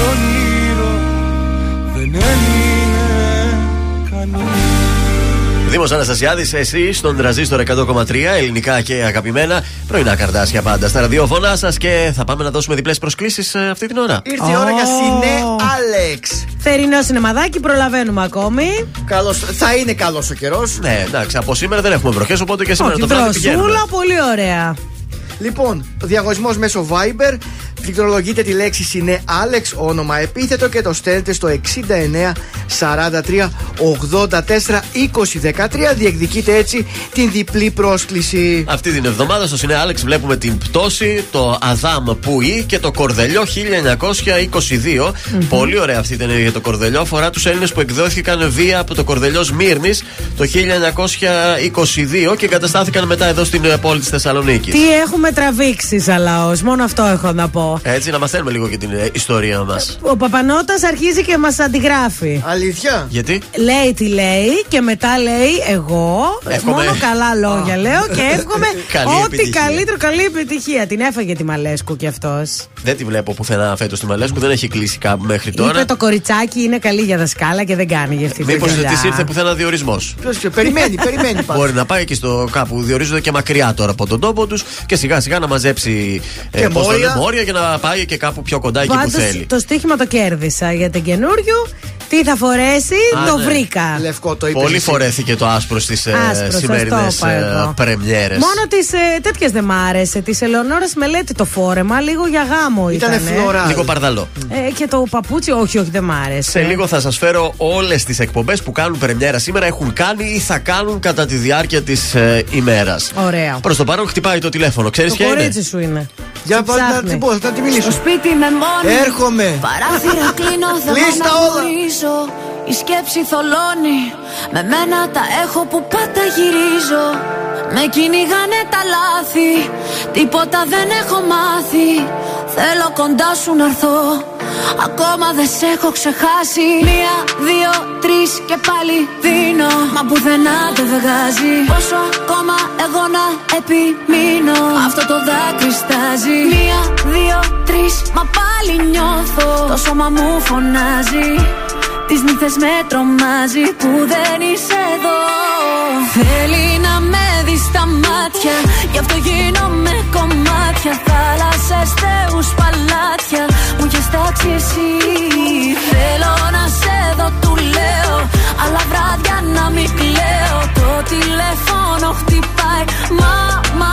Στον ήρω δεν έμεινε κανείς Δήμος Αναστασιάδης, εσύ στον τραζίστορ 100,3 ελληνικά και αγαπημένα. Πρωινά καρτάσια πάντα στα ραδιόφωνά σας και θα πάμε να δώσουμε διπλές προσκλήσεις αυτή την ώρα. Ήρθε η ώρα για Σινέ Άλεξ. Θερινό σινεμαδάκι, προλαβαίνουμε ακόμη. Καλώς, θα είναι καλός ο καιρός. Ναι, εντάξει, από σήμερα δεν έχουμε βροχές, οπότε και σήμερα Όχι, το βράδυ πηγαίνουμε. δροσούλα, πολύ ωραία. Λοιπόν, ο διαγωνισμός μέσω Viber. Πληκτρολογείτε τη λέξη Σινέ Άλεξ, όνομα επίθετο και το στέλνετε στο 43 84 20 13. Διεκδικείτε έτσι την διπλή πρόσκληση. Αυτή την εβδομάδα στο Σινέ Άλεξ βλέπουμε την πτώση, το Αδάμ Πουί και το Κορδελιό 1922. Πολύ ωραία αυτή ήταν για το Κορδελιό. Αφορά τους Έλληνες που εκδόθηκαν βία από το Κορδελιό Σμύρνης το 1922 και εγκαταστάθηκαν μετά εδώ στην ε, πόλη της Θεσσαλονίκης. Τι έχουμε τραβήξει, σαν λαός. Μόνο αυτό έχω να πω. Έτσι, να μαθαίνουμε λίγο και την ε, ιστορία μας. Ο Παπανότας αρχίζει και μας αντιγράφει. Αλήθεια; Γιατί; Λέει τι λέει και μετά λέει εγώ. Εύχομαι- Μόνο καλά λόγια λέω και εύχομαι Καλή ό,τι επιτυχία. καλύτερο, καλή επιτυχία. Την έφαγε τη Μαλέσκου κι αυτός. Δεν τη βλέπω πουθενά φέτος στη Μαλέσκου, δεν έχει κλείσει κάπου μέχρι τώρα. Είπε το κοριτσάκι είναι καλή για δασκάλα και δεν κάνει για αυτή τη Μήπως δουλειά. της ήρθε πουθενά διορισμός. Ποιος περιμένει, περιμένει πάντα. Μπορεί να πάει και στο κάπου διορίζονται και μακριά τώρα από τον τόπο τους και σιγά σιγά να μαζέψει ε, Και πώς το μόρια. λένε, μόρια και να πάει και κάπου πιο κοντά εκεί που Πάντως, θέλει. το στοίχημα το κέρδισα για την καινούριου. Τι θα φορέσει, Α, το ναι. βρήκα. Λευκό το Πολύ φορέθηκε το άσπρο στις Άσπρος, σας σημερινές το είπα εγώ. πρεμιέρες. Μόνο τις ε, τέτοιες δεν μ' άρεσε. Τη Ελεονόρα Μελέτη το φόρεμα, λίγο για γάμο ήταν. Λίγο παρδαλό. Ε, και το παπούτσι, όχι, όχι, δεν μ' άρεσε. Σε λίγο θα σας φέρω όλες τις εκπομπές που κάνουν πρεμιέρα σήμερα, έχουν κάνει ή θα κάνουν κατά τη διάρκεια της ε, ημέρας. Ωραία. Προς το παρόν χτυπάει το τηλέφωνο. Ξέρεις Το ποια είναι; κορίτσι σου είναι. Για Σε πάντα ψάχνει. τι πω, θα τη μιλήσω. Στο σπίτι με μόνη. Έρχομαι. Παράθυρα κλείνω, δεν Κλείστα μ' όλα. Αναγνωρίζω. Η σκέψη θολώνει. Με μένα τα έχω που πάντα γυρίζω. Με κυνηγάνε τα λάθη. Τίποτα δεν έχω μάθει. Θέλω κοντά σου να έρθω. Ακόμα δεν σε έχω ξεχάσει. Μία, δύο, τρεις και πάλι δίνω. Μα πουθενά δεν βγάζει. Πόσο ακόμα εγώ να επιμείνω. Αυτό το δάκρυ στάζει. Μία, δύο, τρεις, μα πάλι νιώθω. Το σώμα μου φωνάζει. Τις νύχτες με τρομάζει που δεν είσαι εδώ. Θέλει να με δει στα μάτια Γι' αυτό γίνομαι κομμάτια. Θάλασσες, θεούς, παλάτια Μου έχεις τάξει εσύ. Θέλω να σε δω, του λέω Αλλά βράδια να μην κλαίω. Το τηλέφωνο χτυπάει Μα, μα,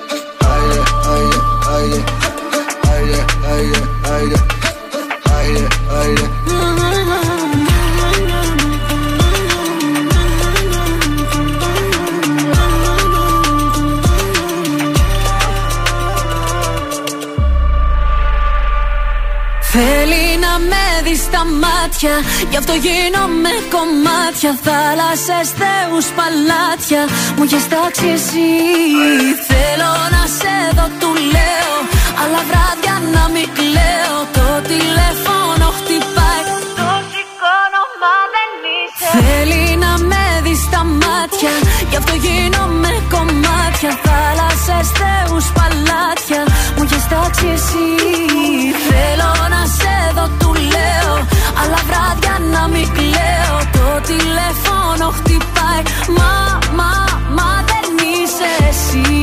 Θέλει να με δει στα μάτια Γι' αυτό γίνομαι κομμάτια. Θάλασσες, θεούς, παλάτια. Μου έχεις τάξει εσύ. Θέλω να σε δω, του λέω. Αλλά βράδια να μην κλαίω. Το τηλέφωνο χτυπάει. Το σηκώνω, μα δεν είσαι. Θέλει να με δει στα μάτια. Γι' αυτό γίνομαι κομμάτια. Θάλασσες, θεούς, παλάτια. Μου έχεις τάξει εσύ. Θέλω να σε δω, του λέω. Αλλά βράδια να μην κλαίω. Το τηλέφωνο χτυπάει. Μα, μα, μα δεν είσαι εσύ.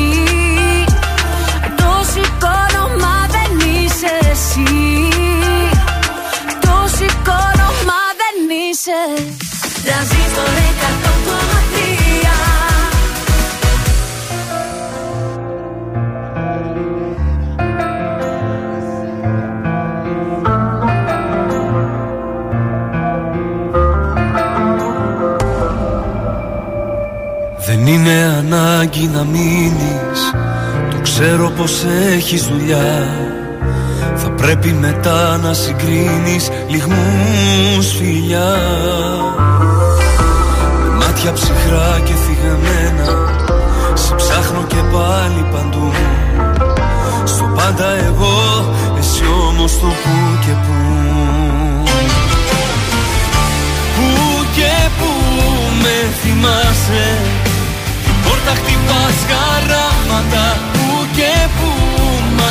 Το σηκώνω, μα δεν είσαι εσύ. Το σηκώνω, μα δεν είσαι. Τρανζίστορ 100,3 έχεις δουλειά. Θα πρέπει μετά να συγκρίνεις λιγμούς φιλιά. Με μάτια ψυχρά και θυγαμένα Σε ψάχνω και πάλι παντού. Στο πάντα εγώ, εσύ όμως το που και που. Πού και πού με θυμάσαι. Την πόρτα χτυπάς χαράματα Πού και πού μ'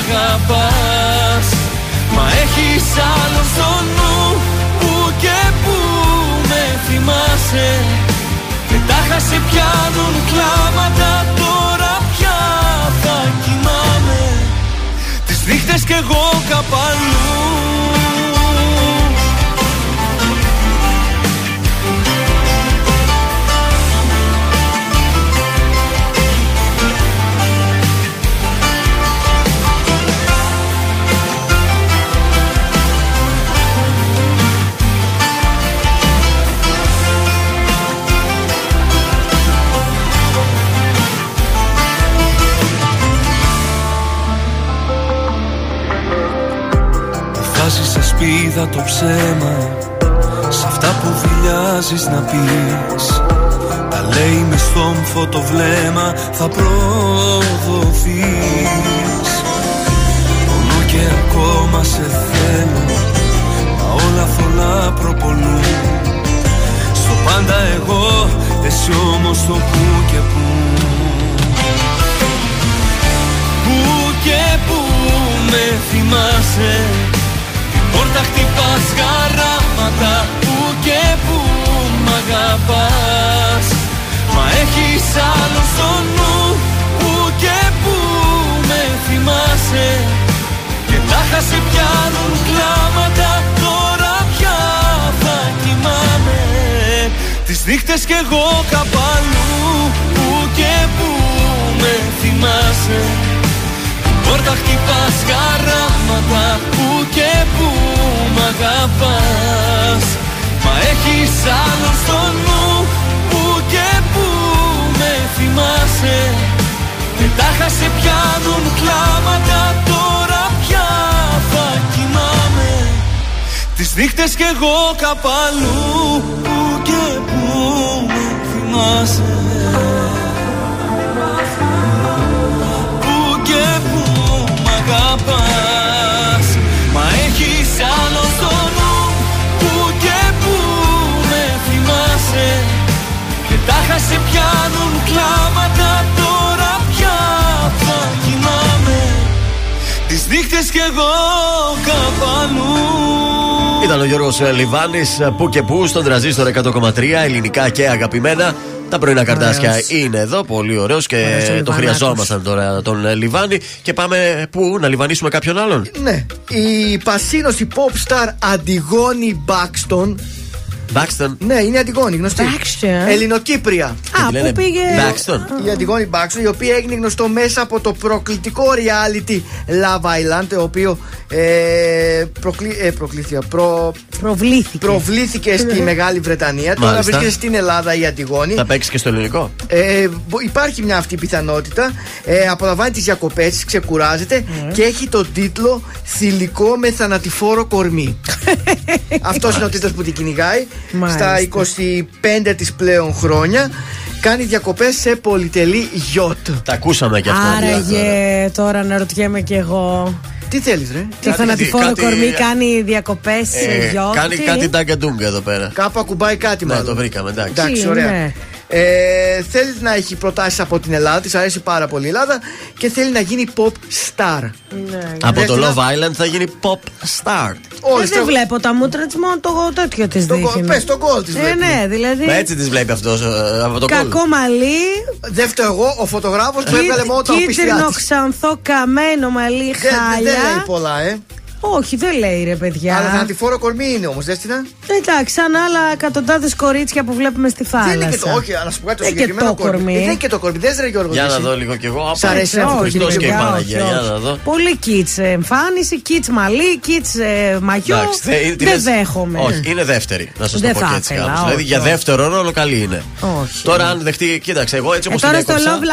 αγαπάς. Μα έχεις άλλο στο νου Πού και πού με θυμάσαι. Και τα σε πιάνουν κλάματα Τώρα πια θα κοιμάμαι. Τις νύχτες κι εγώ καπαλού Βάζεις σε σπίδα το ψέμα. Σ' αυτά που δηλιάζεις να πεις. Τα λέει μες στόμφο το βλέμμα Θα προδοθείς. Πονώ και ακόμα σε θέλω Μα όλα θολά προπολούν. Στο πάντα εγώ Εσύ όμως το που και που. Πού και πού με θυμάσαι Την πόρτα χτυπάς χαράματα Πού και πού μ' αγαπάς. Μα έχεις άλλο στο νου Πού και πού με θυμάσαι. Και τα σε πιάνουν κλάματα Τώρα πια θα κοιμάμαι. Τις νύχτες κι εγώ καπαλού Πού και πού με θυμάσαι Πόρτα χτυπάς χαράματα Πού και πού μ' αγαπάς. Μα έχεις άλλο στο νου Πού και πού με θυμάσαι. Και τα σε πιάνουν κλάματα Τώρα πια θα κοιμάμαι. Τις νύχτες κι εγώ καπαλού Πού και πού με θυμάσαι σε πιάνουν κλάματα Τώρα πια θα κοιμάμαι Τις νύχτες κι εγώ καπαλού Ήταν ο Γιώργος Λιβάνης που και που στον τραζίστορ 100,3 ελληνικά και αγαπημένα. Τα πρωινά καρτάσια Ωραίος. είναι εδώ, πολύ ωραίος και Ωραίος ο το Λιβανάκος. χρειαζόμασταν τώρα τον ε, Λιβάνη. Και πάμε πού, να λιβανίσουμε κάποιον άλλον; Ναι. Η πασίνωση pop star Αντιγόνη Μπάξτον. Μπάξτον. Ναι, είναι Αντιγόνη, γνωστή. Μπάξτον. Ελληνοκύπρια. Α, πού πήγε. Η Αντιγόνη Μπάξτον, η οποία έγινε γνωστό μέσα από το προκλητικό reality Love Island, το οποίο ε, προκλη, ε, προκλήθηκε, προ, προβλήθηκε. προβλήθηκε στη Μεγάλη Βρετανία. Τώρα Μάλιστα. βρίσκεται στην Ελλάδα η Αντιγόνη. Θα παίξει και στο ελληνικό. Ε, μπο- υπάρχει μια αυτή πιθανότητα. Ε, απολαμβάνει τις διακοπές τη, ξεκουράζεται και έχει τον τίτλο Θηλυκό με θανατηφόρο κορμί. Αυτός είναι ο τίτλος που την κυνηγάει. Μάλιστα. Στα 25 της πλέον χρόνια κάνει διακοπές σε πολυτελή γιότ. Τα ακούσαμε κι Άραγε τώρα να ρωτιέμαι κι εγώ. Τι θέλεις, ρε; Το θανατηφόρο κάτι- κορμί κάνει διακοπές Ε, σε κάνει κάτι τάγκα ντούγκα εδώ πέρα. Κάπου ακουμπάει κάτι Ναι, μάλλον. το βρήκαμε, εντάξει. Εντάξει, Τι ωραία. Είναι; Ε, θέλεις να έχει προτάσεις από την Ελλάδα, της αρέσει πάρα πολύ η Ελλάδα και θέλει να γίνει pop star. Από το Δεύτερα- Love Island θα γίνει pop star. Ε, δεν βλέπω τα μούτρα τη, μόνο το τέτοιο της δείχνει. Πες τον κόλ της. Ε, ναι, δηλαδή. Μα έτσι τι βλέπει αυτός από το κόλ. Κακό μαλλί. Δεύτερο εγώ, ο φωτογράφος που έβγαλε μόνο τα Κίτρινο οπισθιά ξανθό καμένο μαλλί Δεν χάλια. δεν λέει πολλά, ε. Όχι, δεν λέει ρε παιδιά. Αλλά θανατηφόρο κορμί είναι όμως, δεν την Εντάξει, σαν άλλα εκατοντάδες κορίτσια που βλέπουμε στη θάλασσα. Δεν είναι και το, όχι, να σου πω κάτι το Δεν και συγκεκριμένο το κορμί. Ε, Δεν είναι και το κορμί, δεν ρε Γιώργο. Για τι να εσύ. δω λίγο κι εγώ. Σ' αρέσει ο αυτό, Χριστός όχι, και η παιδιά, Παναγία. όχι, Για όχι. να δω. Πολύ κίτς εμφάνιση, κίτς μαλλί, κίτς ε, μαγιό. Εντάξει, θε- τι δεν λες; δέχομαι. Όχι, είναι δεύτερη. Να σας το Δεν πω θα και έτσι ήθελα, κάπως. όχι, Δηλαδή για όχι. δεύτερο ρόλο καλή είναι. Όχι. Τώρα αν δεχτεί, κοίταξε, εγώ έτσι Ε, όπως την τώρα στο έκοψα. Love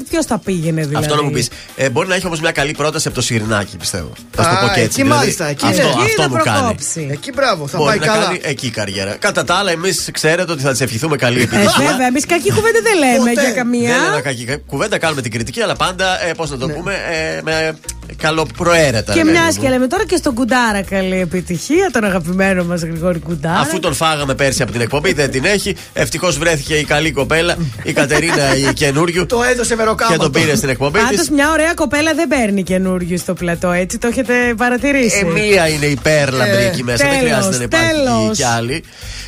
Island ποιος θα πήγαινε δηλαδή. Αυτό να μου πεις. Ε, μπορεί να έχει όμως μια καλή πρόταση από το Σιρνάκι, πιστεύω. Θα σου το πω και Έτσι, Εκεί δηλαδή, μάλιστα, εκεί αυτό, είναι. αυτό να μου κάνει. προκόψει. Εκεί μπράβο, θα Μπορεί πάει να καλά. κάνει εκεί καριέρα. Κατά τα άλλα, εμείς ξέρετε ότι θα της ευχηθούμε καλή Ε, επιτυχία. βέβαια, εμείς κακή κουβέντα δεν λέμε Ποτέ. για καμία. Δεν λέμε κακή κουβέντα, κάνουμε την κριτική, αλλά πάντα, ε, πώς να το πούμε, ε, με καλοπροαίρετα. Και ρε παιδί μιας μου. και λέμε τώρα και στον Κουντάρα καλή επιτυχία, τον αγαπημένο μας Γρηγόρη Κουντάρα. Αφού τον φάγαμε πέρσι από την εκπομπή, δεν την έχει. Ευτυχώς βρέθηκε η καλή κοπέλα, η Κατερίνα η καινούριου. Το έδωσε με ροκάμα. Και τον πήρε στην εκπομπή Πάντως τη. μια ωραία κοπέλα δεν παίρνει καινούριο στο πλατό, έτσι το έχετε παρατηρήσει. Ε, μία είναι υπέρλαμπρη Ε, εκεί μέσα. δεν τέλος, χρειάζεται να υπάρχει τέλος. κι άλλη.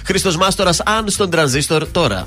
Χρήστο Μάστορας, αν στον τρανζίστορ τώρα.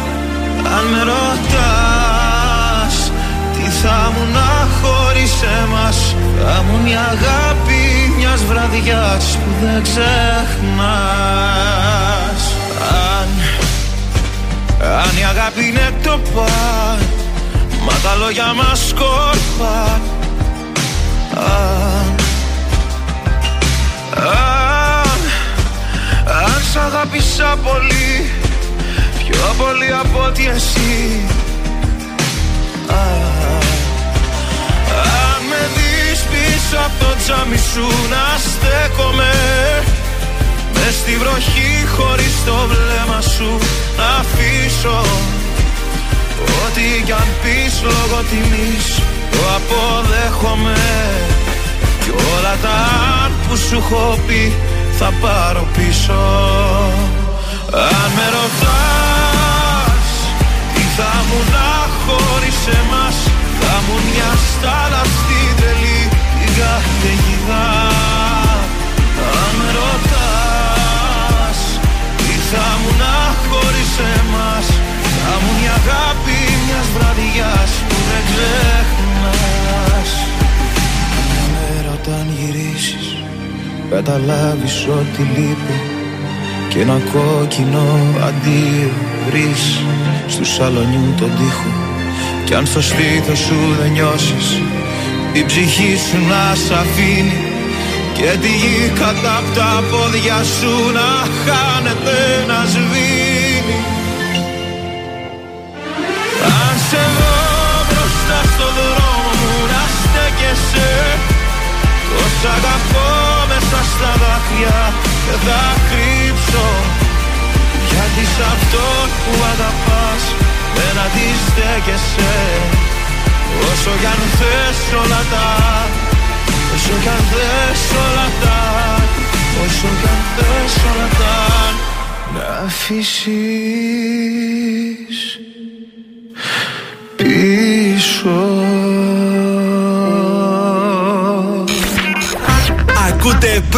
αν με ρωτάς Τι θα μου να χωρίς εμάς; Θα μου μια αγάπη μιας βραδιάς που δεν ξεχνάς. Αν, αν η αγάπη είναι το παν Μα τα λόγια μας σκόρπαν Αν, αν, αν σ' αγάπησα πολύ Πιο πολύ από ότι εσύ. Α, Αν με δεις πίσω από το τζάμι σου να στέκομαι Μες στη βροχή χωρίς το βλέμμα σου να αφήσω. Ό,τι κι αν πεις λόγω τιμής το αποδέχομαι. Κι όλα τα αν που σου έχω πει θα πάρω πίσω. Αν με ρωτάς τι θα μου να χωρίς εμάς Θα μου μια στάλα στην τρελή την καταιγίδα Αν με ρωτάς τι θα μου να χωρίς εμάς Θα μου μια αγάπη μιας βραδιάς που δεν ξεχνάς. Μια μέρα όταν γυρίσεις καταλάβεις ότι λείπει και ένα κόκκινο αντίο βρεις στου σαλονιού τον τοίχο. Κι αν στο στήθος σου δεν νιώσεις η ψυχή σου να σ' αφήνει. Και τη γη κατά απ' τα πόδια σου να χάνεται να σβήνει. Αν σε δω μπροστά στο δρόμο μου να στέκεσαι. Τόσα αγαπώ μέσα στα δάκρυα και θα κρύψω Γιατί σ' αυτόν που αγαπάς δεν αντιστέκεσαι. Όσο κι αν θες όλα τα Όσο κι αν θες όλα τα Όσο κι αν θες όλα τα Να αφήσεις πίσω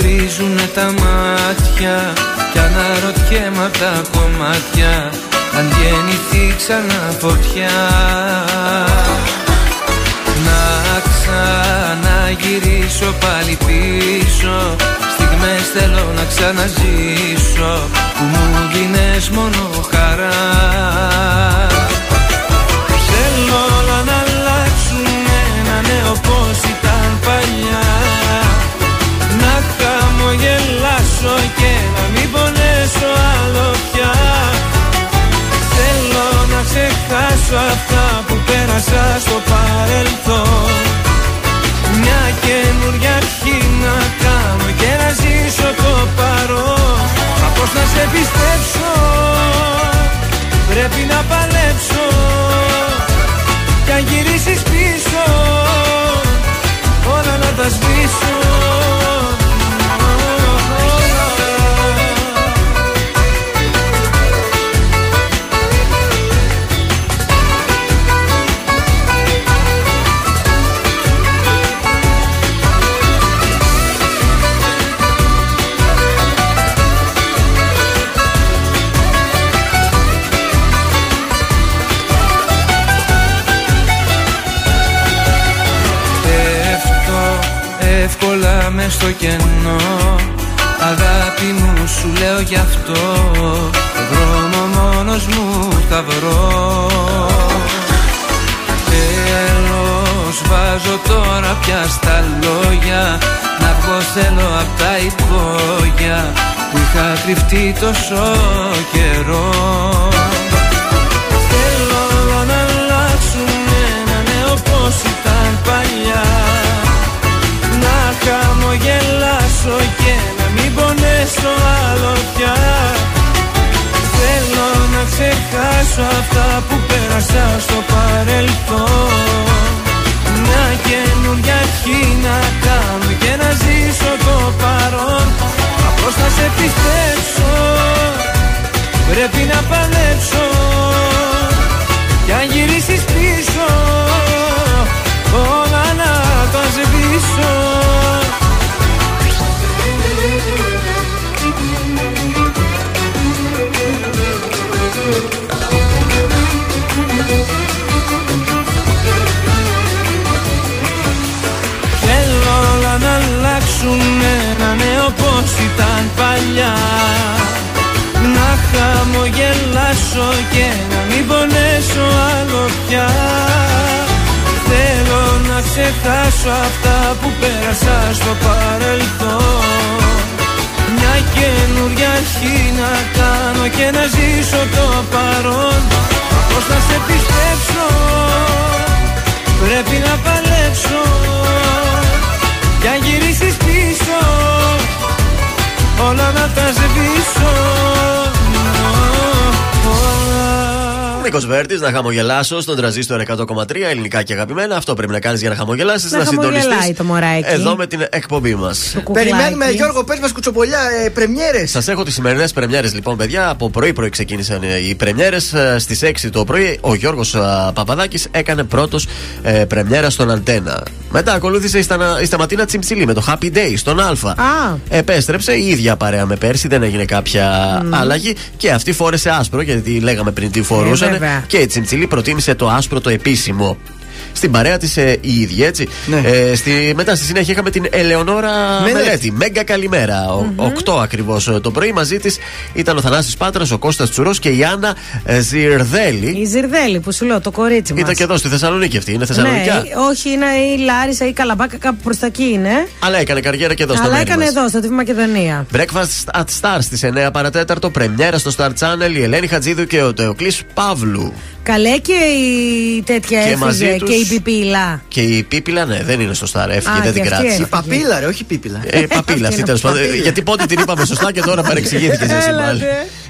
Τους δακρύζουνε τα μάτια. Κι αναρωτιέμαι απ' τα κομμάτια. Αν γεννηθεί ξανά φωτιά. Να ξαναγυρίσω πάλι πίσω. Στιγμές θέλω να ξαναζήσω. Που μου γίνες μόνο χαρά που πέρασα στο παρελθόν. Μια καινούργια αρχή να κάνω και να ζήσω το παρόν. Μα πώς να σε πιστέψω Πρέπει να παλέψω. Κι αν γυρίσεις πίσω Όλα να τα σβήσω γι' αυτό. Το δρόμο μόνος μου θα βρω. Τέλος βάζω τώρα πια στα λόγια Να βγω θέλω απ' τα υπόγεια Που είχα κρυφτεί τόσο καιρό. Θέλω να αλλάξουν ένα νέο πως ήταν παλιά. Να χαμογελάσω και να μην πονέσω άλλο πια. Θέλω να ξεχάσω αυτά που πέρασα στο παρελθόν. Μια καινούργια αρχή να κάνω και να ζήσω το παρόν. Μα πώς θα σε πιστέψω Πρέπει να παλέψω. Κι αν γυρίσεις πίσω Όλα να τα σβήσω Θέλω όλα να αλλάξουν ένα νέο πως ήταν παλιά. Να χαμογελάσω και να μην πονέσω άλλο πια. Θέλω να ξεχάσω αυτά που πέρασα στο παρελθόν. Μια καινούργια αρχή να κάνω και να ζήσω το παρόν Μα πώς θα σε πιστέψω Πρέπει να παλέψω. Κι αν γυρίσεις πίσω Όλα να τα σβήσω Νίκο Βέρτη, να χαμογελάσω στον τραζίστορ 100,3 ελληνικά και αγαπημένα. Αυτό πρέπει να κάνεις για να χαμογελάσεις, Να να χαμογελάει συντονιστεί. το μωράκι. Εδώ με την εκπομπή μας. Περιμένουμε, Γιώργο, πες μας κουτσοπολιά, ε, πρεμιέρες. Σας έχω τις σημερινές πρεμιέρες λοιπόν, παιδιά. Από πρωί-πρωί ξεκίνησαν ε, οι πρεμιέρες. Στις 6 το πρωί ο Γιώργος Παπαδάκης έκανε πρώτος ε, πρεμιέρα στον Αντένα. Μετά ακολούθησε η, Στανα, η Σταματίνα Τσιμψιλή με το Happy Day στον Α. Α. Επέστρεψε η ίδια παρέα με πέρσι, δεν έγινε κάποια άλλαγη. Και αυτή φόρεσε άσπρο, γιατί λέγαμε πριν τι φορούσαν. Ε, βέβαια. και η Τσιμψιλή προτίμησε το άσπρο το επίσημο. Στην παρέα της ε, η ίδια, έτσι. Ε, στη, μετά στη συνέχεια είχαμε την Ελεονόρα Μελέτη. Μελέτη. Μέγκα καλημέρα. Ο- 8 ακριβώς το πρωί. Μαζί της ήταν ο Θανάσης Πάτρας, ο Κώστας Τσουρός και η Άννα ε, Ζιρδέλη. Η Ζιρδέλη που σου λέω, το κορίτσι μας. Ήταν και εδώ στη Θεσσαλονίκη αυτή. Είναι Ναι, Θεσσαλονικιά. όχι, είναι η Λάρισα ή η Καλαμπάκα, κάπου προς τα εκεί είναι. Αλλά έκανε καριέρα και εδώ στο Αλλά μέρη έκανε μας. εδώ, στο Τιμή Μακεδονία. Breakfast at Stars στις 9 παρατέταρτο. Πρεμιέρα στο Star Channel. Η Ελένη Χατζίδου και ο Τεοκλής Παύλου. Καλέ και η τέτοια Και μαζί έφυγε τους- και η πιπίλα. Και η Πίπιλα, ναι, δεν είναι στο Star. Έφυγε, Α, δεν και την αυτή κράτησε. έφυγε. Η παπίλα, ρε, όχι η πίπιλα. Ε, παπίλα αυτή τέλος πάντων. Παπίλα. Γιατί πότε την είπαμε σωστά και τώρα παρεξηγήθηκε εσύ Έλατε. πάλι.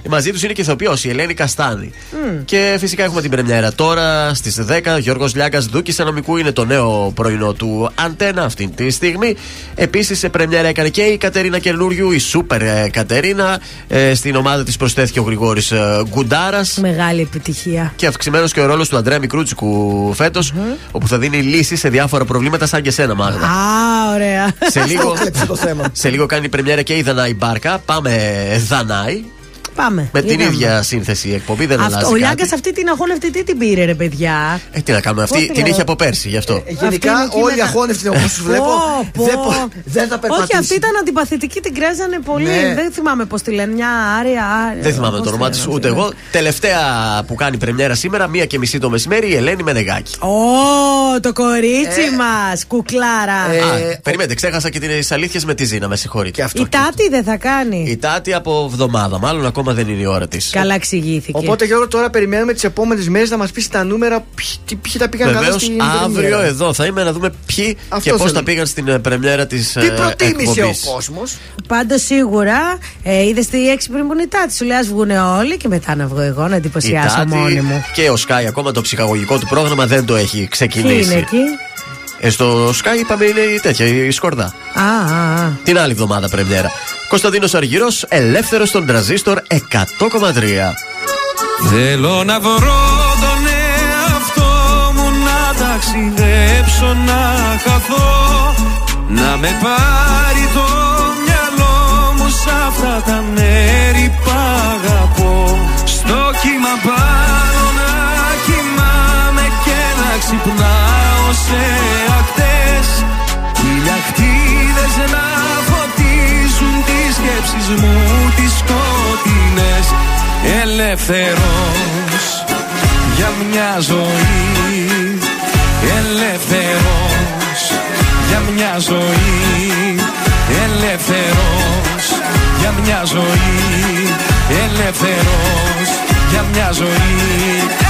Μαζί τους είναι και ηθοποιός, η Ελένη Καστάνη. Μμ. Και φυσικά έχουμε την πρεμιέρα τώρα στις 10. Γιώργος Λιάγκα Δούκης Ανομικού είναι το νέο πρωινό του Αντένα αυτή τη στιγμή. Επίσης σε πρεμιέρα έκανε και η Κατερίνα Καινούριου, η Σούπερ ε, Κατερίνα. Ε, στην ομάδα της προσθέθηκε ο Γρηγόρης Γκουντάρας. Μεγάλη επιτυχία. Και αυξημένος και ο ρόλος του Αντρέα Μικρούτσικου φέτος, όπου θα δίνει λύσει σε διάφορα προβλήματα σαν και σένα, Μάγδα. Α, ωραία. Σε λίγο, Κλέψε το θέμα. σε λίγο κάνει πρεμιέρα και η Δανάη Μπάρκα. Πάμε Δανάη. Πάμε. Με την Είδαμε. ίδια σύνθεση η εκπομπή, δεν Αυτό- αλλάζει. ο κάτι. Λιάγκα αυτή την αγώνευτη τι την πήρε, ρε παιδιά; Ε, τι να κάνουμε, Πώς αυτή την την λέω; είχε από πέρσι, γι' αυτό. Ε, Γενικά Αυτή είναι εκεί όλοι μετά. αγώνευτοι όπως τους βλέπω. Πω, δεν πω. πο- Δεν θα περπατήσει. Όχι, αυτή ήταν αντιπαθητική, την κράζανε πολύ. Ναι. Δεν θυμάμαι πώς τη λένε. Μια άρια. άρια Δεν θυμάμαι πώς το όνομά της τη λένε ούτε αυτή, εγώ. Τελευταία που κάνει πρεμιέρα σήμερα, μία και μισή το μεσημέρι, η Ελένη Μενεγάκη. Ω, το κορίτσι Ε. μας, κουκλάρα. Α, περιμένετε, ξέχασα και τις αλήθειες με τη Ζήνα, με συγχωρείτε. Η Τάτη δεν θα κάνει. Η Τάτη από εβδομάδα, μάλλον ακόμα ακόμα δεν είναι η ώρα της. Καλά εξηγήθηκε. Οπότε Γιώργο, τώρα περιμένουμε τις επόμενες μέρες να μας πεις τα νούμερα, ποιοι, ποιοι τα πήγαν καλά Βεβαίως, στην αύριο πρεμιέρα. εδώ θα είμαι να δούμε ποιοι Αυτός και πώς θέλω. τα πήγαν στην ε, πρεμιέρα της Τι προτίμησε ο κόσμος; Πάντως σίγουρα ε, είδες τη έξυπνη που είναι η Τάτη. Σου λέει ας βγουν όλοι και μετά να βγω εγώ να εντυπωσιάσω μόνη μου. και ο Sky ακόμα το ψυχαγωγικό του πρόγραμμα δεν το έχει Τι είναι ξεκινήσει. εκεί; Ε, στο Sky είπαμε είναι η τέτοια, η σκορδά. Α, α, α. Την άλλη εβδομάδα πρεμιέρα. Κωνσταντίνος Αργυρός, ελεύθερος στον τραζίστορ 100,3. Θέλω να βρω τον εαυτό μου να ταξιδέψω να χαθώ Να με πάρει το μυαλό μου σ' αυτά τα μέρη που αγαπώ Στο κύμα πάνω να κοιμάμαι και να ξυπνάω σε ακτές Ηλιακτίδες να φωτίζουν τις σκέψεις μου τις σκοτεινές. Ελεύθερος για μια ζωή. Ελεύθερος για μια ζωή. Ελεύθερος για μια ζωή. Ελεύθερος για μια ζωή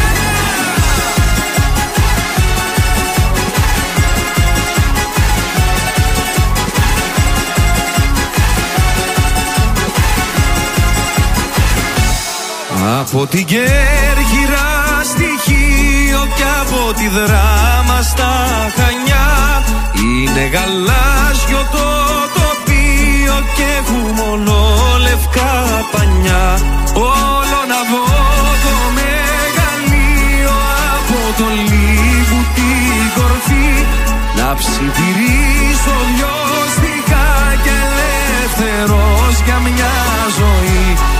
Από την Κέρκυρα στη Χίο και από τη Δράμα στα Χανιά. Είναι γαλάζιο το τοπίο και έχουν μόνο λευκά πανιά. Όλο να δω το μεγαλείο από το λίγου την κορφή. Να ψιθυρίσω δυο στιχά και ελεύθερος για μια ζωή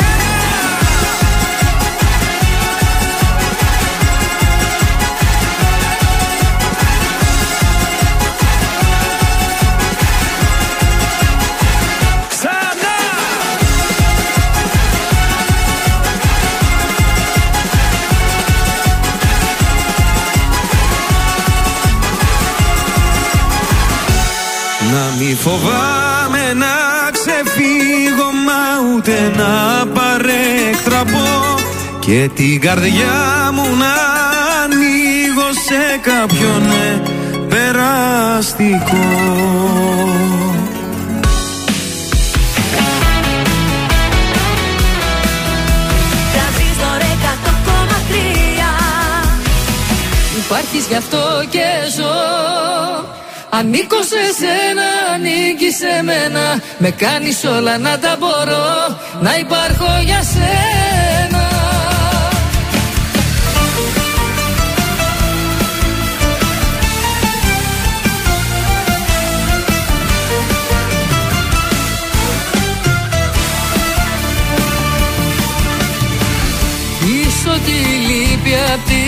φοβάμαι να ξεφύγω μα ούτε να παρέκτραπω. Και την καρδιά μου να ανοίγω σε κάποιον ε, περαστικό Τρανζίστορ 100,3 Υπάρχεις γι' αυτό και ζω Ανήκω σε σένα, ανήκει σε μένα. Με κάνεις όλα να τα μπορώ Να υπάρχω για σένα. Είσαι ό,τι λείπει απ' τη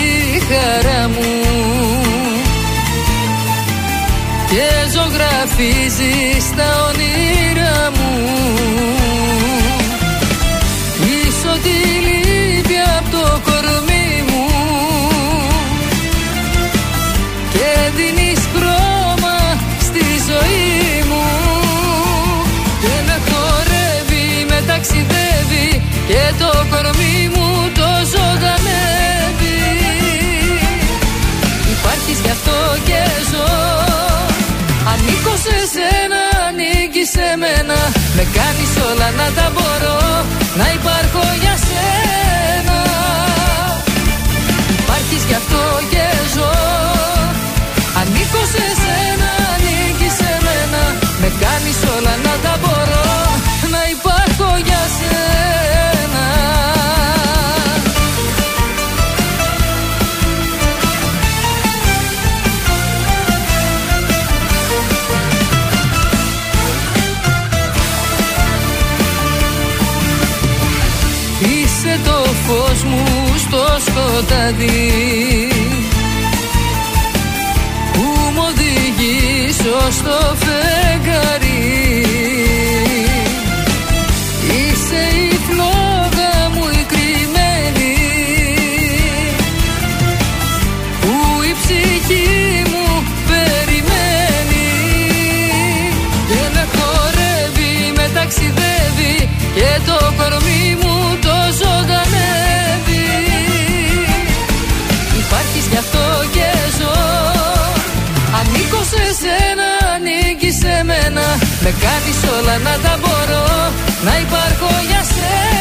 χαρά μου και ζωγραφίζεις τα όνειρά μου σε μένα. Με κάνεις όλα να τα μπορώ Να υπάρχω για σένα. Υπάρχεις γι' αυτό και σκοτάδι Που μου οδηγείς ως Με κάνεις όλα να τα μπορώ. Να υπάρχω για σένα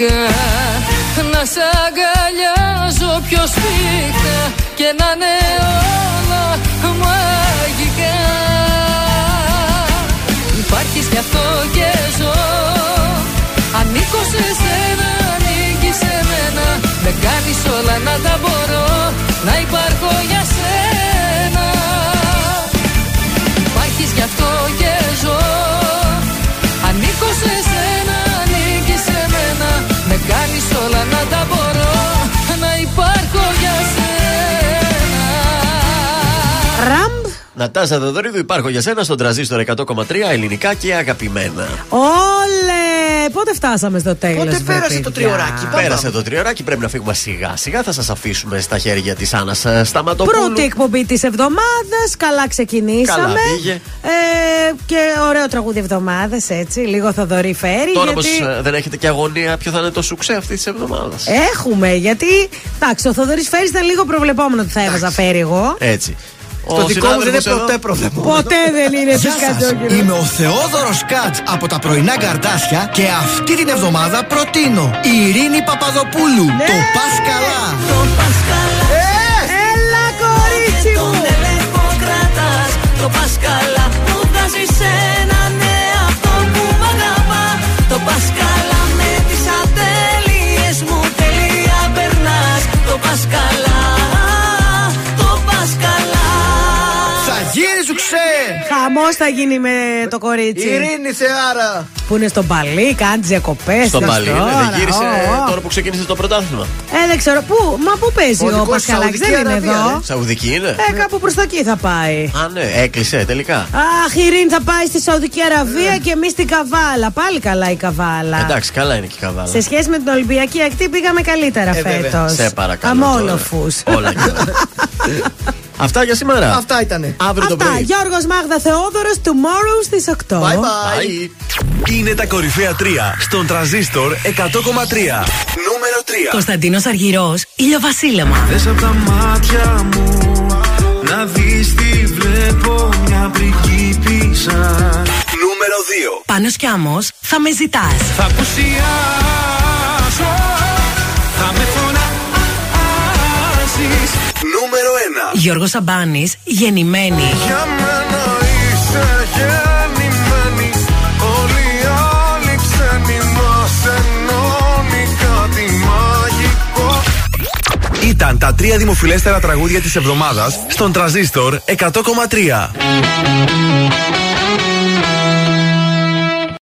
γλυκά Να σ' αγκαλιάζω πιο σφίχτα Και να είναι όλα μαγικά. Υπάρχεις γι' αυτό και ζω. Ανήκω σε σένα, ανήκεις σε μένα. Με κάνεις όλα να τα μπορώ Να υπάρχω για σένα. Υπάρχεις γι' αυτό και ζω κάνεις όλα να τα μπορώ Να υπάρχω για σένα Ραμπ. Νατάσα Δεδορίδου, υπάρχω για σένα στον τραζίστορ 100,3 ελληνικά και αγαπημένα. Όλε! Πότε φτάσαμε στο τέλος. Πότε πέρασε το τριωράκι. Πέρασε το τριωράκι, πρέπει να φύγουμε σιγά σιγά. Θα σας αφήσουμε στα χέρια της Άννας Σταματοπούλου. Πρώτη εκπομπή της εβδομάδας. Καλά ξεκινήσαμε. Καλά πήγε. Ε, και ωραίο τραγούδι εβδομάδας, έτσι. Λίγο Θοδωρή φέρει. Τώρα γιατί... όμω δεν έχετε και αγωνία ποιο θα είναι το σουξέ αυτής της εβδομάδας. Έχουμε, γιατί. Εντάξει, ο Θοδωρής Φέρι ήταν λίγο προβλεπόμενο ότι θα έβαζα φέρι εγώ. Έτσι. Στο δικό μου δεν είναι συνάδελφος ποτέ εδώ- προβλεπόμενο. Ποτέ δεν είναι της Γεια σας, είμαι ο Θεόδωρος Κάτς από τα πρωινά καρτάσια και αυτή την εβδομάδα προτείνω η Ειρήνη Παπαδοπούλου, το Πας Καλά. Έλα, κορίτσι μου! Το πας καλά που βγάζει έναν εαυτό που μ' αγαπά. Το πας καλά με τις ατέλειες μου τελεία περνάς. Το πας γίνει σου ξέ! Χαμός θα γίνει με το κορίτσι. Ειρήνη Θεάρα! Που είναι στο μπαλί, κάνει διακοπές. Στον Παλί, ναι, δεν γύρισε τώρα που ξεκίνησε το πρωτάθλημα. Ε, δεν ξέρω. Πού, μα πού παίζει ο, Ο δικός Πασχαλάκη, Σαουδική δεν είναι Αραβία, εδώ. Σαουδική είναι; Ε, κάπου προς τα εκεί θα πάει. Α, ναι, έκλεισε τελικά. Αχ, η Ειρήνη θα πάει στη Σαουδική Αραβία και εμείς στην Καβάλα. Πάλι καλά η Καβάλα. Εντάξει, καλά είναι και η καβάλα. Σε σχέση με την Ολυμπιακή ακτή πήγαμε καλύτερα Ε, βέβαια. φέτος. Σε παρακαλώ Αμόλοφου. Όλα καλά. Αυτά για σήμερα. Αυτά ήτανε. Αύριο το Αυτά. πρωί. Γιώργος Μάγδα Θεόδωρος, tomorrow στις 8. Bye bye. Είναι τα κορυφαία 3 στον τραζίστορ 100,3. Νούμερο 3. Κωνσταντίνος Αργυρός, ηλιοβασίλεμα. Θες απ' τα μάτια μου να δεις τι βλέπω μια πριγκίπισσα Νούμερο 2. Πάνος κι άμμος, θα με ζητάς. Θα απουσιάσω, θα με Νούμερο 1. Γιώργος Σαμπάνης, γεννημένη. Για μένα είσαι γεννημένης Όλοι οι άλλοι ξένοι μας ενώνει κάτι μαγικό Ήταν τα τρία δημοφιλέστερα τραγούδια της εβδομάδας στον τραζίστορ 100,3.